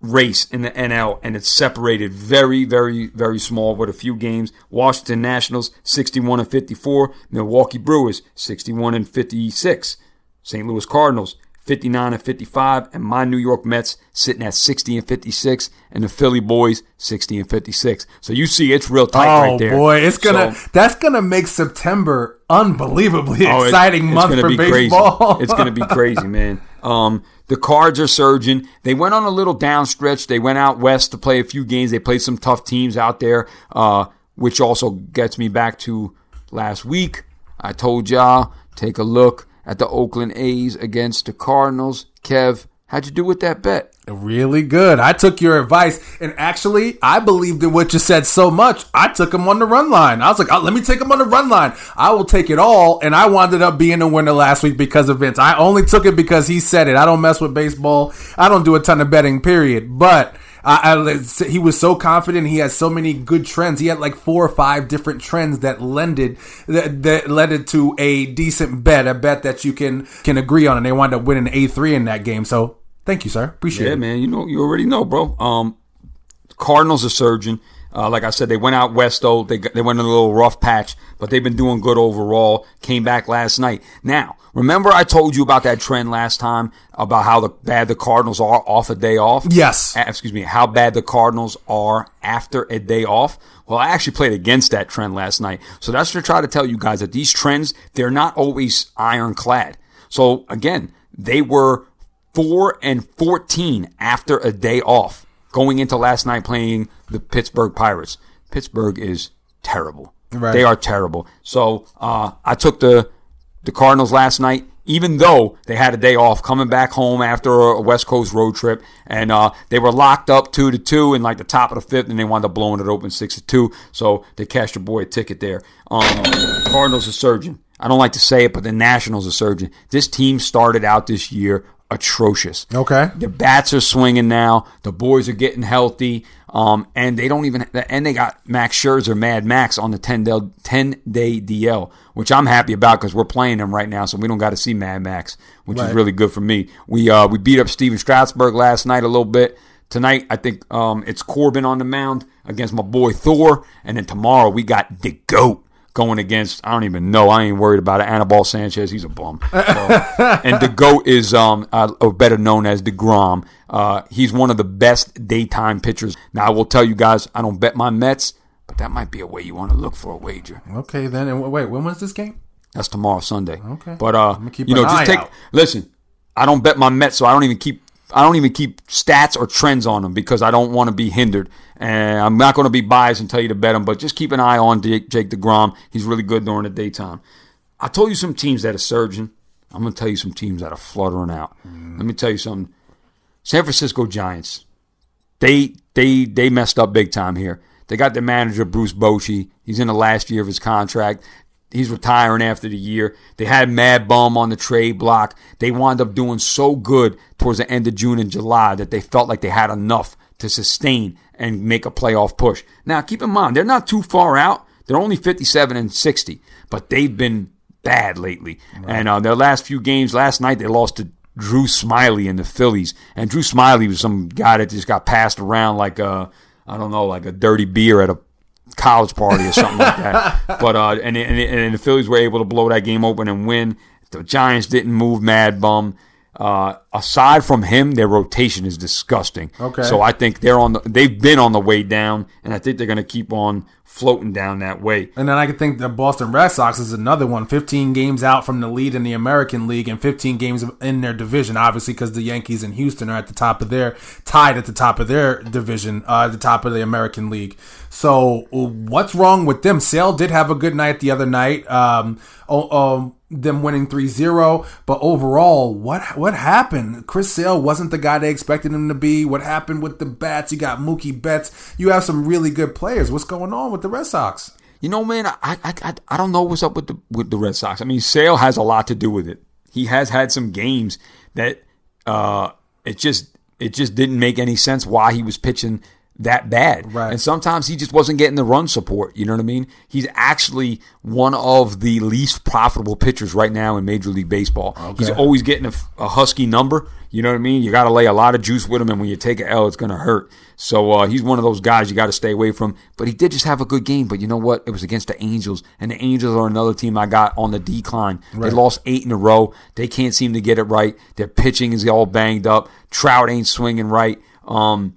race in the NL, and it's separated very, very, very small with a few games. Washington Nationals 61 and 54, Milwaukee Brewers 61 and 56, St. Louis Cardinals 59 and 55, and my New York Mets sitting at 60 and 56, and the Philly Boys 60 and 56. So you see, it's real tight oh, right there. boy, it's gonna So- that's gonna make September unbelievably Oh, it- exciting it's month gonna for be baseball. Crazy. It's to be crazy, man. Um, the Cards are surging. They went on a little down stretch. They went out west to play a few games. They played some tough teams out there, uh, which also gets me back to last week. I told y'all take a look at the Oakland A's against the Cardinals. Kev, how'd you do with that bet? Really good. I took your advice, and actually, I believed in what you said so much. I took him on the run line. I was like, oh, "Let me take him on the run line. I will take it all." And I wound up being a winner last week because of Vince. I only took it because he said it. I don't mess with baseball. I don't do a ton of betting. Period. But I, I, he was so confident. He has so many good trends. He had like four or five different trends that lended that, that led it to a decent bet, a bet that you can can agree on, and they wound up winning a three in that game. So. Thank you, sir. Appreciate it. Yeah, it. man. You know, you already know, bro. Um, Cardinals are surging. Uh, like I said, they went out west though. They they went in a little rough patch, but they've been doing good overall. Came back last night. Now, remember I told you about that trend last time about how the bad the Cardinals are off a day off. Yes. Uh, excuse me, how bad the Cardinals are after a day off. Well, I actually played against that trend last night. So that's to try to tell you guys that these trends, they're not always ironclad. So again, they were 4 and 14 after a day off going into last night playing the Pittsburgh Pirates. Pittsburgh is terrible. Right. They are terrible. So uh, I took the the Cardinals last night, even though they had a day off, coming back home after a West Coast road trip, and uh, they were locked up two to two in like the top of the fifth, and they wound up blowing it open six to two. So they cashed your boy a ticket there. Um, Cardinals are surging. I don't like to say it, but the Nationals are surging. This team started out this year atrocious. Okay. The bats are swinging now. The boys are getting healthy. Um, and they don't even, and they got Max Scherzer, Mad Max on the 10 day, 10 day DL, which I'm happy about because we're playing them right now, so we don't got to see Mad Max, which Right. is really good for me. We, uh, we beat up Stephen Strasburg last night a little bit. Tonight, I think, um, it's Corbin on the mound against my boy Thor. And then tomorrow we got the GOAT going against, I don't even know. I ain't worried about it. Anibal Sanchez, he's a bum. So, and the GOAT is um, uh, or better known as DeGrom. Uh, he's one of the best daytime pitchers. Now, I will tell you guys, I don't bet my Mets, but that might be a way you want to look for a wager. Okay, then. And wait, when was this game? That's tomorrow, Sunday. Okay. But uh, you know, just take. out. Listen, I don't bet my Mets, so I don't even keep. I don't even keep stats or trends on them because I don't want to be hindered. And I'm not going to be biased and tell you to bet them, but just keep an eye on Jake, Jake DeGrom. He's really good during the daytime. I told you some teams that are surging. I'm going to tell you some teams that are fluttering out. Mm. Let me tell you something. San Francisco Giants. They they they messed up big time here. They got their manager Bruce Bochy. He's in the last year of his contract. He's retiring after the year. They had Mad Bum on the trade block. They wound up doing so good towards the end of June and July that they felt like they had enough to sustain and make a playoff push. Now, keep in mind, they're not too far out. They're only 57 and 60, but they've been bad lately. And uh, their last few games, last night they lost to Drew Smyly and the Phillies. And Drew Smyly was some guy that just got passed around like a, I don't know, like a dirty beer at a college party or something like that. But uh, and, and and the Phillies were able to blow that game open and win. The Giants didn't move Mad Bum. Uh, aside from him, their rotation is disgusting. Okay. So I think they're on the. They've been on the way down, and I think they're going to keep on floating down that way. And then I could think the Boston Red Sox is another one. 15 games out from the lead in the American League and 15 games in their division, obviously, because the Yankees and Houston are at the top of their, tied at the top of their division, uh, at the top of the American League. So what's wrong with them? Sale did have a good night the other night. Um, oh, um, them winning 3-0 but overall what what happened? Chris sale wasn't the guy they expected him to be. What happened with the bats? You got mookie betts. You have some really good players. What's going on with the red sox? You know, man, I, I I don't know what's up with the with the Red Sox. I mean, Sale has a lot to do with it. He has had some games that uh it just it just didn't make any sense why he was pitching that bad. Right. And sometimes he just wasn't getting the run support. You know what I mean? He's actually one of the least profitable pitchers right now in Major League Baseball. He's always getting a, a husky number. You know what I mean? You got to lay a lot of juice with him, and when you take an L, it's going to hurt. So uh, he's one of those guys you got to stay away from. But he did just have a good game. But you know what? It was against the Angels, and the Angels are another team I got on the decline. They lost eight in a row. They can't seem to get it right. Their pitching is all banged up. Trout ain't swinging right. Um,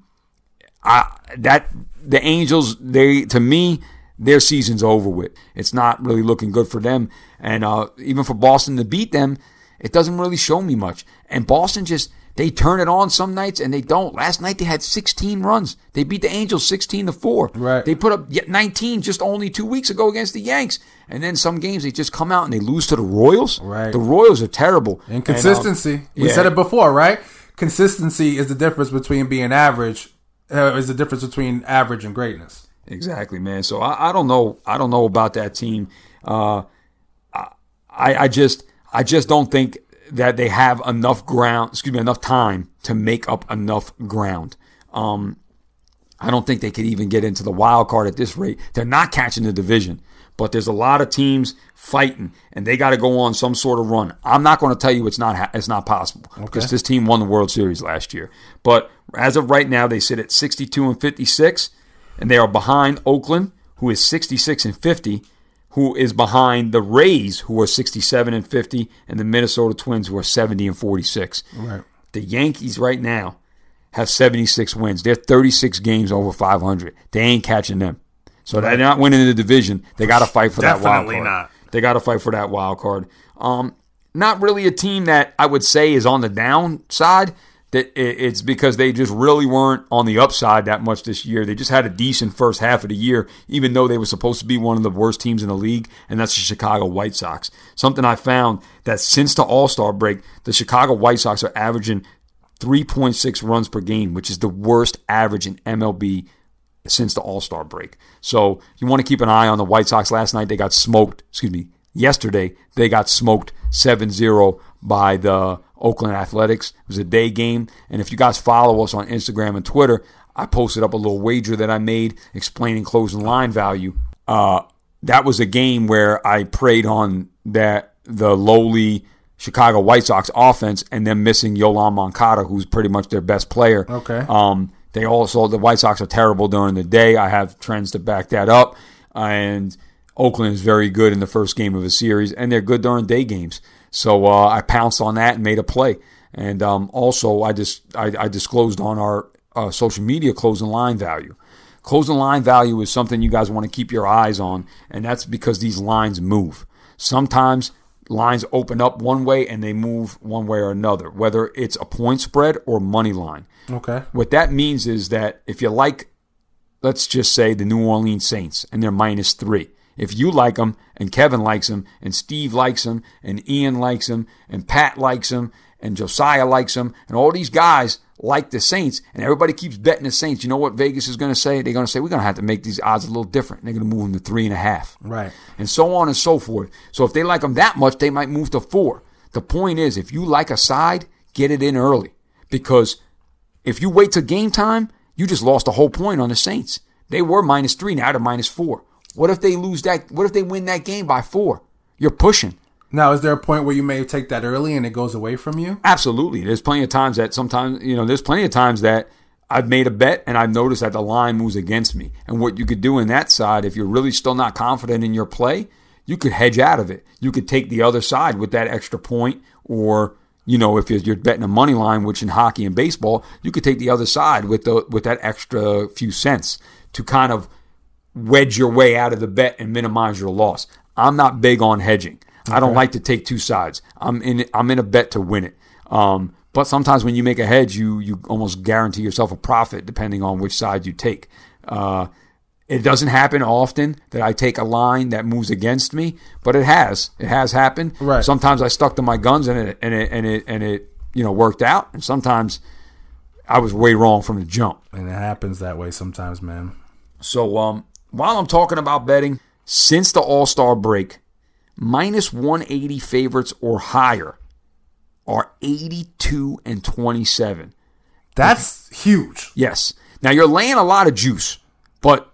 I that the Angels they to me their season's over with. It's not really looking good for them, and uh, even for Boston to beat them, it doesn't really show me much. And Boston just they turn it on some nights and they don't. Last night they had 16 runs. They beat the Angels 16 to four. Right. They put up yet 19 just only two weeks ago against the Yanks, and then some games they just come out and they lose to the Royals. Right. The Royals are terrible. And, uh, Inconsistency. we yeah. said it before, right? Consistency is the difference between being average. Uh, is the difference between average and greatness. Exactly, man. So I, I don't know. I don't know about that team. Uh, I I just I just don't think that they have enough ground. Excuse me, enough time to make up enough ground. Um, I don't think they could even get into the wild card at this rate. They're not catching the division, but there's a lot of teams fighting, and they got to go on some sort of run. I'm not going to tell you it's not ha- it's not possible because this team won the World Series last year. But as of right now, they sit at 62 and 56. and they are behind Oakland, who is 66 and 50, who is behind the Rays, who are 67 and 50, and the Minnesota Twins, who are 70 and 46. Right. The Yankees right now have 76 wins. They're 36 games over 500. They ain't catching them. So they're not winning the division. They got to fight for that wild Definitely card. not. They got to fight for that wild card. Um, not really a team that I would say is on the downside. It's because they just really weren't on the upside that much this year. They just had a decent first half of the year, even though they were supposed to be one of the worst teams in the league, and that's the Chicago White Sox. Something I found that since the All Star break, the Chicago White Sox are averaging 3.6 runs per game, which is the worst average in MLB since the All Star break. So you want to keep an eye on the White Sox. Last night they got smoked. Excuse me. Yesterday they got smoked 7-0 by the Oakland Athletics. It was a day game, and if you guys follow us on Instagram and Twitter, I posted up a little wager that I made explaining closing line value. Uh, that was a game where I preyed on that the lowly Chicago White Sox offense and them missing Yoan Moncada, who's pretty much their best player. Okay. Um, they also the White Sox are terrible during the day. I have trends to back that up, and Oakland is very good in the first game of a series, and they're good during day games. So uh, I pounced on that and made a play. And um, also, I just I, I disclosed on our uh, social media closing line value. Closing line value is something you guys want to keep your eyes on, and that's because these lines move. Sometimes lines open up one way and they move one way or another, whether it's a point spread or money line. Okay. What that means is that if you like, let's just say the New Orleans Saints and they're minus three. If you like them and Kevin likes them and Steve likes them and Ian likes them and Pat likes them and Josiah likes them and all these guys like the Saints and everybody keeps betting the Saints, you know what Vegas is going to say? They're going to say, we're going to have to make these odds a little different. They're going to move them to three and a half Right. and so on and so forth. So if they like them that much, they might move to four. The point is, if you like a side, get it in early because if you wait till game time, you just lost the whole point on the Saints. They were minus three, now they're minus four. What if they lose that? What if they win that game by four? You're pushing. Now, is there a point where you may take that early and it goes away from you? Absolutely. There's plenty of times that sometimes, you know, there's plenty of times that I've made a bet and I've noticed that the line moves against me. And what you could do in that side, if you're really still not confident in your play, you could hedge out of it. You could take the other side with that extra point, or you know, if you're, you're betting a money line, which in hockey and baseball, you could take the other side with the with that extra few cents to kind of wedge your way out of the bet and minimize your loss. I'm not big on hedging. I don't like to take two sides. I'm in I'm in a bet to win it. Um, but sometimes when you make a hedge, you you almost guarantee yourself a profit depending on which side you take. Uh, it doesn't happen often that I take a line that moves against me, but it has. It has happened. Right. Sometimes I stuck to my guns and it and it and it and it you know worked out, and sometimes I was way wrong from the jump. And it happens that way sometimes, man. So um, while I'm talking about betting, since the All Star break, minus 180 favorites or higher are 82 and 27. That's huge. Yes. Now you're laying a lot of juice, but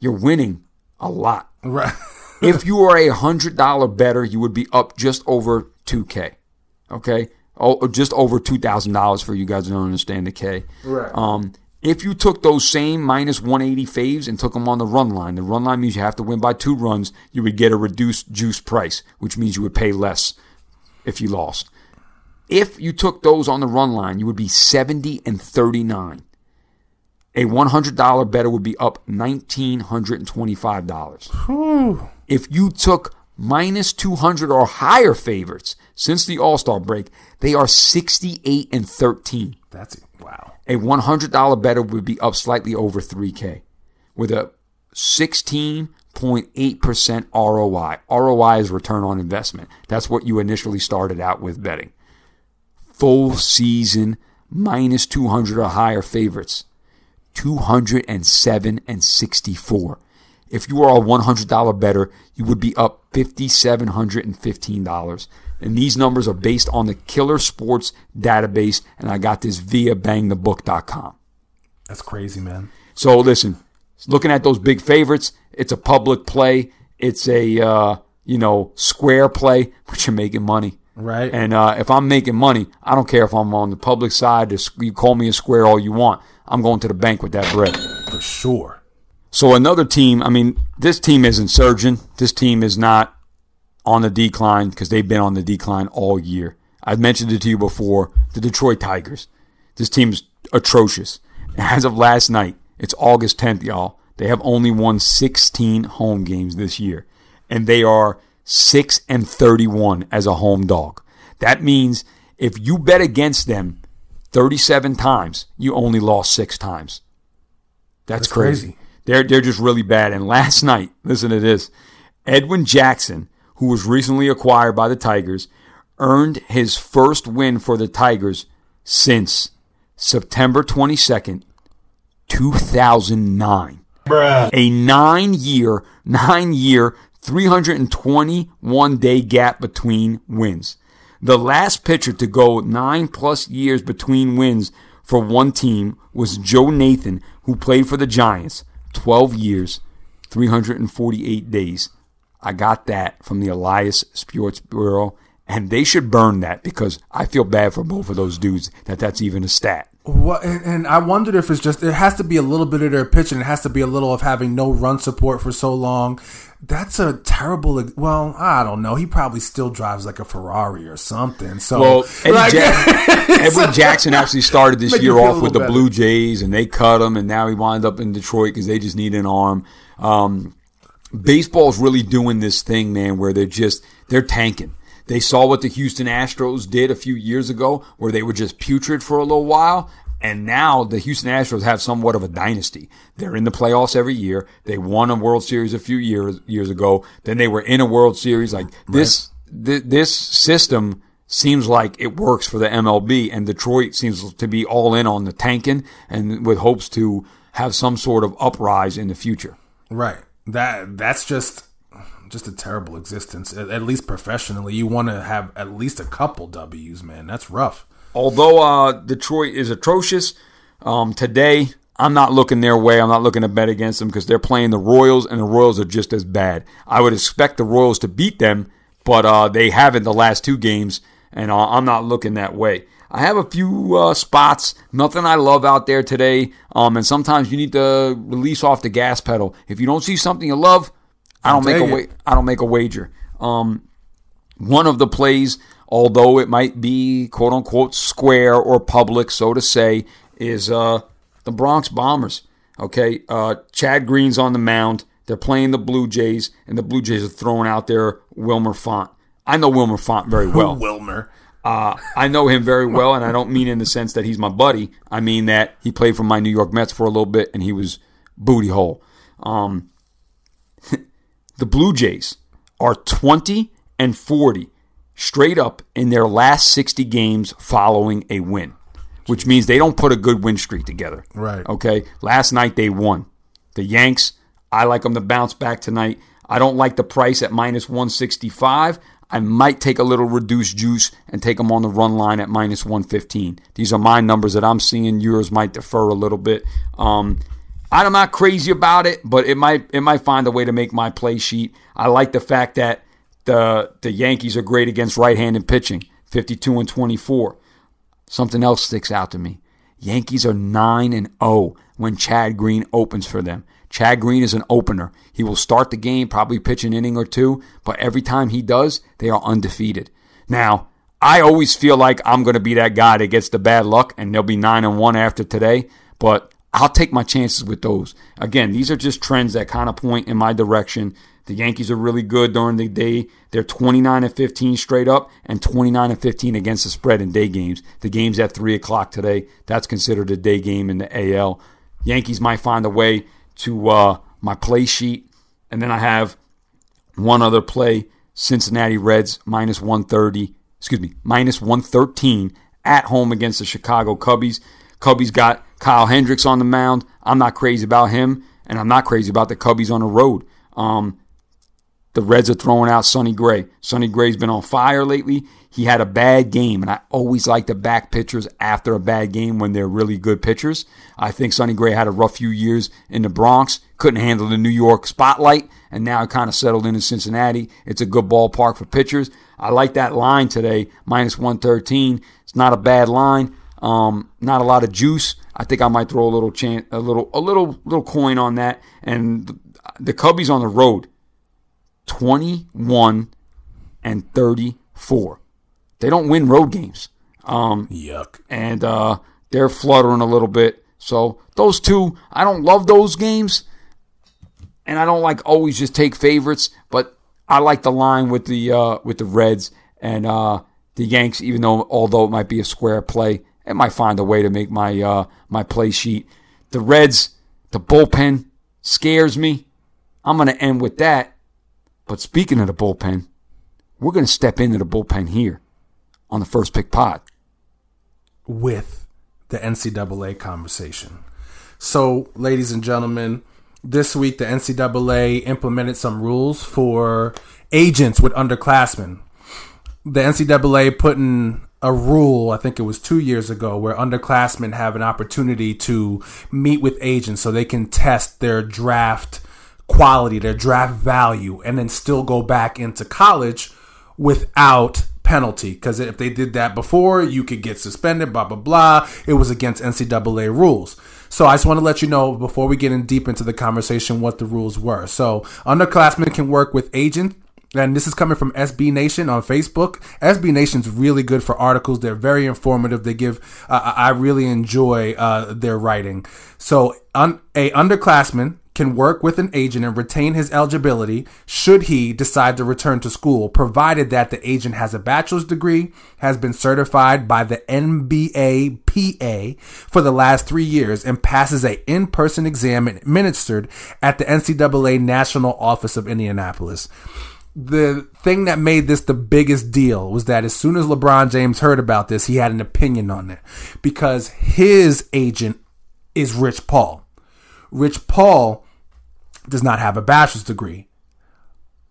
you're winning a lot. Right. if you are a hundred dollar better, you would be up just over two k. Okay, oh, just over two thousand dollars for you guys who don't understand the K. Right. Um, if you took those same minus one eighty faves and took them on the run line, the run line means you have to win by two runs. You would get a reduced juice price, which means you would pay less if you lost. If you took those on the run line, you would be seventy and thirty nine. A $100 better would be up $1,925. If you took minus 200 or higher favorites since the All Star break, they are 68 and 13. That's wow. A $100 better would be up slightly over 3K with a 16.8% ROI. ROI is return on investment. That's what you initially started out with betting. Full season minus 200 or higher favorites. 207 and 64. If you are a $100 better, you would be up $5,715. And these numbers are based on the Killer Sports database, and I got this via bangthebook.com. That's crazy, man. So listen, looking at those big favorites, it's a public play. It's a uh, you know square play, but you're making money. Right. And uh, if I'm making money, I don't care if I'm on the public side. You call me a square all you want. I'm going to the bank with that bread. For sure. So another team, I mean, this team isn't surging. This team is not on the decline because they've been on the decline all year. I've mentioned it to you before. The Detroit Tigers. This team's atrocious. As of last night, it's August 10th, y'all. They have only won 16 home games this year, and they are 6 and 31 as a home dog. That means if you bet against them 37 times, you only lost 6 times. That's, That's crazy. crazy. They're they're just really bad. And last night, listen to this. Edwin Jackson, who was recently acquired by the Tigers, earned his first win for the Tigers since September 22nd, 2009. Bruh. A nine year, nine year, 321 day gap between wins. The last pitcher to go nine plus years between wins for one team was Joe Nathan, who played for the Giants 12 years, 348 days. I got that from the Elias Sports Bureau, and they should burn that because I feel bad for both of those dudes that that's even a stat. What, and, I wondered if it's just it has to be a little bit of their pitching. And it has to be a little of having no run support for so long. That's a terrible. Well, I don't know. He probably still drives like a Ferrari or something. So, well, Eddie like, Jack- Jackson actually started this year you feel a off with the Blue Jays, and they cut him, and now he wound up in Detroit because they just need an arm. Um, baseball's really doing this thing, man, where they're just they're tanking. They saw what the Houston Astros did a few years ago, where they were just putrid for a little while, and now the Houston Astros have somewhat of a dynasty. They're in the playoffs every year. They won a World Series a few years years ago. Then they were in a World Series. Like this, th- this system seems like it works for the MLB, and Detroit seems to be all in on the tanking and with hopes to have some sort of uprise in the future. Right. That that's just just a terrible existence. At, at least professionally, you want to have at least a couple W's, man. That's rough. Although uh, Detroit is atrocious um, today, I'm not looking their way. I'm not looking to bet against them because they're playing the Royals, and the Royals are just as bad. I would expect the Royals to beat them, but uh, they haven't the last two games, and uh, I'm not looking that way. I have a few uh, spots, nothing I love out there today, um, and sometimes you need to release off the gas pedal. If you don't see something you love, I don't make a wa- I don't make a wager. Um, one of the plays, although it might be quote unquote square or public, so to say, is uh, the Bronx Bombers. Okay, uh, Chad Green's on the mound. They're playing the Blue Jays, and the Blue Jays are throwing out there Wilmer Font. I know Wilmer Font very well. Wilmer. Uh, I know him very well, and I don't mean in the sense that he's my buddy. I mean that he played for my New York Mets for a little bit, and he was booty hole. Um, the Blue Jays are 20 and 40 straight up in their last 60 games following a win, which means they don't put a good win streak together. Right. Okay. Last night they won. The Yanks, I like them to bounce back tonight. I don't like the price at minus 165. I might take a little reduced juice and take them on the run line at minus 115. These are my numbers that I'm seeing. Yours might defer a little bit. Um, I'm not crazy about it, but it might it might find a way to make my play sheet. I like the fact that the the Yankees are great against right-handed pitching, 52 and 24. Something else sticks out to me. Yankees are 9 and 0 when Chad Green opens for them. Chad Green is an opener. He will start the game, probably pitch an inning or two, but every time he does, they are undefeated. Now, I always feel like I'm going to be that guy that gets the bad luck and they'll be 9 and 1 after today, but I'll take my chances with those. Again, these are just trends that kind of point in my direction. The Yankees are really good during the day. They're 29 and 15 straight up and 29 and 15 against the spread in day games. The game's at 3 o'clock today. That's considered a day game in the AL. Yankees might find a way to uh, my play sheet. And then I have one other play Cincinnati Reds minus 130, excuse me, minus 113 at home against the Chicago Cubbies. Cubbies got Kyle Hendricks on the mound. I'm not crazy about him, and I'm not crazy about the Cubbies on the road. Um, the Reds are throwing out Sonny Gray. Sonny Gray's been on fire lately. He had a bad game, and I always like to back pitchers after a bad game when they're really good pitchers. I think Sonny Gray had a rough few years in the Bronx, couldn't handle the New York spotlight, and now kind of settled in in Cincinnati. It's a good ballpark for pitchers. I like that line today, minus 113. It's not a bad line. Um, not a lot of juice. I think I might throw a little chance, a little, a little, little coin on that. And the, the Cubbies on the road, twenty-one and thirty-four. They don't win road games. Um, Yuck. and uh, they're fluttering a little bit. So those two, I don't love those games, and I don't like always just take favorites. But I like the line with the uh, with the Reds and uh, the Yanks. Even though although it might be a square play, it might find a way to make my uh, my play sheet. The Reds, the bullpen scares me. I'm going to end with that. But speaking of the bullpen, we're going to step into the bullpen here on the first pick pod. with the NCAA conversation. So, ladies and gentlemen, this week the NCAA implemented some rules for agents with underclassmen. The NCAA put in a rule, I think it was two years ago, where underclassmen have an opportunity to meet with agents so they can test their draft quality, their draft value, and then still go back into college without penalty. Because if they did that before, you could get suspended, blah, blah, blah. It was against NCAA rules. So I just want to let you know before we get in deep into the conversation what the rules were. So underclassmen can work with agents and this is coming from SB Nation on Facebook. SB Nation's really good for articles. They're very informative. They give, uh, I really enjoy uh, their writing. So, un- a underclassman can work with an agent and retain his eligibility should he decide to return to school, provided that the agent has a bachelor's degree, has been certified by the NBA PA for the last three years, and passes a in-person exam administered at the NCAA National Office of Indianapolis the thing that made this the biggest deal was that as soon as LeBron James heard about this, he had an opinion on it because his agent is Rich Paul. Rich Paul does not have a bachelor's degree,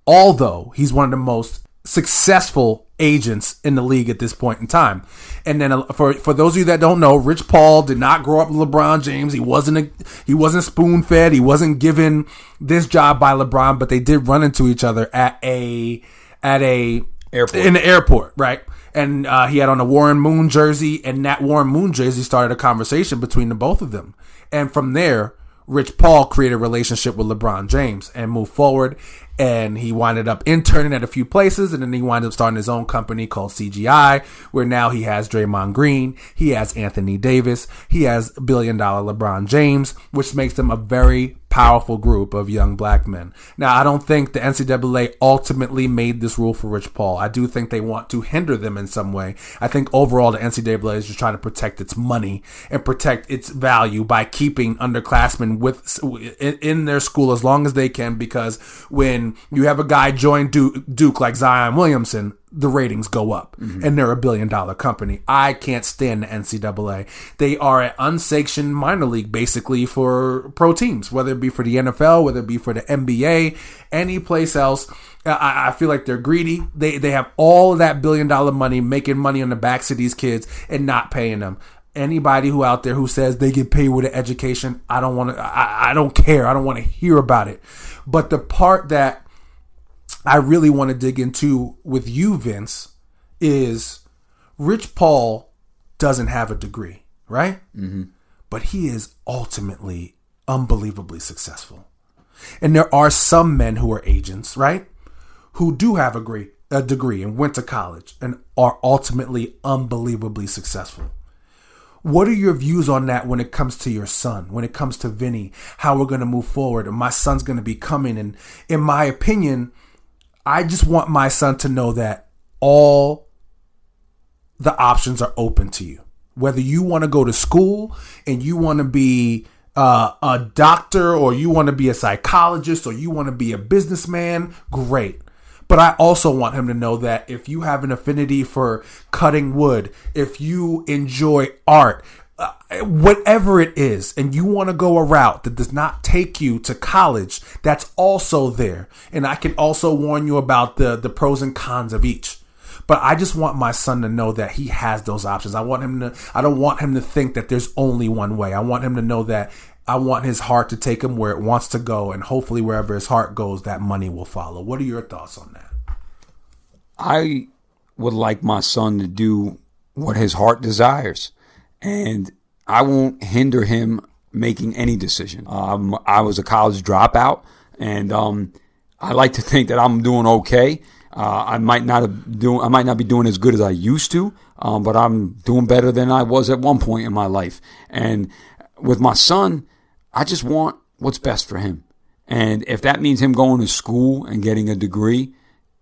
although he's one of the most successful agents in the league at this point in time. And then uh, for for those of you that don't know, Rich Paul did not grow up with LeBron James. He wasn't a, he wasn't spoon fed. He wasn't given this job by LeBron, but they did run into each other at a at a Airport. in the airport, right? And uh, he had on a Warren Moon jersey, and that Warren Moon jersey started a conversation between the both of them. And from there, Rich Paul created a relationship with LeBron James and moved forward. And he winded up interning at a few places, and then he wound up starting his own company called CGI, where now he has Draymond Green, he has Anthony Davis, he has billion dollar LeBron James, which makes them a very powerful group of young black men. Now, I don't think the NCAA ultimately made this rule for Rich Paul. I do think they want to hinder them in some way. I think overall the NCAA is just trying to protect its money and protect its value by keeping underclassmen with in, their school as long as they can. Because when you have a guy join Duke, Duke like Zion Williamson, the ratings go up mm-hmm. and they're a billion dollar company. I can't stand the NCAA. They are an unsanctioned minor league basically for pro teams, whether it be for the NFL, whether it be for the NBA, any place else. I, I feel like they're greedy. They they have all of that billion dollar money, making money on the backs of these kids and not paying them. Anybody who out there who says they get paid with an education, I don't want to. I, I don't care. I don't want to hear about it. But the part that I really want to dig into with you, Vince, is Rich Paul doesn't have a degree, right? Mm-hmm. But he is ultimately unbelievably successful. And there are some men who are agents, right? Who do have a degree, a degree and went to college and are ultimately unbelievably successful. What are your views on that when it comes to your son, when it comes to Vinny, how we're going to move forward? And my son's going to be coming. And in my opinion, I just want my son to know that all the options are open to you. Whether you want to go to school and you want to be uh, a doctor or you want to be a psychologist or you want to be a businessman, great. But I also want him to know that if you have an affinity for cutting wood, if you enjoy art, whatever it is, and you want to go a route that does not take you to college, that's also there. And I can also warn you about the, the pros and cons of each. But I just want my son to know that he has those options. I want him to, I don't want him to think that there's only one way. I want him to know that I want his heart to take him where it wants to go. And hopefully, wherever his heart goes, that money will follow. What are your thoughts on that? I would like my son to do what his heart desires. And I won't hinder him making any decision. Um, I was a college dropout, and um, I like to think that I'm doing okay. Uh, I might not have doing, I might not be doing as good as I used to, um, but I'm doing better than I was at one point in my life. And with my son, I just want what's best for him. And if that means him going to school and getting a degree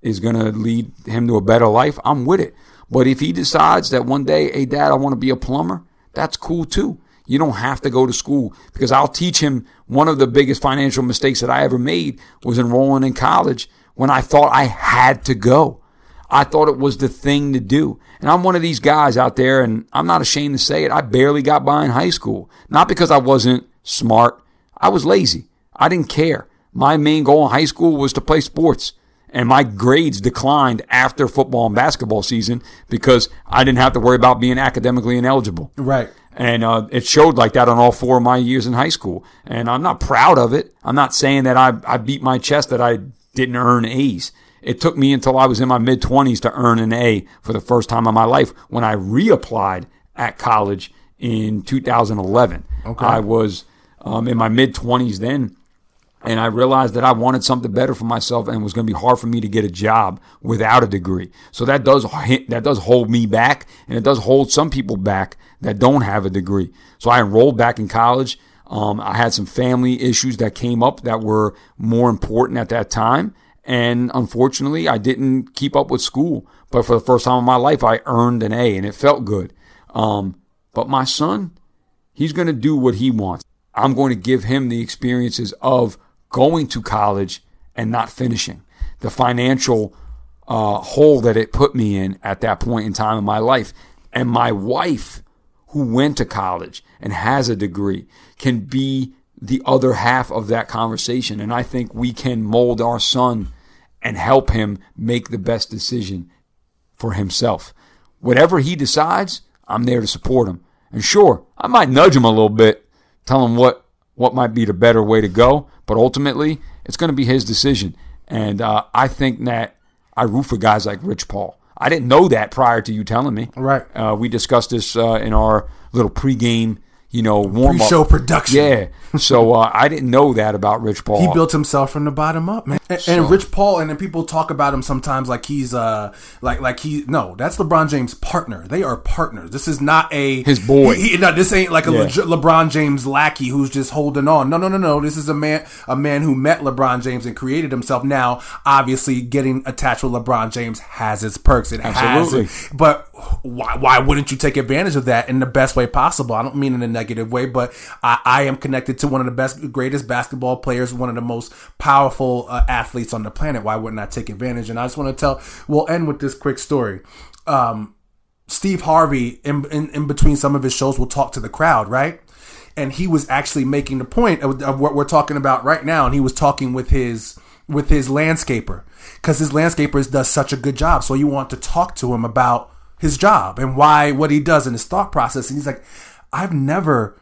is going to lead him to a better life, I'm with it. But if he decides that one day, hey, dad, I want to be a plumber, that's cool too. You don't have to go to school because I'll teach him one of the biggest financial mistakes that I ever made was enrolling in college when I thought I had to go. I thought it was the thing to do. And I'm one of these guys out there, and I'm not ashamed to say it. I barely got by in high school. Not because I wasn't smart, I was lazy. I didn't care. My main goal in high school was to play sports. And my grades declined after football and basketball season because I didn't have to worry about being academically ineligible. Right. And uh, it showed like that on all four of my years in high school. And I'm not proud of it. I'm not saying that I, I beat my chest that I didn't earn A's. It took me until I was in my mid 20s to earn an A for the first time in my life when I reapplied at college in 2011. Okay. I was um, in my mid 20s then and I realized that I wanted something better for myself, and it was going to be hard for me to get a job without a degree. So that does that does hold me back, and it does hold some people back that don't have a degree. So I enrolled back in college. Um, I had some family issues that came up that were more important at that time, and unfortunately, I didn't keep up with school. But for the first time in my life, I earned an A, and it felt good. Um, but my son, he's going to do what he wants. I'm going to give him the experiences of going to college and not finishing. The financial uh, hole that it put me in at that point in time in my life. And my wife, who went to college and has a degree, can be the other half of that conversation. And I think we can mold our son and help him make the best decision for himself. Whatever he decides, I'm there to support him. And sure, I might nudge him a little bit, tell him what what might be the better way to go. But ultimately, it's going to be his decision. And uh, I think that I root for guys like Rich Paul. I didn't know that prior to you telling me. Right. Uh, we discussed this uh, in our little pregame you know, warm Pre-show production. Yeah. So uh, I didn't know that about Rich Paul. He built himself from the bottom up, man. And, So- and Rich Paul, and then people talk about him sometimes like he's uh like like he no, that's LeBron James' partner. They are partners. This is not a His boy. He, he- no, this ain't like a Yeah. legit LeBron James lackey who's just holding on. No, no, no, no. This is a man a man who met LeBron James and created himself. Now, obviously, getting attached with LeBron James has its perks. It Absolutely. has, it. but why why wouldn't you take advantage of that in the best way possible? I don't mean in a negative way, but I, I am connected to one of the best, greatest basketball players, one of the most powerful uh, athletes on the planet. Why wouldn't I take advantage? And I just want to tell. We'll end with this quick story. Um, Steve Harvey, in, in in between some of his shows, will talk to the crowd, right? And he was actually making the point of, of what we're talking about right now, and he was talking with his with his landscaper because his landscaper does such a good job. So you want to talk to him about his job and why what he does in his thought process. And he's like, I've never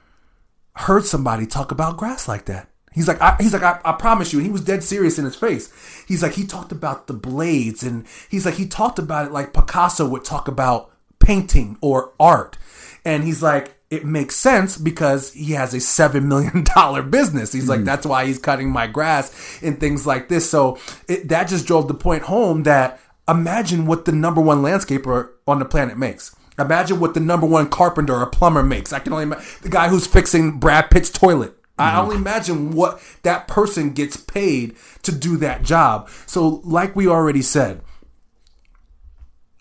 heard somebody talk about grass like that. He's like, I, he's like, I, I promise you. And he was dead serious in his face. He's like, he talked about the blades, and he's like, he talked about it like Picasso would talk about painting or art. And he's like, it makes sense because he has a seven million dollar business. He's like, hmm. that's why he's cutting my grass and things like this. So it, that just drove the point home that imagine what the number one landscaper on the planet makes. Imagine what the number one carpenter or plumber makes. I can only imagine the guy who's fixing Brad Pitt's toilet. I only imagine what that person gets paid to do that job. So, like we already said,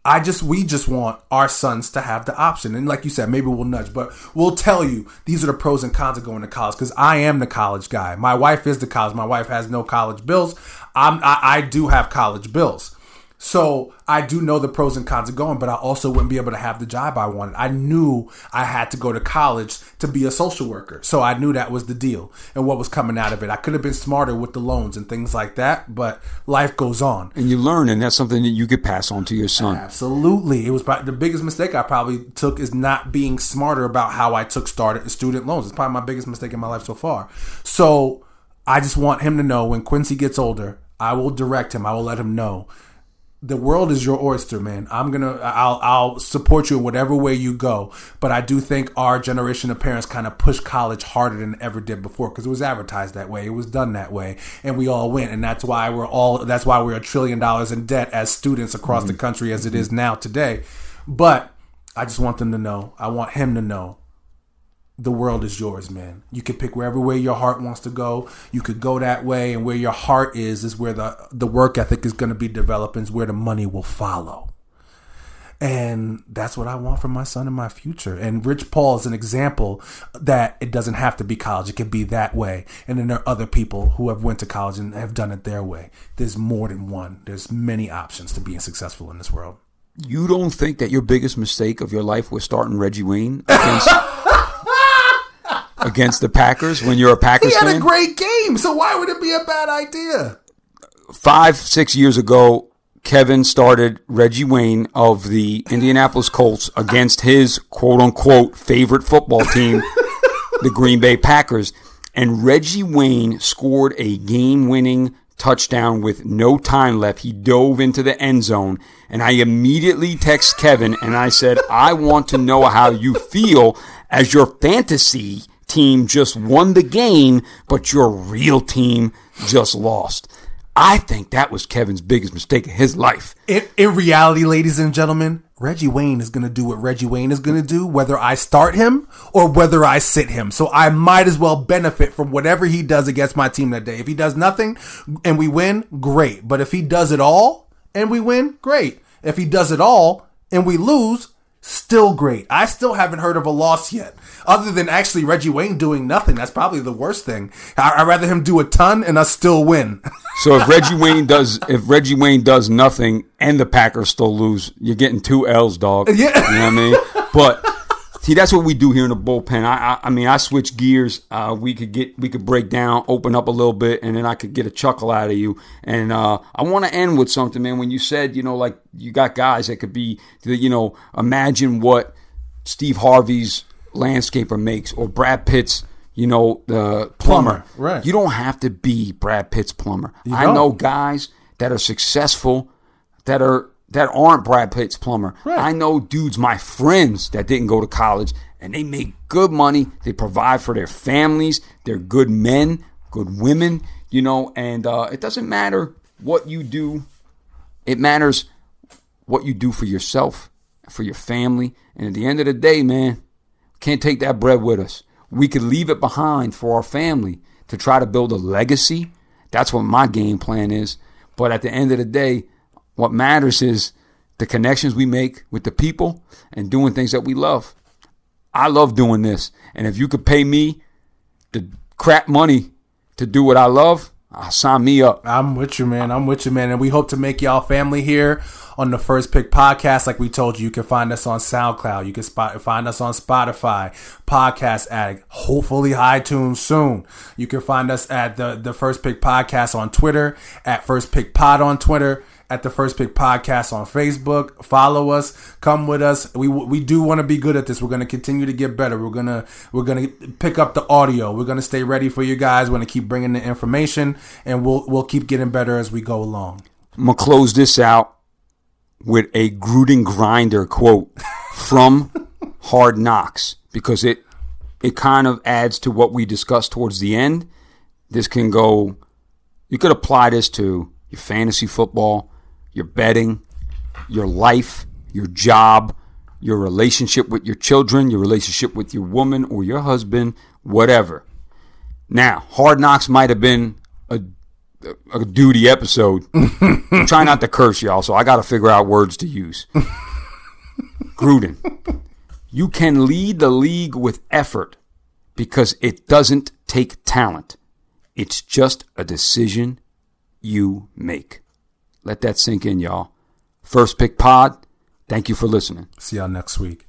I just we just want our sons to have the option, and like you said, maybe we'll nudge, but we'll tell you these are the pros and cons of going to college. Because I am the college guy. My wife is the college. My wife has no college bills. I'm I, I do have college bills. So I do know the pros and cons of going, but I also wouldn't be able to have the job I wanted. I knew I had to go to college to be a social worker. So I knew that was the deal and what was coming out of it. I could have been smarter with the loans and things like that, but life goes on. and you learn, and that's something that you could pass on to your son. Absolutely. It was probably the biggest mistake I probably took is not being smarter about how I took started student loans. It's probably my biggest mistake in my life so far. So I just want him to know when Quincy gets older, I will direct him. I will let him know the world is your oyster, man. I'm gonna, I'll, I'll support you in whatever way you go. But I do think our generation of parents kind of pushed college harder than ever did before because it was advertised that way, it was done that way, and we all went, and that's why we're all, that's why we're a trillion dollars in debt as students across mm-hmm. the country as it is now today. But I just want them to know, I want him to know the world is yours, man. You can pick wherever way your heart wants to go. You could go that way, and where your heart is is where the the work ethic is going to be developed, and is where the money will follow. And that's what I want for my son and my future. And Rich Paul is an example that it doesn't have to be college; it can be that way. And then there are other people who have went to college and have done it their way. There's more than one. There's many options to being successful in this world. You don't think that your biggest mistake of your life was starting Reggie Wayne against? the Packers when you're a Packers fan? He had fan? a great game, so why would it be a bad idea? Five, six years ago, Kevin started Reggie Wayne of the Indianapolis Colts against his quote unquote favorite football team, the Green Bay Packers. And Reggie Wayne scored a game winning touchdown with no time left. He dove into the end zone. And I immediately text Kevin and I said, I want to know how you feel as your fantasy team just won the game, but your real team just lost. I think that was Kevin's biggest mistake of his life. In, in reality, ladies and gentlemen, Reggie Wayne is going to do what Reggie Wayne is going to do, whether I start him or whether I sit him. So I might as well benefit from whatever he does against my team that day. If he does nothing and we win, great. But if he does it all and we win, great. If he does it all and we lose, still great. I still haven't heard of a loss yet other than actually Reggie Wayne doing nothing. That's probably the worst thing. I, would rather him do a ton and us still win. so if Reggie Wayne does, if Reggie Wayne does nothing and the Packers still lose, you're getting two L's, dog. Yeah, you know what I mean. But See, that's what we do here in the bullpen. I, I, I mean, I switch gears. Uh, we could get, we could break down, open up a little bit, and then I could get a chuckle out of you. And uh, I want to end with something, man. When you said, you know, like you got guys that could be, you know, imagine what Steve Harvey's landscaper makes or Brad Pitt's you know the plumber. plumber. Right. You don't have to be Brad Pitt's plumber. I know guys that are successful that are that aren't Brad Pitt's plumber. Right. I know dudes, my friends that didn't go to college and they make good money. They provide for their families. They're good men, good women, you know, and uh, it doesn't matter what you do. It matters what you do for yourself, for your family. And at the end of the day, man, can't take that bread with us. We could leave it behind for our family to try to build a legacy. That's what my game plan is. But at the end of the day, what matters is the connections we make with the people and doing things that we love. I love doing this. And if you could pay me the crap money to do what I love, uh, sign me up. I'm with you, man. I'm with you, man. And we hope to make y'all family here on the First Pick podcast. Like we told you, you can find us on SoundCloud. You can spot, find us on Spotify, Podcast Addict, hopefully iTunes soon. You can find us at the, the First Pick podcast on Twitter, at First Pick Pod on Twitter at the First Pick Podcast on Facebook. Follow us, come with us. We we do want to be good at this. We're going to continue to get better. We're gonna we're gonna pick up the audio. We're gonna stay ready for you guys. We're gonna keep bringing the information, and we'll we'll keep getting better as we go along. I'm gonna close this out with a Gruden grinder quote from Hard Knocks because it it kind of adds to what we discussed towards the end. This can go. You could apply this to your fantasy football your betting, your life, your job, your relationship with your children, your relationship with your woman or your husband, whatever. Now, Hard Knocks might have been a, a duty episode. Try not to curse, y'all, so I got to figure out words to use. Gruden, you can lead the league with effort because it doesn't take talent. It's just a decision you make. Let that sink in, y'all. First Pick Pod, thank you for listening. See y'all next week.